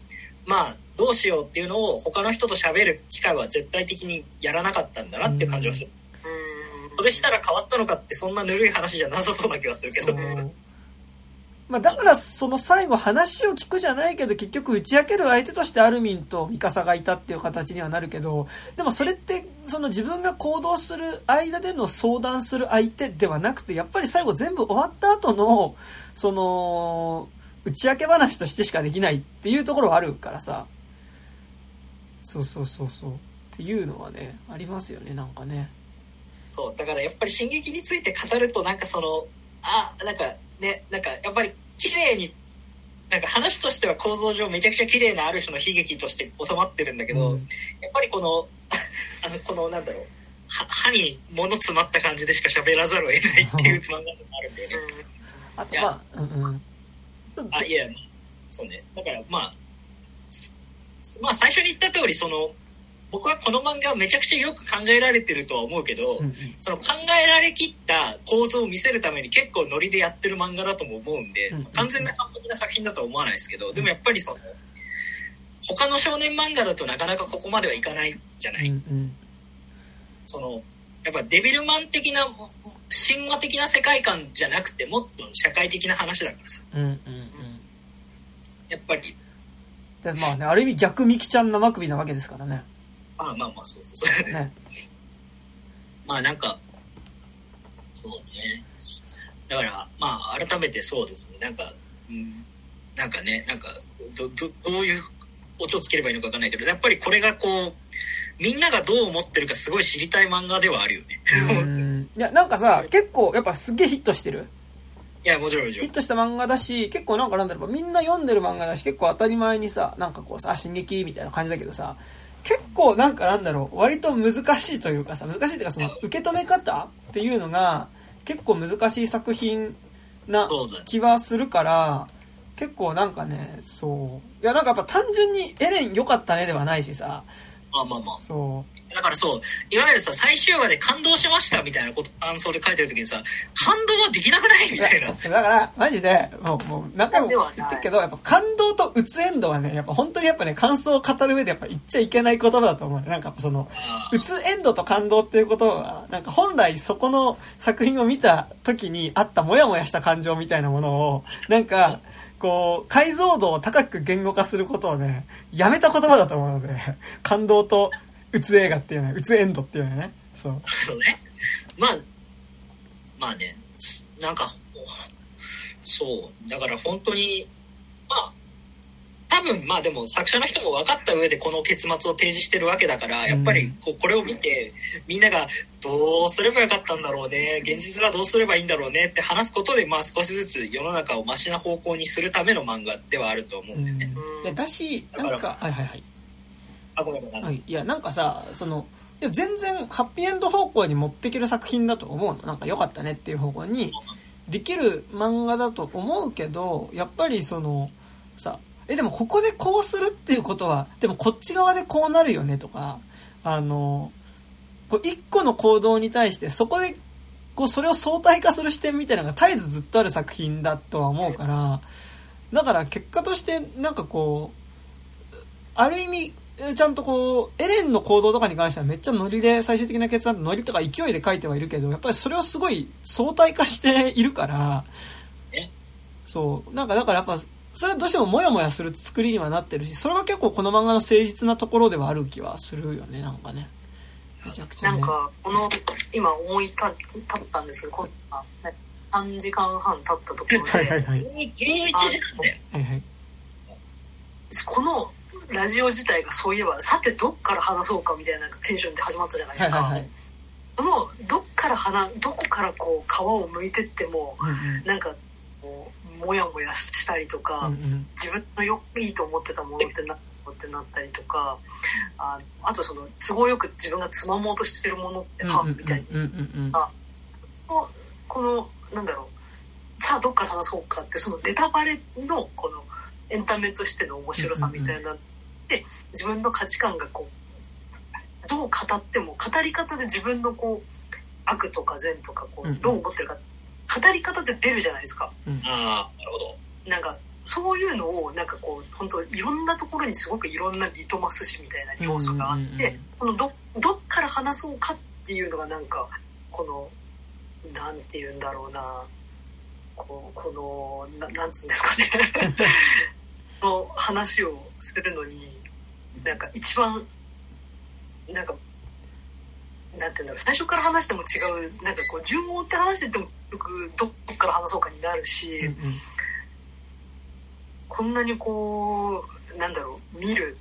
まあ、どうしようっていうのを他の人と喋る機会は絶対的にやらなかったんだなっていう感じはする。うんそれしたら変わったのかってそんなぬるい話じゃなさそうな気がするけど。まあだからその最後話を聞くじゃないけど結局打ち明ける相手としてアルミンとミカサがいたっていう形にはなるけど、でもそれってその自分が行動する間での相談する相手ではなくて、やっぱり最後全部終わった後の、その、打ち明け話としてしかできないっていうところはあるからさ。そうそうそうそう。っていうのはね、ありますよね、なんかね。そう、だからやっぱり進撃について語るとなんかその、あ、なんかね、なんかやっぱり綺麗に、なんか話としては構造上めちゃくちゃ綺麗なある種の悲劇として収まってるんだけど、うん、やっぱりこの、あの、このなんだろう、歯に物詰まった感じでしか喋らざるを得ないっていう漫画もあるんだよね。あとまあ、うんうん。あ、いや、そうね。だからまあ、まあ最初に言った通り、その、僕はこの漫画はめちゃくちゃよく考えられてるとは思うけど、うんうん、その考えられきった構造を見せるために結構ノリでやってる漫画だとも思うんで、うんうん、完全な完璧な作品だとは思わないですけど、でもやっぱりその、他の少年漫画だとなかなかここまではいかないじゃない。うんうん、その、やっぱデビルマン的な、神話的な世界観じゃなくてもっと社会的な話だからさ。うんうんうん、やっぱり。でまあね、ある意味逆ミキちゃん生首なわけですからね。まあまあまあ、そうそうそう。ね、まあなんか、そうね。だから、まあ改めてそうですね。なんか、うん、なんかね、なんか、ど、ど、どういう音つければいいのかわかんないけど、やっぱりこれがこう、みんながどう思ってるかすごい知りたい漫画ではあるよね。いや、なんかさ、結構やっぱすっげえヒットしてる？いや、もちろんもちろん。ヒットした漫画だし、結構なんかなんだろう、みんな読んでる漫画だし、結構当たり前にさ、なんかこうさ、あ、進撃みたいな感じだけどさ、結構なんかなんだろう、割と難しいというかさ、難しいというかその受け止め方っていうのが結構難しい作品な気はするから、結構なんかね、そう。いやなんかやっぱ単純にエレン良かったねではないしさ。まあまあまあ。そう。だからそう、いわゆるさ、最終話で感動しましたみたいなこと、感想で書いてる時にさ、感動はできなくないみたいな。だから、マジで、もう、もう、何回も言ってるけど、やっぱ感動とうつエンドはね、やっぱ本当にやっぱね、感想を語る上でやっぱ言っちゃいけない言葉だと思うね。なんかその、うつエンドと感動っていうことは、なんか本来そこの作品を見た時にあったモヤモヤした感情みたいなものを、なんか、こう、解像度を高く言語化することをね、やめた言葉だと思うので、感動とうつ映画っていうね、うつエンドっていうのね。そう。そうね。まあ、まあね、なんか、そう。だから本当に、まあ、多分まあでも作者の人も分かった上でこの結末を提示してるわけだからやっぱりここれを見てみんながどうすればよかったんだろうね現実がどうすればいいんだろうねって話すことでまあ少しずつ世の中をマシな方向にするための漫画ではあると思うんだよね。うん、だしなんかはいはいはい。あ、ごめんごめん。はい、いや、なんかさ、その、いや、全然ハッピーエンド方向に持っていける作品だと思うの。なんか良かったねっていう方向にできる漫画だと思うけど、やっぱりその、さ、え、でもここでこうするっていうことは、でもこっち側でこうなるよねとか、あの、こう一個の行動に対してそこでこうそれを相対化する視点みたいなのが絶えずずっとある作品だとは思うから、だから結果としてなんかこう、ある意味、ちゃんとこう、エレンの行動とかに関してはめっちゃノリで、最終的な決断、ノリとか勢いで書いてはいるけど、やっぱりそれをすごい相対化しているからね、そう、なんかだからやっぱ、それはどうしてもモヤモヤする作りにはなってるし、それは結構この漫画の誠実なところではある気はするよね、なんかね。めちゃくちゃね。なんか、この、今思い立ったんですけど、こんな、3時間半経ったところで、はいはいはい。11時なんだよ。はいはい。このラジオ自体がそういえば、さてどっから話そうかみたいなテンションで始まったじゃないですか。はいはいはい。その、どっから話、どこからこう、皮を剥いてっても、うんうん。なんか、こう、もやもやしたりとか、うんうん。自分のよいいと思ってたものってなってなったりとかああとその都合よく自分がつまもうとしてるものってパンみたいに、うんうん。うんあここのなんだろう。さあどっから話そうかってそのネタバレのこのエンタメとしての面白さみたいなで自分の価値観がこうどう語っても語り方で自分のこう悪とか善とかこうんううん。どう思ってるか語り方で出るじゃないですか。ああ、なるほど。なんかそういうのをなんかこう本当いろんなところにすごくいろんなリトマス紙みたいな要素があって、うんうんうんうん。このどどっから話そうかっていうのがなんかこのなんて言うんだろうな。こうこのななんつうんですかね。の話をするのになんか一番なんかなんて言うんだろう。最初から話しても違うなんかこう順を追って話してても結局どっから話そうかになるし。うんうんこんなにこうなんだろう見る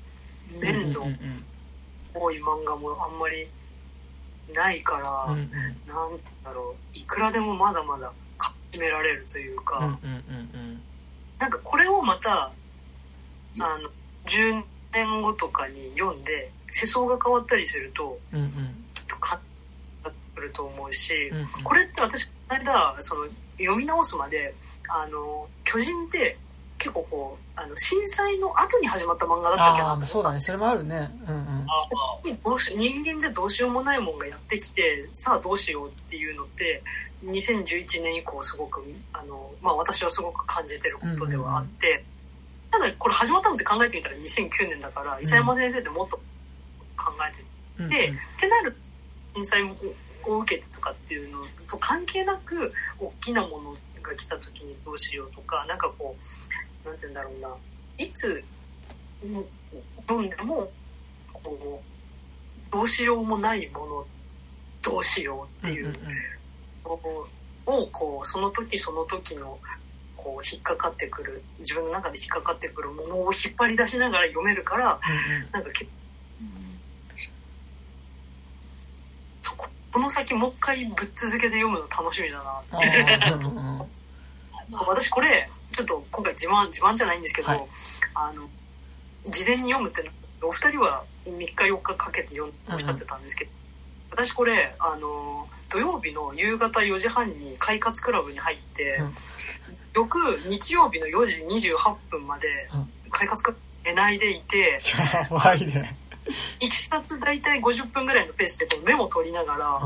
面の多い漫画もあんまりないから、うんうんなんだろういくらでもまだまだかめられるというか、うんうんうんなんかこれをまたあの10年後とかに読んで世相が変わったりするとうんうん。ちょっとかってくると思うし、うんうん。これって私間その読み直すまであの巨人って結構こうあの震災の後に始まった漫画だったっけなああそうだね。それもあるね。うんうん。どうし人間じゃどうしようもないもんがやってきてさあどうしようっていうのって2011年以降すごくあの、まあ、私はすごく感じてることではあって、ただこれ始まったのって考えてみたら2009年だから伊佐山先生ってもっと考えてうんうん。で、ってなる震災を受けてとかっていうのと関係なく大きなものが来た時にどうしようとかなんかこうなんて言うんだろうな。いつうんでもこうどうしようもないものどうしようっていうのをこうその時その時のこう引っかかってくる自分の中で引っかかってくるものを引っ張り出しながら読めるからなんか結そここの先もう一回ぶっ続けて読むの楽しみだな。あーうんうんうん私これちょっと今回自慢自慢じゃないんですけど、はい。あの事前に読むってなお二人は3日4日かけて読んおっしゃってたんですけど、私これあの土曜日の夕方4時半に快活クラブに入って、うん。翌日曜日の4時28分までうん快活クラブ寝ないでいてやばいねいきさつ大体50分ぐらいのペースでこうメモ取りながら、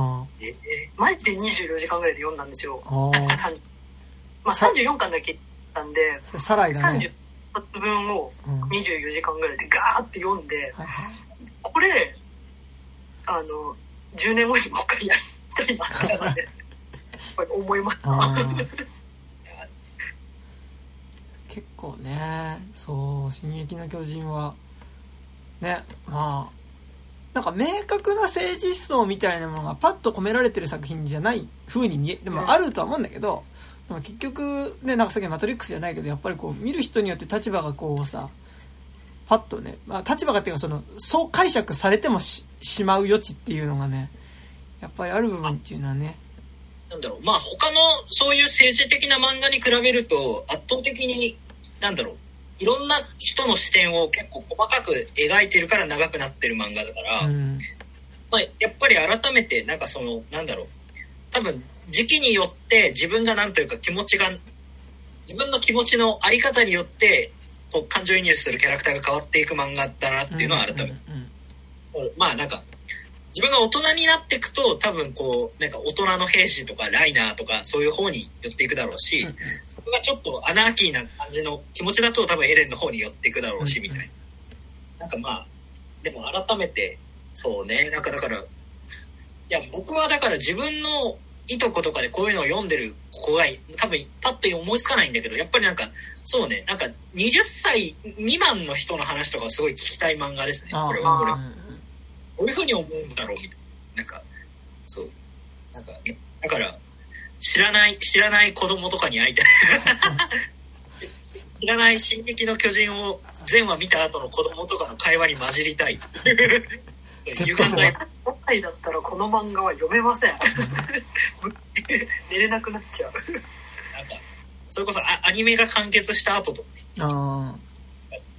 マジで24時間ぐらいで読んだんですよ。30まあ、34巻だけなんで、それサライだ30ね冊分をうん。はい24時間ぐらいでガーって読んで、はいこれ、あの、10年後にもう一回やりたいなってなんで、やっぱり思いました。結構ねそう「進撃の巨人は」ねまあなんか明確な政治思想みたいなものがパッと込められてる作品じゃない風に見えでうんもあるとは思うんだけど、でも結局ねなんかさっきのマトリックスじゃないけどやっぱりこう見る人によって立場がこうさパッとね、まあ、立場がっていうかそのそう解釈されてもししまう余地っていうのがねやっぱりある部分っていうのはね。なんだろう、まあ他のそういう政治的な漫画に比べると圧倒的に、なんだろう、いろんな人の視点を結構細かく描いてるから長くなってる漫画だから、うん。まあやっぱり改めてなんかその、なんだろう、多分時期によって自分がなんというか気持ちが、自分の気持ちのあり方によって、こう感情移入するキャラクターが変わっていく漫画だなっていうのは改めて。うんうんまあなんか、自分が大人になっていくと多分こうなんか大人の兵士とかライナーとかそういう方に寄っていくだろうし、こがちょっとアナーキーな感じの気持ちだと多分エレンの方に寄っていくだろうし、うんみたいな。なんかまあ、でも改めて、そうね、なんかだから、いや、僕はだから自分のいとことかでこういうのを読んでる子が多分パッと思いつかないんだけど、やっぱりなんか、そうね、なんか20歳未満の人の話とかをすごい聞きたい漫画ですね。あこれは、これあ。うんうんどういうふうに思うんだろうみたいな。なんか、そう。なんか、だから、知らない、知らない子供とかに会いたい。知らない進撃の巨人を全話見た後の子供とかの会話に混じりたい。いう考え。本来だったらこの漫画は読めません。寝れなくなっちゃう。なんか、それこそあアニメが完結した後とかね。あ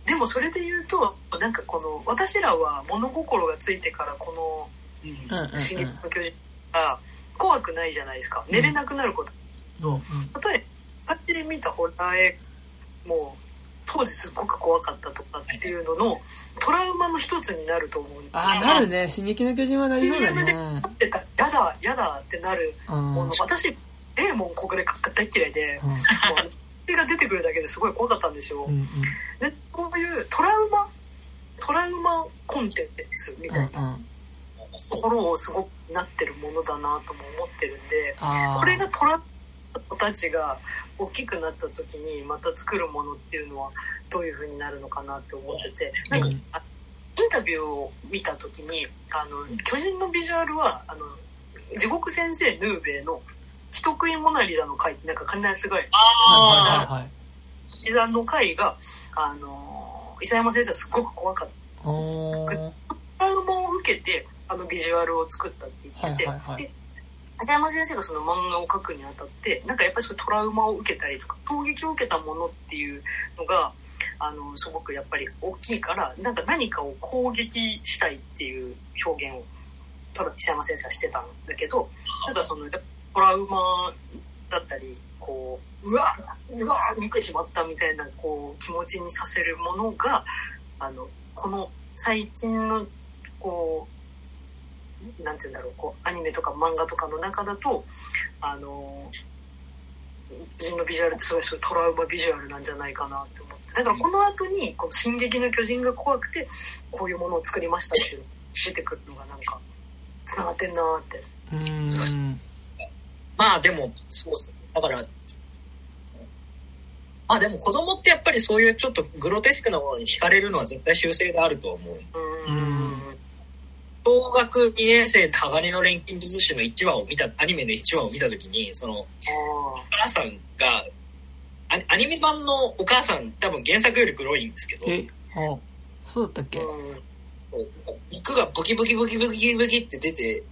でもそれで言うと、なんかこの、私らは物心がついてからこうんあ。うんうんうん。怖くないじゃないですか。寝れなくなること。うんうん例えば、勝手に見たホラー映画も、当時すごく怖かったとかっていうののトラウマの一つになると思うんですよああ、なるね。進撃の巨人はなりそうだね。待ってたやだやだってなるうん。もの私デーモン国連が大っ嫌いでもうそれが出てくるだけですごい怖かったんですよ、うんうんでこういうトラウマトラウマコンテンツみたいなうんうんところをすごくなってるものだなとも思ってるんで。これがトラウマ子たちが大きくなった時にまた作るものっていうのはどういう風になるのかなって思っててなんか、うんあインタビューを見た時にあの巨人のビジュアルはあの地獄先生ヌーベイの「人食いモナリザ」の回なんかかんないすごいあはいはい。リザの回があの伊佐山先生はすごく怖かった。トラウマを受けてあのビジュアルを作ったって言ってて、はいはいはい。で伊佐山先生がその漫画を描くにあたってなんかやっぱりそういうトラウマを受けたりとか衝撃を受けたものっていうのがあのすごくやっぱり大きいからなんか何かを攻撃したいっていう表現をトラ伊佐山先生はしてたんだけどなんかそのトラウマだったりこううわうわ見てしまったみたいなこう気持ちにさせるものがあのこの最近のこうなんて言うんだろうこうアニメとか漫画とかの中だとあの巨人のビジュアルってすごいそういうトラウマビジュアルなんじゃないかなって思ってだからこの後にこの「進撃の巨人」が怖くてこういうものを作りましたっていうのが出てくるのがなんかつながってんなーってうーん。まあでも、そうっすね。だから、まあでも子供ってやっぱりそういうちょっとグロテスクなものに惹かれるのは絶対習性があると思う。うーうんん小学2年生で鋼の錬金術師の1話を見た、アニメの1話を見たときに、その、おあ母さんが、アニアニメ版のお母さん多分原作よりグロいんですけど、え、あそうだったっけ？ーうん肉がブキブキブキブキブキって出て、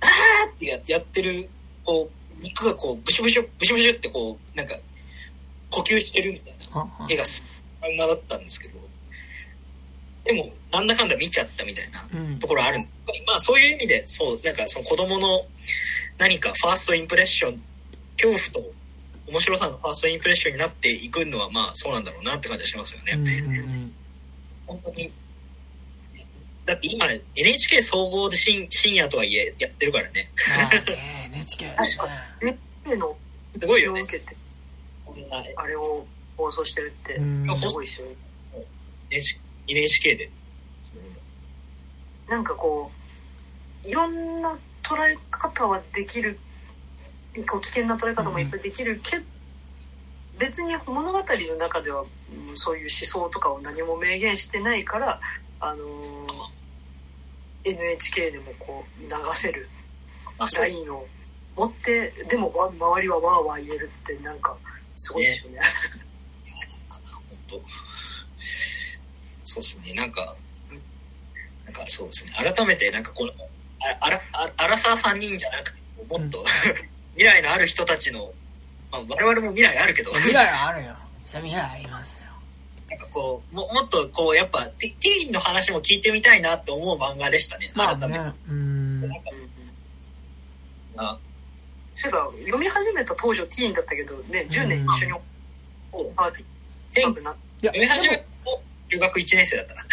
あーってややってる、こう、肉がこう、ブシュブシュ、ブシュブシュってこう、なんか、呼吸してるみたいな。絵がす漫画だったんですけど、でも、なんだかんだ見ちゃったみたいなと。ころある。まあそういう意味で、そう、なんかその子供の何かファーストインプレッション、恐怖と面白さのファーストインプレッションになっていくのはまあそうなんだろうなって感じがしますよね。うんうん。本当に。だって今ね、NHK 総合で深深夜とはいえやってるからね。ね、NHK。確かに NHK のすごいよね。あれを放送してるってすごいですよね NHK で。なんかこういろんな捉え方はできるこう危険な捉え方もいっぱいできるけど、別に物語の中では、うんそういう思想とかを何も明言してないから、あのー NHK でもこう流せるラインを持ってでもわ周りはわーわー言えるってなんかすごいですよね。本当そうですね、なんか、かそうですね、改めてなんかこの、ああら、あアラサー3人じゃなくて、もっと、未来のある人たちの、まあ、我々も未来あるけど、未来はあるよ。未来ありますよ。なんかこう、ももっとこう、やっぱティ、ティーンの話も聞いてみたいなって思う漫画でしたね、まあ改めて。ね。うん。なんかあてか読み始めた当初ティーンだったけどね10年一緒にパーティー近くなっていや、読み始めたの留学1年生だったな。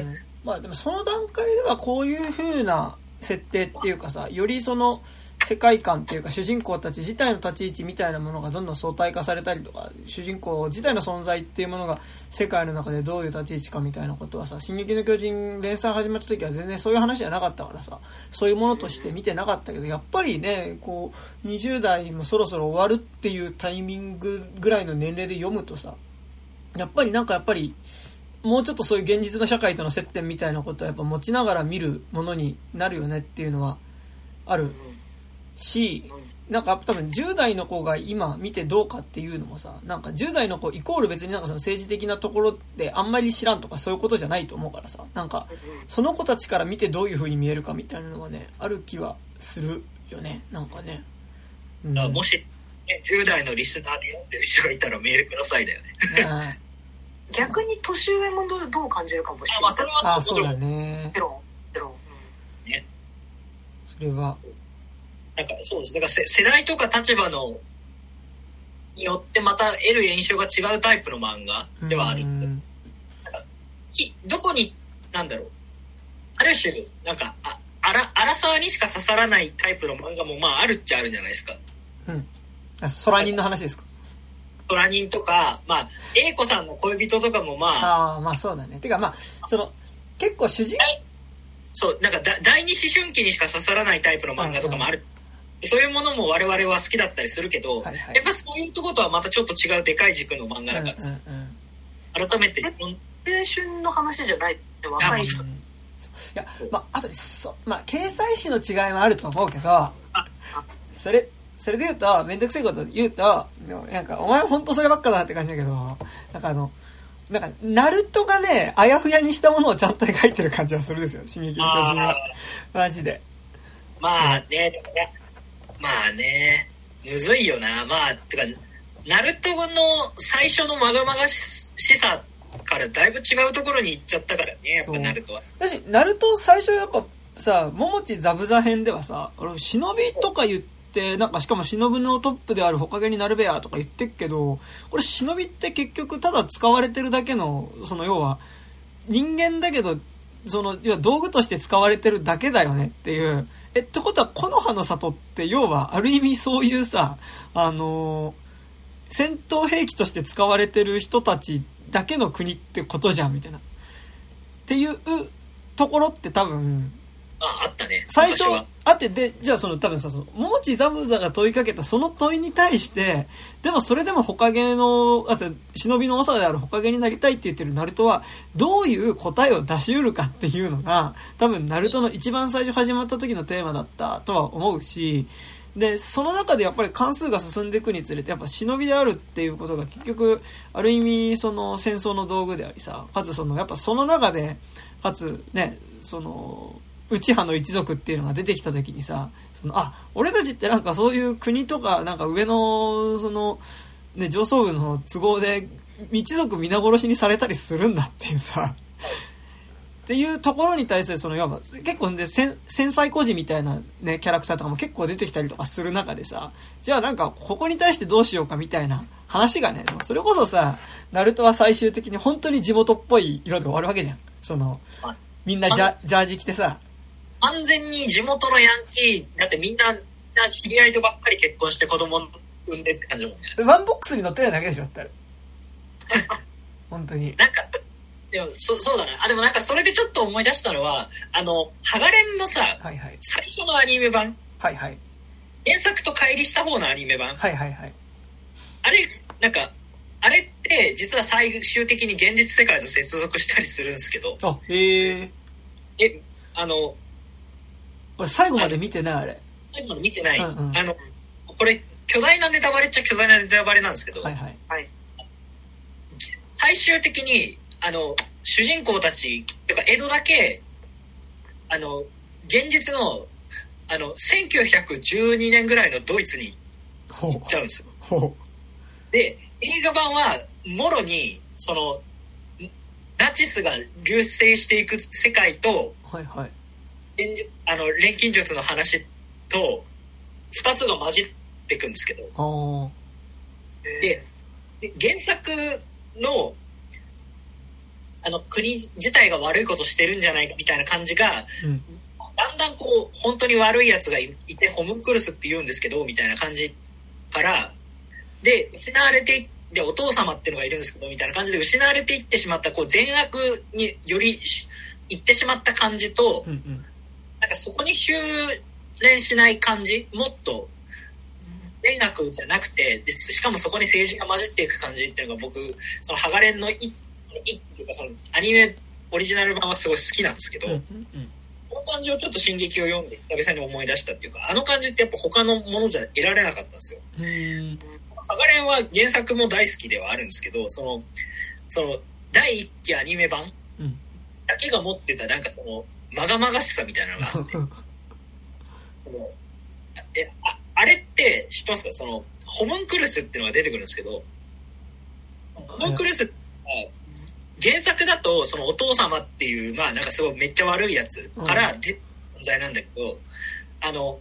うんまあでもその段階ではこういう風な設定っていうかさ、よりその、世界観っていうか主人公たち自体の立ち位置みたいなものがどんどん相対化されたりとか、主人公自体の存在っていうものが世界の中でどういう立ち位置かみたいなことはさ、進撃の巨人連載始まった時は全然そういう話じゃなかったからさ、そういうものとして見てなかったけど、やっぱりね、こう、20代もそろそろ終わるっていうタイミングぐらいの年齢で読むとさ、やっぱりなんかやっぱり、もうちょっとそういう現実の社会との接点みたいなことはやっぱ持ちながら見るものになるよねっていうのはあるし、なんか多分10代の子が今見てどうかっていうのもさ、なんか10代の子イコール別になんかその政治的なところであんまり知らんとかそういうことじゃないと思うからさ、なんかその子たちから見てどういう風に見えるかみたいなのはね、ある気はするよね、なんかね。うん、あもし、ね、10代のリスナーで読んでる人がいたらメールくださいだよね。ね逆に年上もどうどう感じるかもしあまあ、れないそれはあ、そうだねも。ちろんもちろんそれは。なんかそうです。だからせ世代とか立場の、によってまた得る印象が違うタイプの漫画ではあるんんひどこに、なんだろう。ある種、なんか、あ、あら、荒沢にしか刺さらないタイプの漫画もまああるっちゃあるじゃないですか。うん。あ、空人の話ですか？空人とか、まあ、英子さんの恋人とかもまあ、ああ、まあそうだね。てかまあ、その、結構主人そう、なんかだ第二思春期にしか刺さらないタイプの漫画とかもある。そういうものも我々は好きだったりするけど、はいはい。やっぱそういうとことはまたちょっと違うでかい軸の漫画だからさ、うんうんうん。改めて、青春の話じゃない若い人。うん。いや、まあ、あとね、そう、まあ、掲載誌の違いはあると思うけど、それ、それで言うと、めんどくせえこと言うと、なんか、お前ほんとそればっかだなって感じだけど、なんかあの、なんか、ナルトがね、あやふやにしたものをちゃんと描いてる感じはするですよ、進撃の巨人は。マジで。まあね、まあね、むずいよな。まあ、てか、ナルトの最初のまがまがしさからだいぶ違うところに行っちゃったからね、やっぱナルトは。だし、ナルト最初やっぱさ、桃地ザブザ編ではさ、俺、忍びとか言って、なんかしかも忍のトップであるほかげになるべやとか言ってっけど、これ忍って結局ただ使われてるだけの、その要は、人間だけど、その、要は道具として使われてるだけだよねっていう。え、ってことは、木の葉の里って、要は、ある意味そういうさ、あのー戦闘兵器として使われてる人たちだけの国ってことじゃん、みたいな。っていうところって多分、あ、あったね。最初あって、で、じゃあその多分さ、その、ももちザブザが問いかけたその問いに対して、でもそれでもほかげの、あと、忍びの長であるほかげになりたいって言ってるナルトは、どういう答えを出し得るかっていうのが、多分ナルトの一番最初始まった時のテーマだったとは思うし、で、その中でやっぱり関数が進んでいくにつれて、やっぱ忍びであるっていうことが結局、ある意味、その戦争の道具でありさ、かつその、やっぱその中で、かつね、その、内派の一族っていうのが出てきた時にさ、その、あ、俺たちってなんかそういう国とか、なんか上の、その、ね、上層部の都合で、一族皆殺しにされたりするんだっていうさ、っていうところに対するその、いわば、結構ね、繊繊細孤児みたいなね、キャラクターとかも結構出てきたりとかする中でさ、じゃあなんか、ここに対してどうしようかみたいな話がね、それこそさ、ナルトは最終的に本当に地元っぽい色で終わるわけじゃん。そのはい、みんなジャジャージ着てさ、完全に地元のヤンキー、だってみんな、みんな知り合いとばっかり結婚して子供産んでって感じだもんね。ワンボックスに乗ってないだけでしょ、だったら。本当に。なんか、でも、そ、そうだな。あ、でもなんかそれでちょっと思い出したのは、あの、ハガレンのさ、はいはい。最初のアニメ版、はいはい。原作と乖離した方のアニメ版、はいはいはい。あれ、なんか、あれって実は最終的に現実世界と接続したりするんですけど、あ、へえ。え、あの、俺最後まで見てない、あれ。最後まで見てない、うんうんあの、これ、巨大なネタバレっちゃ巨大なネタバレなんですけど、はいはい。はい最終的に、あの、主人公たち、てか江戸だけ、あの、現実の、あの、1912年ぐらいのドイツに行っちゃうんですよ。ほで、映画版は、もろに、その、ナチスが流星していく世界と、う。はいはい。あの、錬金術の話と、二つが混じっていくんですけど、あで、で原作の、あの、国自体が悪いことしてるんじゃないかみたいな感じが、ーうん。だんだんこう、本当に悪い奴がいいて、ホムンクルスって言うんですけど、みたいな感じから、で、失われていで、お父様っていうのがいるんですけど、みたいな感じで失われていってしまった、こう、善悪によりし行ってしまった感じとう、んうん。なんかそこに修練しない感じもっと、善悪じゃなくて、でしかもそこに政治が混じっていく感じっていうのが僕、そのハガレンの一、一っていうかそのアニメオリジナル版はすごい好きなんですけど、うんうんうん。この感じをちょっと進撃を読んで久々に思い出したっていうか、あの感じってやっぱ他のものじゃ得られなかったんですよ。ハガレンは原作も大好きではあるんですけど、その、その、第一期アニメ版うん。だけが持ってたなんかその、まがまがしさみたいなのがあって、え、あ、あれって知ってますか？その、ホムンクルスっていうのが出てくるんですけど、ホムンクルスって原作だと、そのお父様っていう、まあなんかすごいめっちゃ悪いやつから存在なんだけど、あの、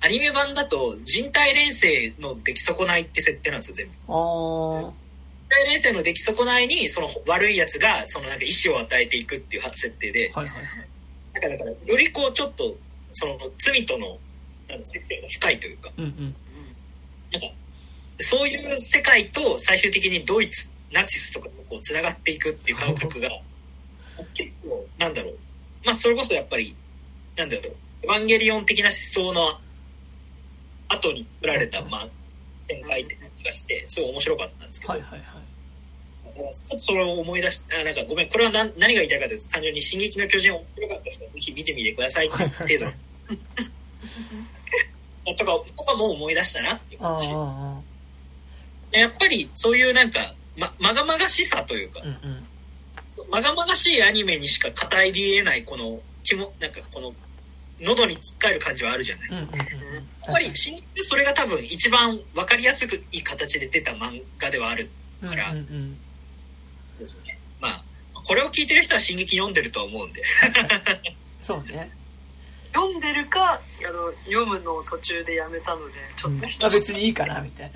アニメ版だと人体錬成の出来損ないって設定なんですよ、全部。人体錬成の出来損ないに、その悪いやつが、そのなんか意志を与えていくっていう設定で、はいはいはい。だから、だからよりこうちょっと、その罪との、なんか設定が深いというか、うんうん。なんか、そういう世界と最終的にドイツ、ナチスとかもこう繋がっていくっていう感覚が、結構、なんだろう。まあ、それこそやっぱり、なんだろう、エヴァンゲリオン的な思想の後に作られた、まあ、展開って感じがして、すごい面白かったんですけど、はいはいはい。ちょっとそれを思い出しあ、なんかごめん、これは何何が言いたいかというと、単純に進撃の巨人面白かった人はぜひ見てみてくださいっていう 程度 の。とか、とかも思い出したなっていうあー感じ。あやっぱりそういうなんか、ま、まがまがしさというか。うんうん。まがまがしいアニメにしか語り得ないこの、気も、なんかこの、喉につっかえる感じはあるじゃない。やうんうんうんうん。っぱり、進撃それが多分一番わかりやすくいい形で出た漫画ではあるうんからうんうん。ですね。まあ、これを聞いてる人は進撃読んでるとは思うんで。そうね。読んでるか、あの、読むのを途中でやめたので、ちょっと一あ別にいいかなみたい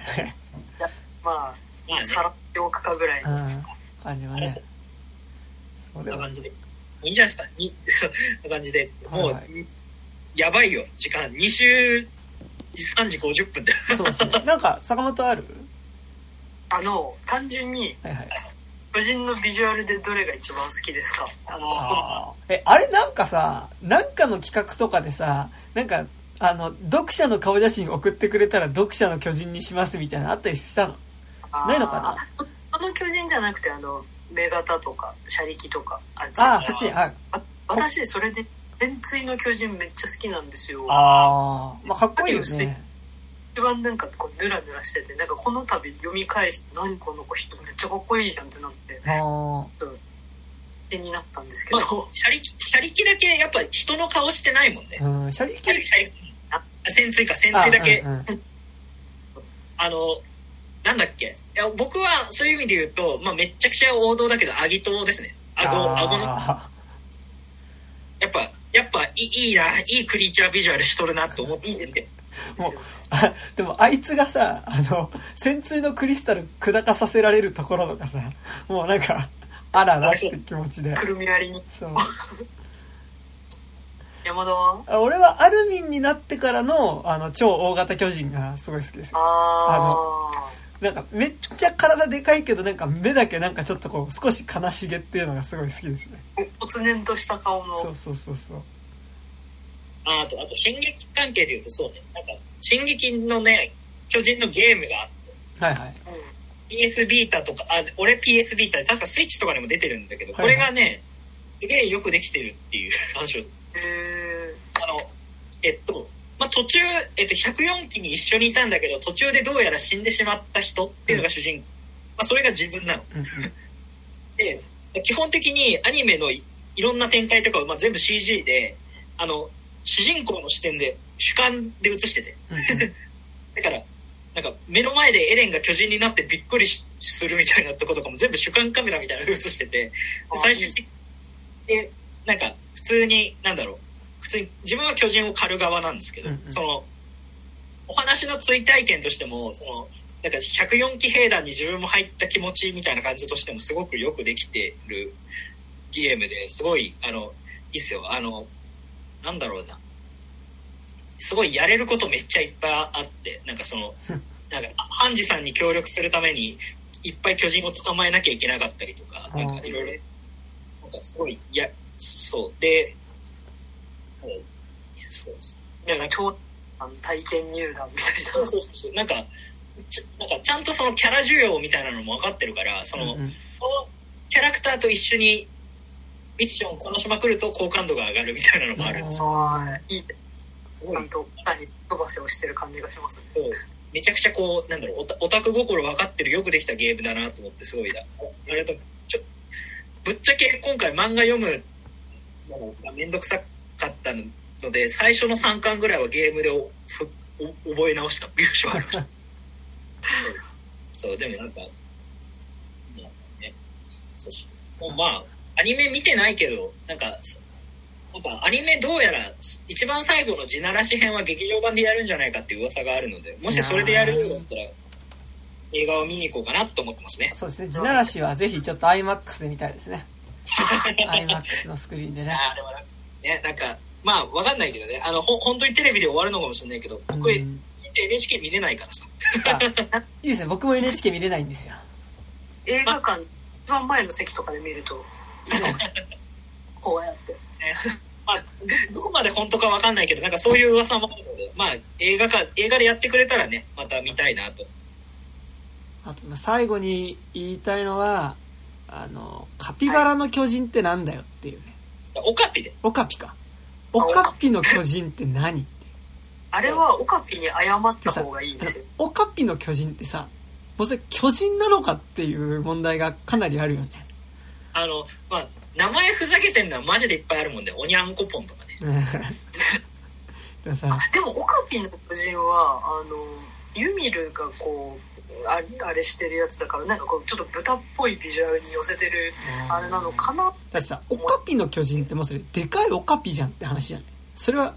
まあ、まあね、さらっておくかぐらいうん、感じはね。そんな感じで。いいんじゃないですか。に、こんな感じで。もう、はいはやばいよ、時間。2週、3時50分で。そうですね。なんか、坂本ある？あの、単純に、はいはい。巨人のビジュアルでどれが一番好きですか？あの、あー。え、あれなんかさ、なんかの企画とかでさ、なんか、あの、読者の顔写真送ってくれたら読者の巨人にしますみたいなのあったりしたの？ないのかな？あの巨人じゃなくて、あの、目型とか、車力とか、あっちああ、そっち、ああ私、それで、天椎の巨人めっちゃ好きなんですよ。あー、まあかっこいいよね。一番なんかこう、ヌラヌラしてて、なんかこの度読み返して、何この子人めっちゃかっこいいじゃんってなって、気になったんですけまど、あ、車力、車力だけ、やっぱ人の顔してないもんね。うん、シャリ車ケ力あ、潜水か、潜あ水だけ。うんうんあの、なんだっけ。いや僕はそういう意味で言うと、まあ、めっちゃくちゃ王道だけど、アギトですね。顎、顎の、あやっぱ、やっぱいいいいな、いいクリーチャービジュアルしとるなと思って見てて。もうーあでもあいつがさ、あの、潜水のクリスタル砕かさせられるところとかさ、もうなんか、あららって気持ちで。くるみ割りに。そう。山田は？あ俺はアルミンになってからの、あの、超大型巨人がすごい好きですよ。あなんか、めっちゃ体でかいけど、なんか目だけなんかちょっとこう、少し悲しげっていうのがすごい好きですね。ー、突然とした顔の。そうそうそうそう。ああと、あと、進撃関係で言うとそうね。なんか、進撃のね、巨人のゲームがあってはいはい。うん PS ビータとか、あ、俺 PS ビータで、確かスイッチとかにも出てるんだけど、はいこれがね、すげえよくできてるっていう 話を、へあの、えっと、まあ、途中、えっと、104期に一緒にいたんだけど、途中でどうやら死んでしまった人っていうのが主人公。まあ、それが自分なの。うんうん。で、基本的にアニメのいいろんな展開とかを、まあ、全部 CG で、あの、主人公の視点で、主観で映してて。だから、なんか目の前でエレンが巨人になってびっくりしするみたいなとことかも全部主観カメラみたいなの映してて、最終的に、でなんか普通に、なんだろう、普通に自分は巨人を狩る側なんですけど、うんうん。その、お話の追体験としても、その、なんか104期兵団に自分も入った気持ちみたいな感じとしてもすごくよくできてるゲームですごい、あの、いいっすよ。あの、なんだろうな。すごいやれることめっちゃいっぱいあって、なんかその、なんか、ハンジさんに協力するために、いっぱい巨人を捕まえなきゃいけなかったりとか、なんかいろいろ、なんかすごい、いや、そう。で、うんそうです。でなんか超あの体験入団みたいなそうそうそう。なんか、ちなんかちゃんとそのキャラ需要みたいなのも分かってるから、その、うんうんこのキャラクターと一緒にミッションこなしまくると好感度が上がるみたいなのもあるんですい。いちゃんと何飛ばせをしてる感じがしますね。めちゃくちゃこう、なんだろう、オタオタク心分かってるよくできたゲームだなと思ってすごいだ。あれと、ちょ、ぶっちゃけ今回漫画読むのがめんどくさかったので、最初の3巻ぐらいはゲームでおふお覚え直した優勝ある。そう、でもなんか、まあね、そうし、もうまあ、アニメ見てないけど、なんか、そなんかアニメどうやら一番最後の地ならし編は劇場版でやるんじゃないかっていう噂があるので、もしそれでやるようだったら、映画を見に行こうかなと思ってますね。そうですね。地ならしはぜひちょっと IMAX で見たいですね。IMAX のスクリーンでね。ああ、でもなね、なんか、まあ、わかんないけどね、あの、ほ、本当にテレビで終わるのかもしれないけど、僕、うん NHK 見れないからさ。あいいですね。僕も NHK 見れないんですよ。映画館一番前の席とかで見ると こうやってまあ、どどこまで本当かわかんないけど、なんかそういう噂もあるので、まあ、映画か、映画でやってくれたらね、また見たいなと。あと、まあ最後に言いたいのは、あの、カピバラの巨人ってなんだよっていうね。オカピで。オカピか。オカピの巨人って何って。あれはオカピに謝った方がいいですよオカピの巨人ってさ、もうそれ巨人なのかっていう問題がかなりあるよね。あの、まあ、名前ふざけてんのはマジでいっぱいあるもんで、おにゃんこぽんとかね。でもさ、でもオカピの巨人はあのユミルがこうああれしてるやつだからなんかこうちょっと豚っぽいビジュアルに寄せてるあれなのかな？だってさ、オカピの巨人ってもうそれ、でかいオカピじゃんって話じゃない？それは、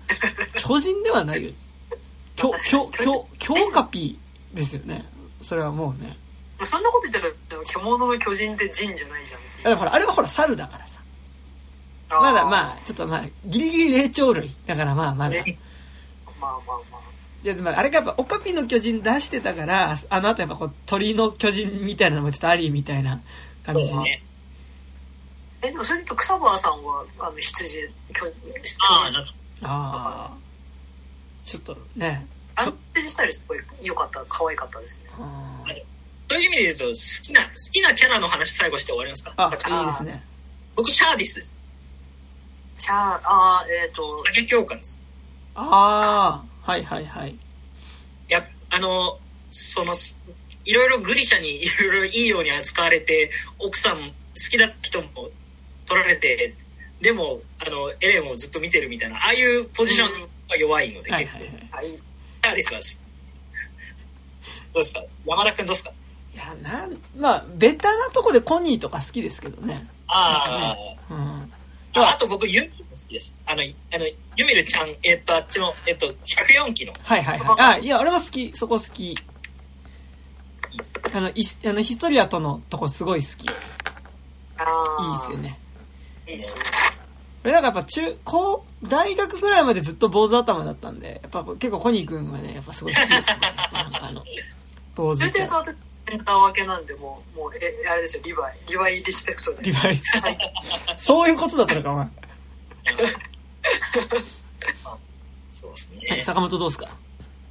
巨人ではないよね。巨、巨、巨、巨オ カピですよね。それはもうね。そんなこと言ったら獣の巨人ってジンじゃないじゃんだからほら、あれはほら、猿だからさ。まだまあ、ちょっとまあ、ギリギリ霊長類。だからまあ、まだ。まあまあまあや、でもあれがやっぱ、オカピの巨人出してたから、あの後やっぱこう、鳥の巨人みたいなのもちょっとありみたいな感じそうです。ね。えでもそれで言うと草葉さんはあの羊巨人ああ、ああ。ちょっとね。安定したりすごい良かった可愛かったですねあーそういう意味で言うと、好きな、好きなキャラの話最後して終わりますか？あ、いいですね。僕、シャーディスです。じゃああーえっ、と竹京香です。ああ、はいはいはい。いや、あの、その、すいろいろグリシャにいろいろいいように扱われて、奥さん好きだった人も取られて、でも、あの、エレンをずっと見てるみたいな、ああいうポジションが弱いので、結構はいはいシャーディスはす、どうですか？山田くんどうですか？いや、なん、まあ、ベタなとこでコニーとか好きですけどね。あうん。あ、ああと僕、ユミルも好きです。あの、あの、ユミルちゃん、えっと、あっちの、えっと、104期の、はいはいはい。あ、いや、俺も好き、そこ好き。あの、いあの、ヒストリアとのとこすごい好き。いいあですよね。いいですよね俺なんかやっぱ中、高、大学ぐらいまでずっと坊主頭だったんで、やっぱ結構コニー君はね、やっぱすごい好きですね。なんかあの、坊主ちゃん。それで言うと私エンター分けなんでもうもうえあれですよリヴァイリヴァイリスペクトでリバイスはい。そういうことだったのか、お前。そうですね。はい、坂本どうすか？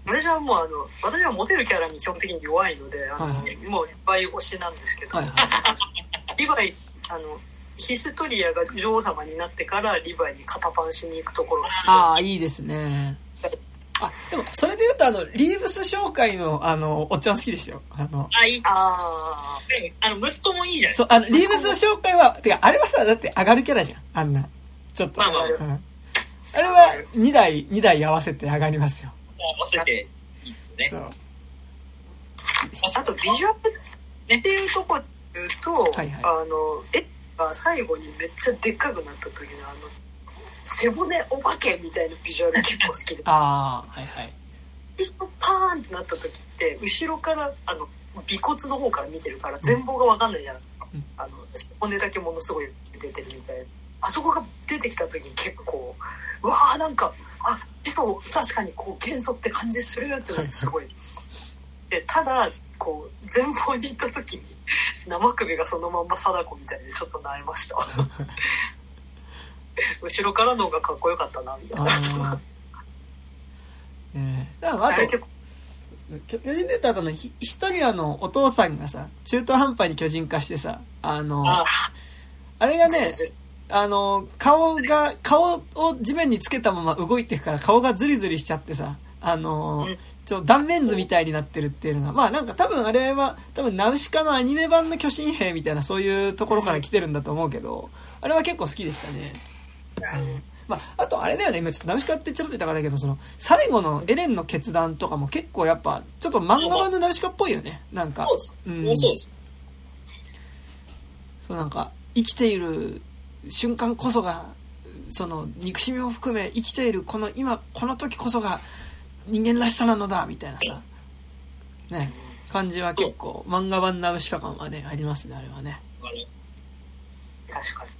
私はもうあの私はモテるキャラに基本的に弱いのであの、はいはいもうリヴァイ推しなんですけど、はいはい。リヴァイあのヒストリアが女王様になってからリヴァイに肩パンしに行くところがすごいああ、いいですね。あ、でも、それで言うと、あの、リーブス紹介の、あの、おっちゃん好きでしたよ。あの、あ、いい。ああの、息子もいいじゃないそう、あの、リーブス紹介は、てか、あれはさ、だって上がるキャラじゃん。あんな。ちょっと。まあまあうんあれは、2台、2台合わせて上がりますよ。合わせていいですよね。そう。ああとビジュアルっていうとこで言うと、はいはいあの絵が最後にめっちゃでっかくなった時のあの背骨お化けみたいなビジュアル結構好きで。ああ、はいはい。ピストパーンってなった時って後ろからあの尾骨の方から見てるから全貌が分かんないじゃないですか、うん。あの背骨だけものすごい出てるみたいな。あそこが出てきた時に結構こううわーなんかあピストそう確かにこう元素って感じするってなってすごい。でただこう前方に行った時に生首がそのまんま貞子みたいでちょっと萎えました 後ろからの方がかっこよかったなみたいな。ねえ。だからあと巨人出た後のひ一人あのお父さんがさ中途半端に巨人化してさあのああれがねあの、顔が、顔を地面につけたまま動いていくから顔がズリズリしちゃってさ、あのうん、ちょ、断面図みたいになってるっていうのが、まあなんか多分あれは、多分ナウシカのアニメ版の巨神兵みたいなそういうところから来てるんだと思うけど、あれは結構好きでしたね。うんまあ、あとあれだよね、今ちょっとナウシカってちょろっと言ったからだけど、その、最後のエレンの決断とかも結構やっぱ、ちょっと漫画版のナウシカっぽいよね、なんか。そうです。うんそうです。そうなんか、生きている瞬間こそが、その、憎しみを含め、生きているこの今、この時こそが人間らしさなのだ、みたいなさ、ね、感じは結構、漫画版ナウシカ感はね、ありますね、あれはね。確かに、あ、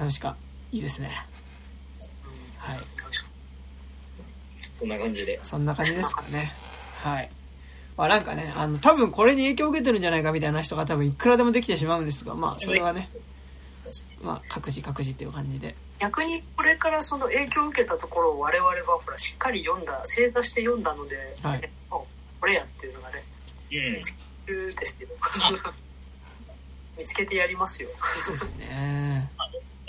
ナウシカ、いいですね。はい。そんな感じで。そんな感じですか。ね。はい。まあなんか。ね、あの、多分これに影響を受けてるんじゃないか。みたいな人が多分いくらでもできてしまうんですが、まあそれはね、まあ各自各自っていう感じで。逆にこれか。らその影響を受けたところを我々はほらしっか。り読んだ正座して読んだので、はいこれやっていうのがねうん見。つけるですけど見つけてやりますよそうですね。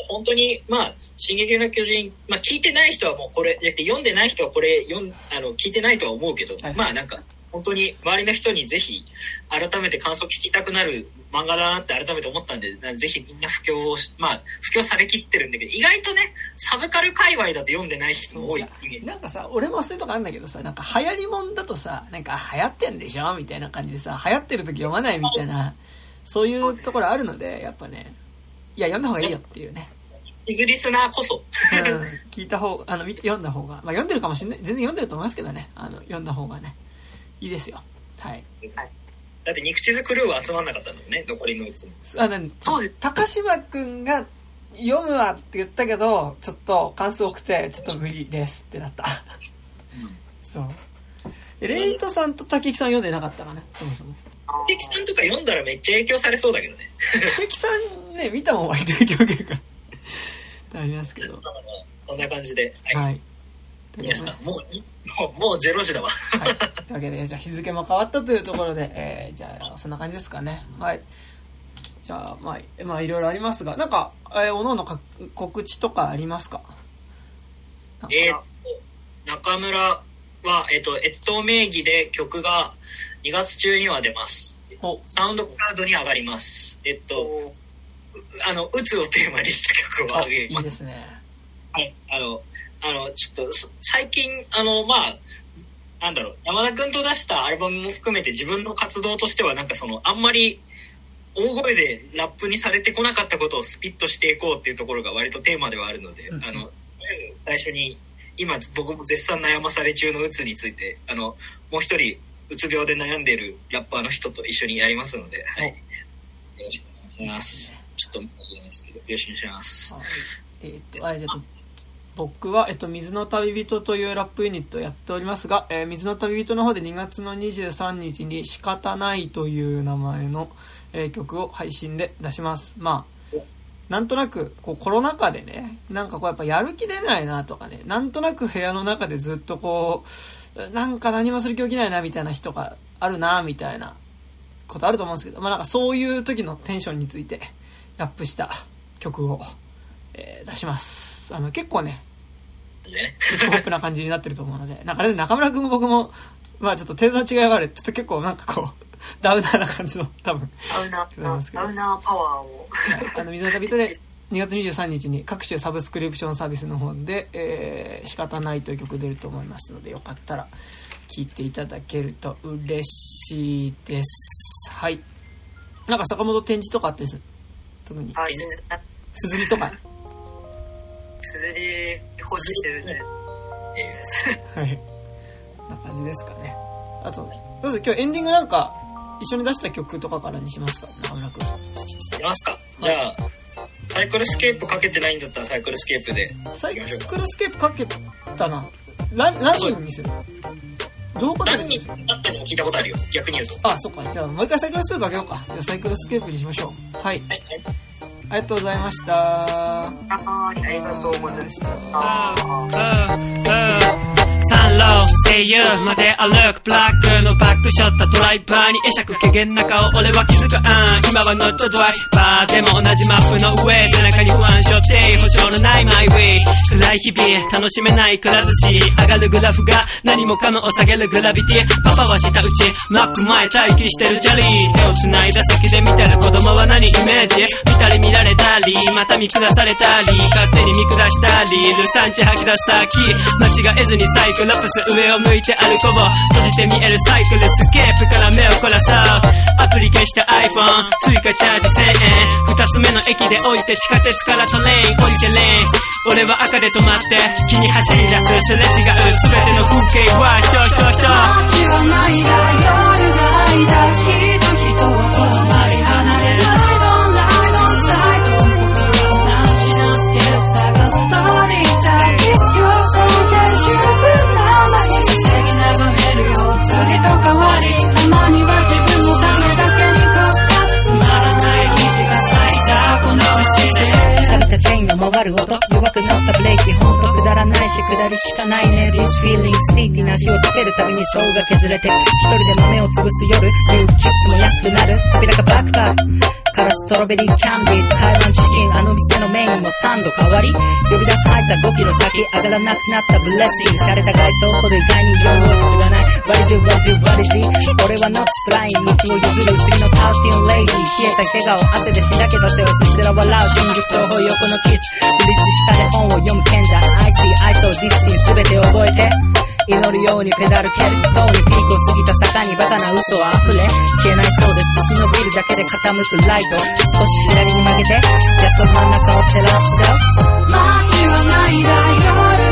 本当に、まあ、進撃の巨人、まあ、聞いてない人はもうこれ、じゃなくて読んでない人はこれ、読ん、あの、聞いてないとは思うけど、はい。まあなんか、本当に周りの人にぜひ、改めて感想聞きたくなる漫画だなって改めて思ったんで、なぜひみんな布教をし、まあ、布教されきってるんだけど、意外とね、サブカル界隈だと読んでない人も多い。なんかさ、俺もそういうとこあるんだけどさ、なんか流行りもんだとさ、なんか流行ってんでしょみたいな感じでさ、流行ってる時読まないみたいな、そういうところあるので、やっぱね、いや、読んだ方がいいよっていうね。イズリスナーこそ。うん、聞いた方あの、見て読んだ方が、まあ読んでるかもしれない、全然読んでると思いますけどね、あの、読んだ方がね、いいですよ。はい。だって肉地図クルーは集まんなかったんだもんね、残りのうちも。あ、な、そうです高島くんが読むわって言ったけど、ちょっと感想多くて、ちょっと無理ですってなった。そう。レイトさんと竹木さん読んでなかったかな、そもそも。テキさんとか読んだらめっちゃ影響されそうだけどね。竹木さんね、見たもん割と影響受けるから。ってありますけど。まあまあそんな感じで。はい。はい。という皆ことでさん、もう、もう、もうゼロ時だわ。はい。というわけで、じゃあ日付も変わったというところで、えー、じゃあ、そんな感じですかね。はい。じゃあ、まあ、まあ、いろいろありますが、なんか、えー、おのおのか告知とかありますか？えーっと、中村は、えーっと、越冬名義で曲が2月中には出ます。お、サウンドクラウドに上がります。えっと、おあの、うつをテーマにした曲をあ、げます。いですね。はい。あの、あの、ちょっと、そ最近、あの、まあ、なんだろう、山田くんと出したアルバムも含めて自分の活動としては、なんかその、あんまり、大声でラップにされてこなかったことをスピッとしていこうっていうところが割とテーマではあるので、うんあの、とりあえず最初に、今僕も絶賛悩まされ中のうつについて、あの、もう一人、うつ病で悩んでいるラッパーの人と一緒にやりますので、はい。よろしくお願いします。ちょっと、言いますけど、よろしくお願いします。はい。えーっと、あれじゃ僕は、えっと、水の旅人というラップユニットをやっておりますが、えー水の旅人の方で2月の23日に仕方ないという名前の、えー曲を配信で出します。まあ、なんとなく、こう、コロナ禍でね、なんかこう、やっぱやる気出ないなとかね、なんとなく部屋の中でずっとこう、なんか何もする気起きないなみたいな人があるなみたいなことあると思うんですけど、まあなんかそういう時のテンションについてラップした曲を、えー出します。あの、結構ね、ね。ヒップホップな感じになってると思うので、なんかね、中村くんも僕も、まあちょっと程度の違いはある。ちょっと結構なんかこう、ダウナーな感じの、多分、ダウナーダウナーパワーをあの、水の旅人で2月23日に各種サブスクリプションサービスの方で、えー、仕方ないという曲出ると思いますので、よかったら聴いていただけると嬉しいです。はい。なんか坂本展示とかあって特に、あ全然すずりとか、すずり保持してるんでいいですはい。な感じですかね。あと、どうぞ今日エンディングなんか、一緒に出した曲とかからにしますか？中村くん。出ますかじゃあ、最サイクルスケープかけてないんだったらサイクルスケープでサイクルスケープかけたな。ラ何にする？どうこと？何人だってのも聞いたことあるよ逆に言うとあ、そっか。じゃあ、もう一回サイクルスケープかけようか。じゃあ、サイクルスケープにしましょう。はい。はいはいありがとうございました。ありがとうございました。あー三郎声優まで歩くブラックのバックショットドライバーに会釈軽減な顔俺は気づく。うん今はノットドライバーでも同じマップの上背中に不安症って保証のないマイウェイ暗い日々楽しめないくら寿司上がるグラフが何もかもを下げるグラビティパパは下打ちマック前待機してるジャリー手を繋いだ先で見てる子供は何イメージ。見たり見られたりまた見下されたり勝手に見下したりルサンチ吐き出す先間違えずにサイクロプス上を向いて歩こう閉じて見えるサイクルスケープから目を凝らそうアプリ消して iPhone 追加チャージ1000円二つ目の駅で降りて地下鉄からトレイン降りてレーン俺は赤で止まって木に走り出すすれ違う全ての風景は人人人街はないだ夜が愛だ人々はくなったブレーキほんとくだらないし下りしかないね。This feeling スティーティな足をつけるたびに層が削れて一人で豆を潰す夜ユーキッスも安くなる。扉がバックパック。からストロベリーキャンディー台湾チキンあの店のメインも3度変わり。呼び出すサイズは5キロ先上がらなくなったブレッシング洒落た外装ほど意外に用室がない。What is it, what is it, what is it? 俺は not flying 道を譲る薄着のタウティンレイディ冷えた笑顔汗でしらけた背をすすら笑う。新宿東宝横のキッズ。ブリッジ下で本を読む賢者。I see, I saw this scene 全て覚えて。祈るようにペダル蹴る塔にピークを過ぎた坂にバカな嘘は溢れ消えないそうです。先のビルだけで傾くライト。少し左に曲げて。やっと真ん中を照らすよ。街はないだ夜。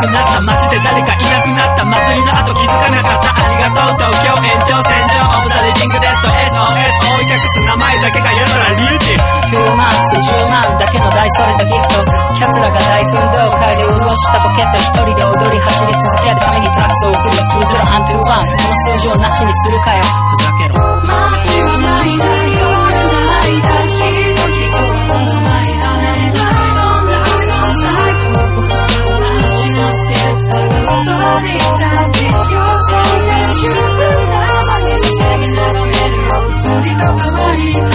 くなった街で誰かいなくなった祭りの後気づかなかったありがとう東京延長線上オブザリビングデッド SOS 追い隠す名前だけが嫌ならリュウジ10万数十万だけの大それたギフトキャツラが大寸胴界で潤したポケット一人で踊り走り続けるためにトラックを送る通じるアントゥーワンこの数字をなしにするかよ。ふざけろ街はないない夜い Thank you.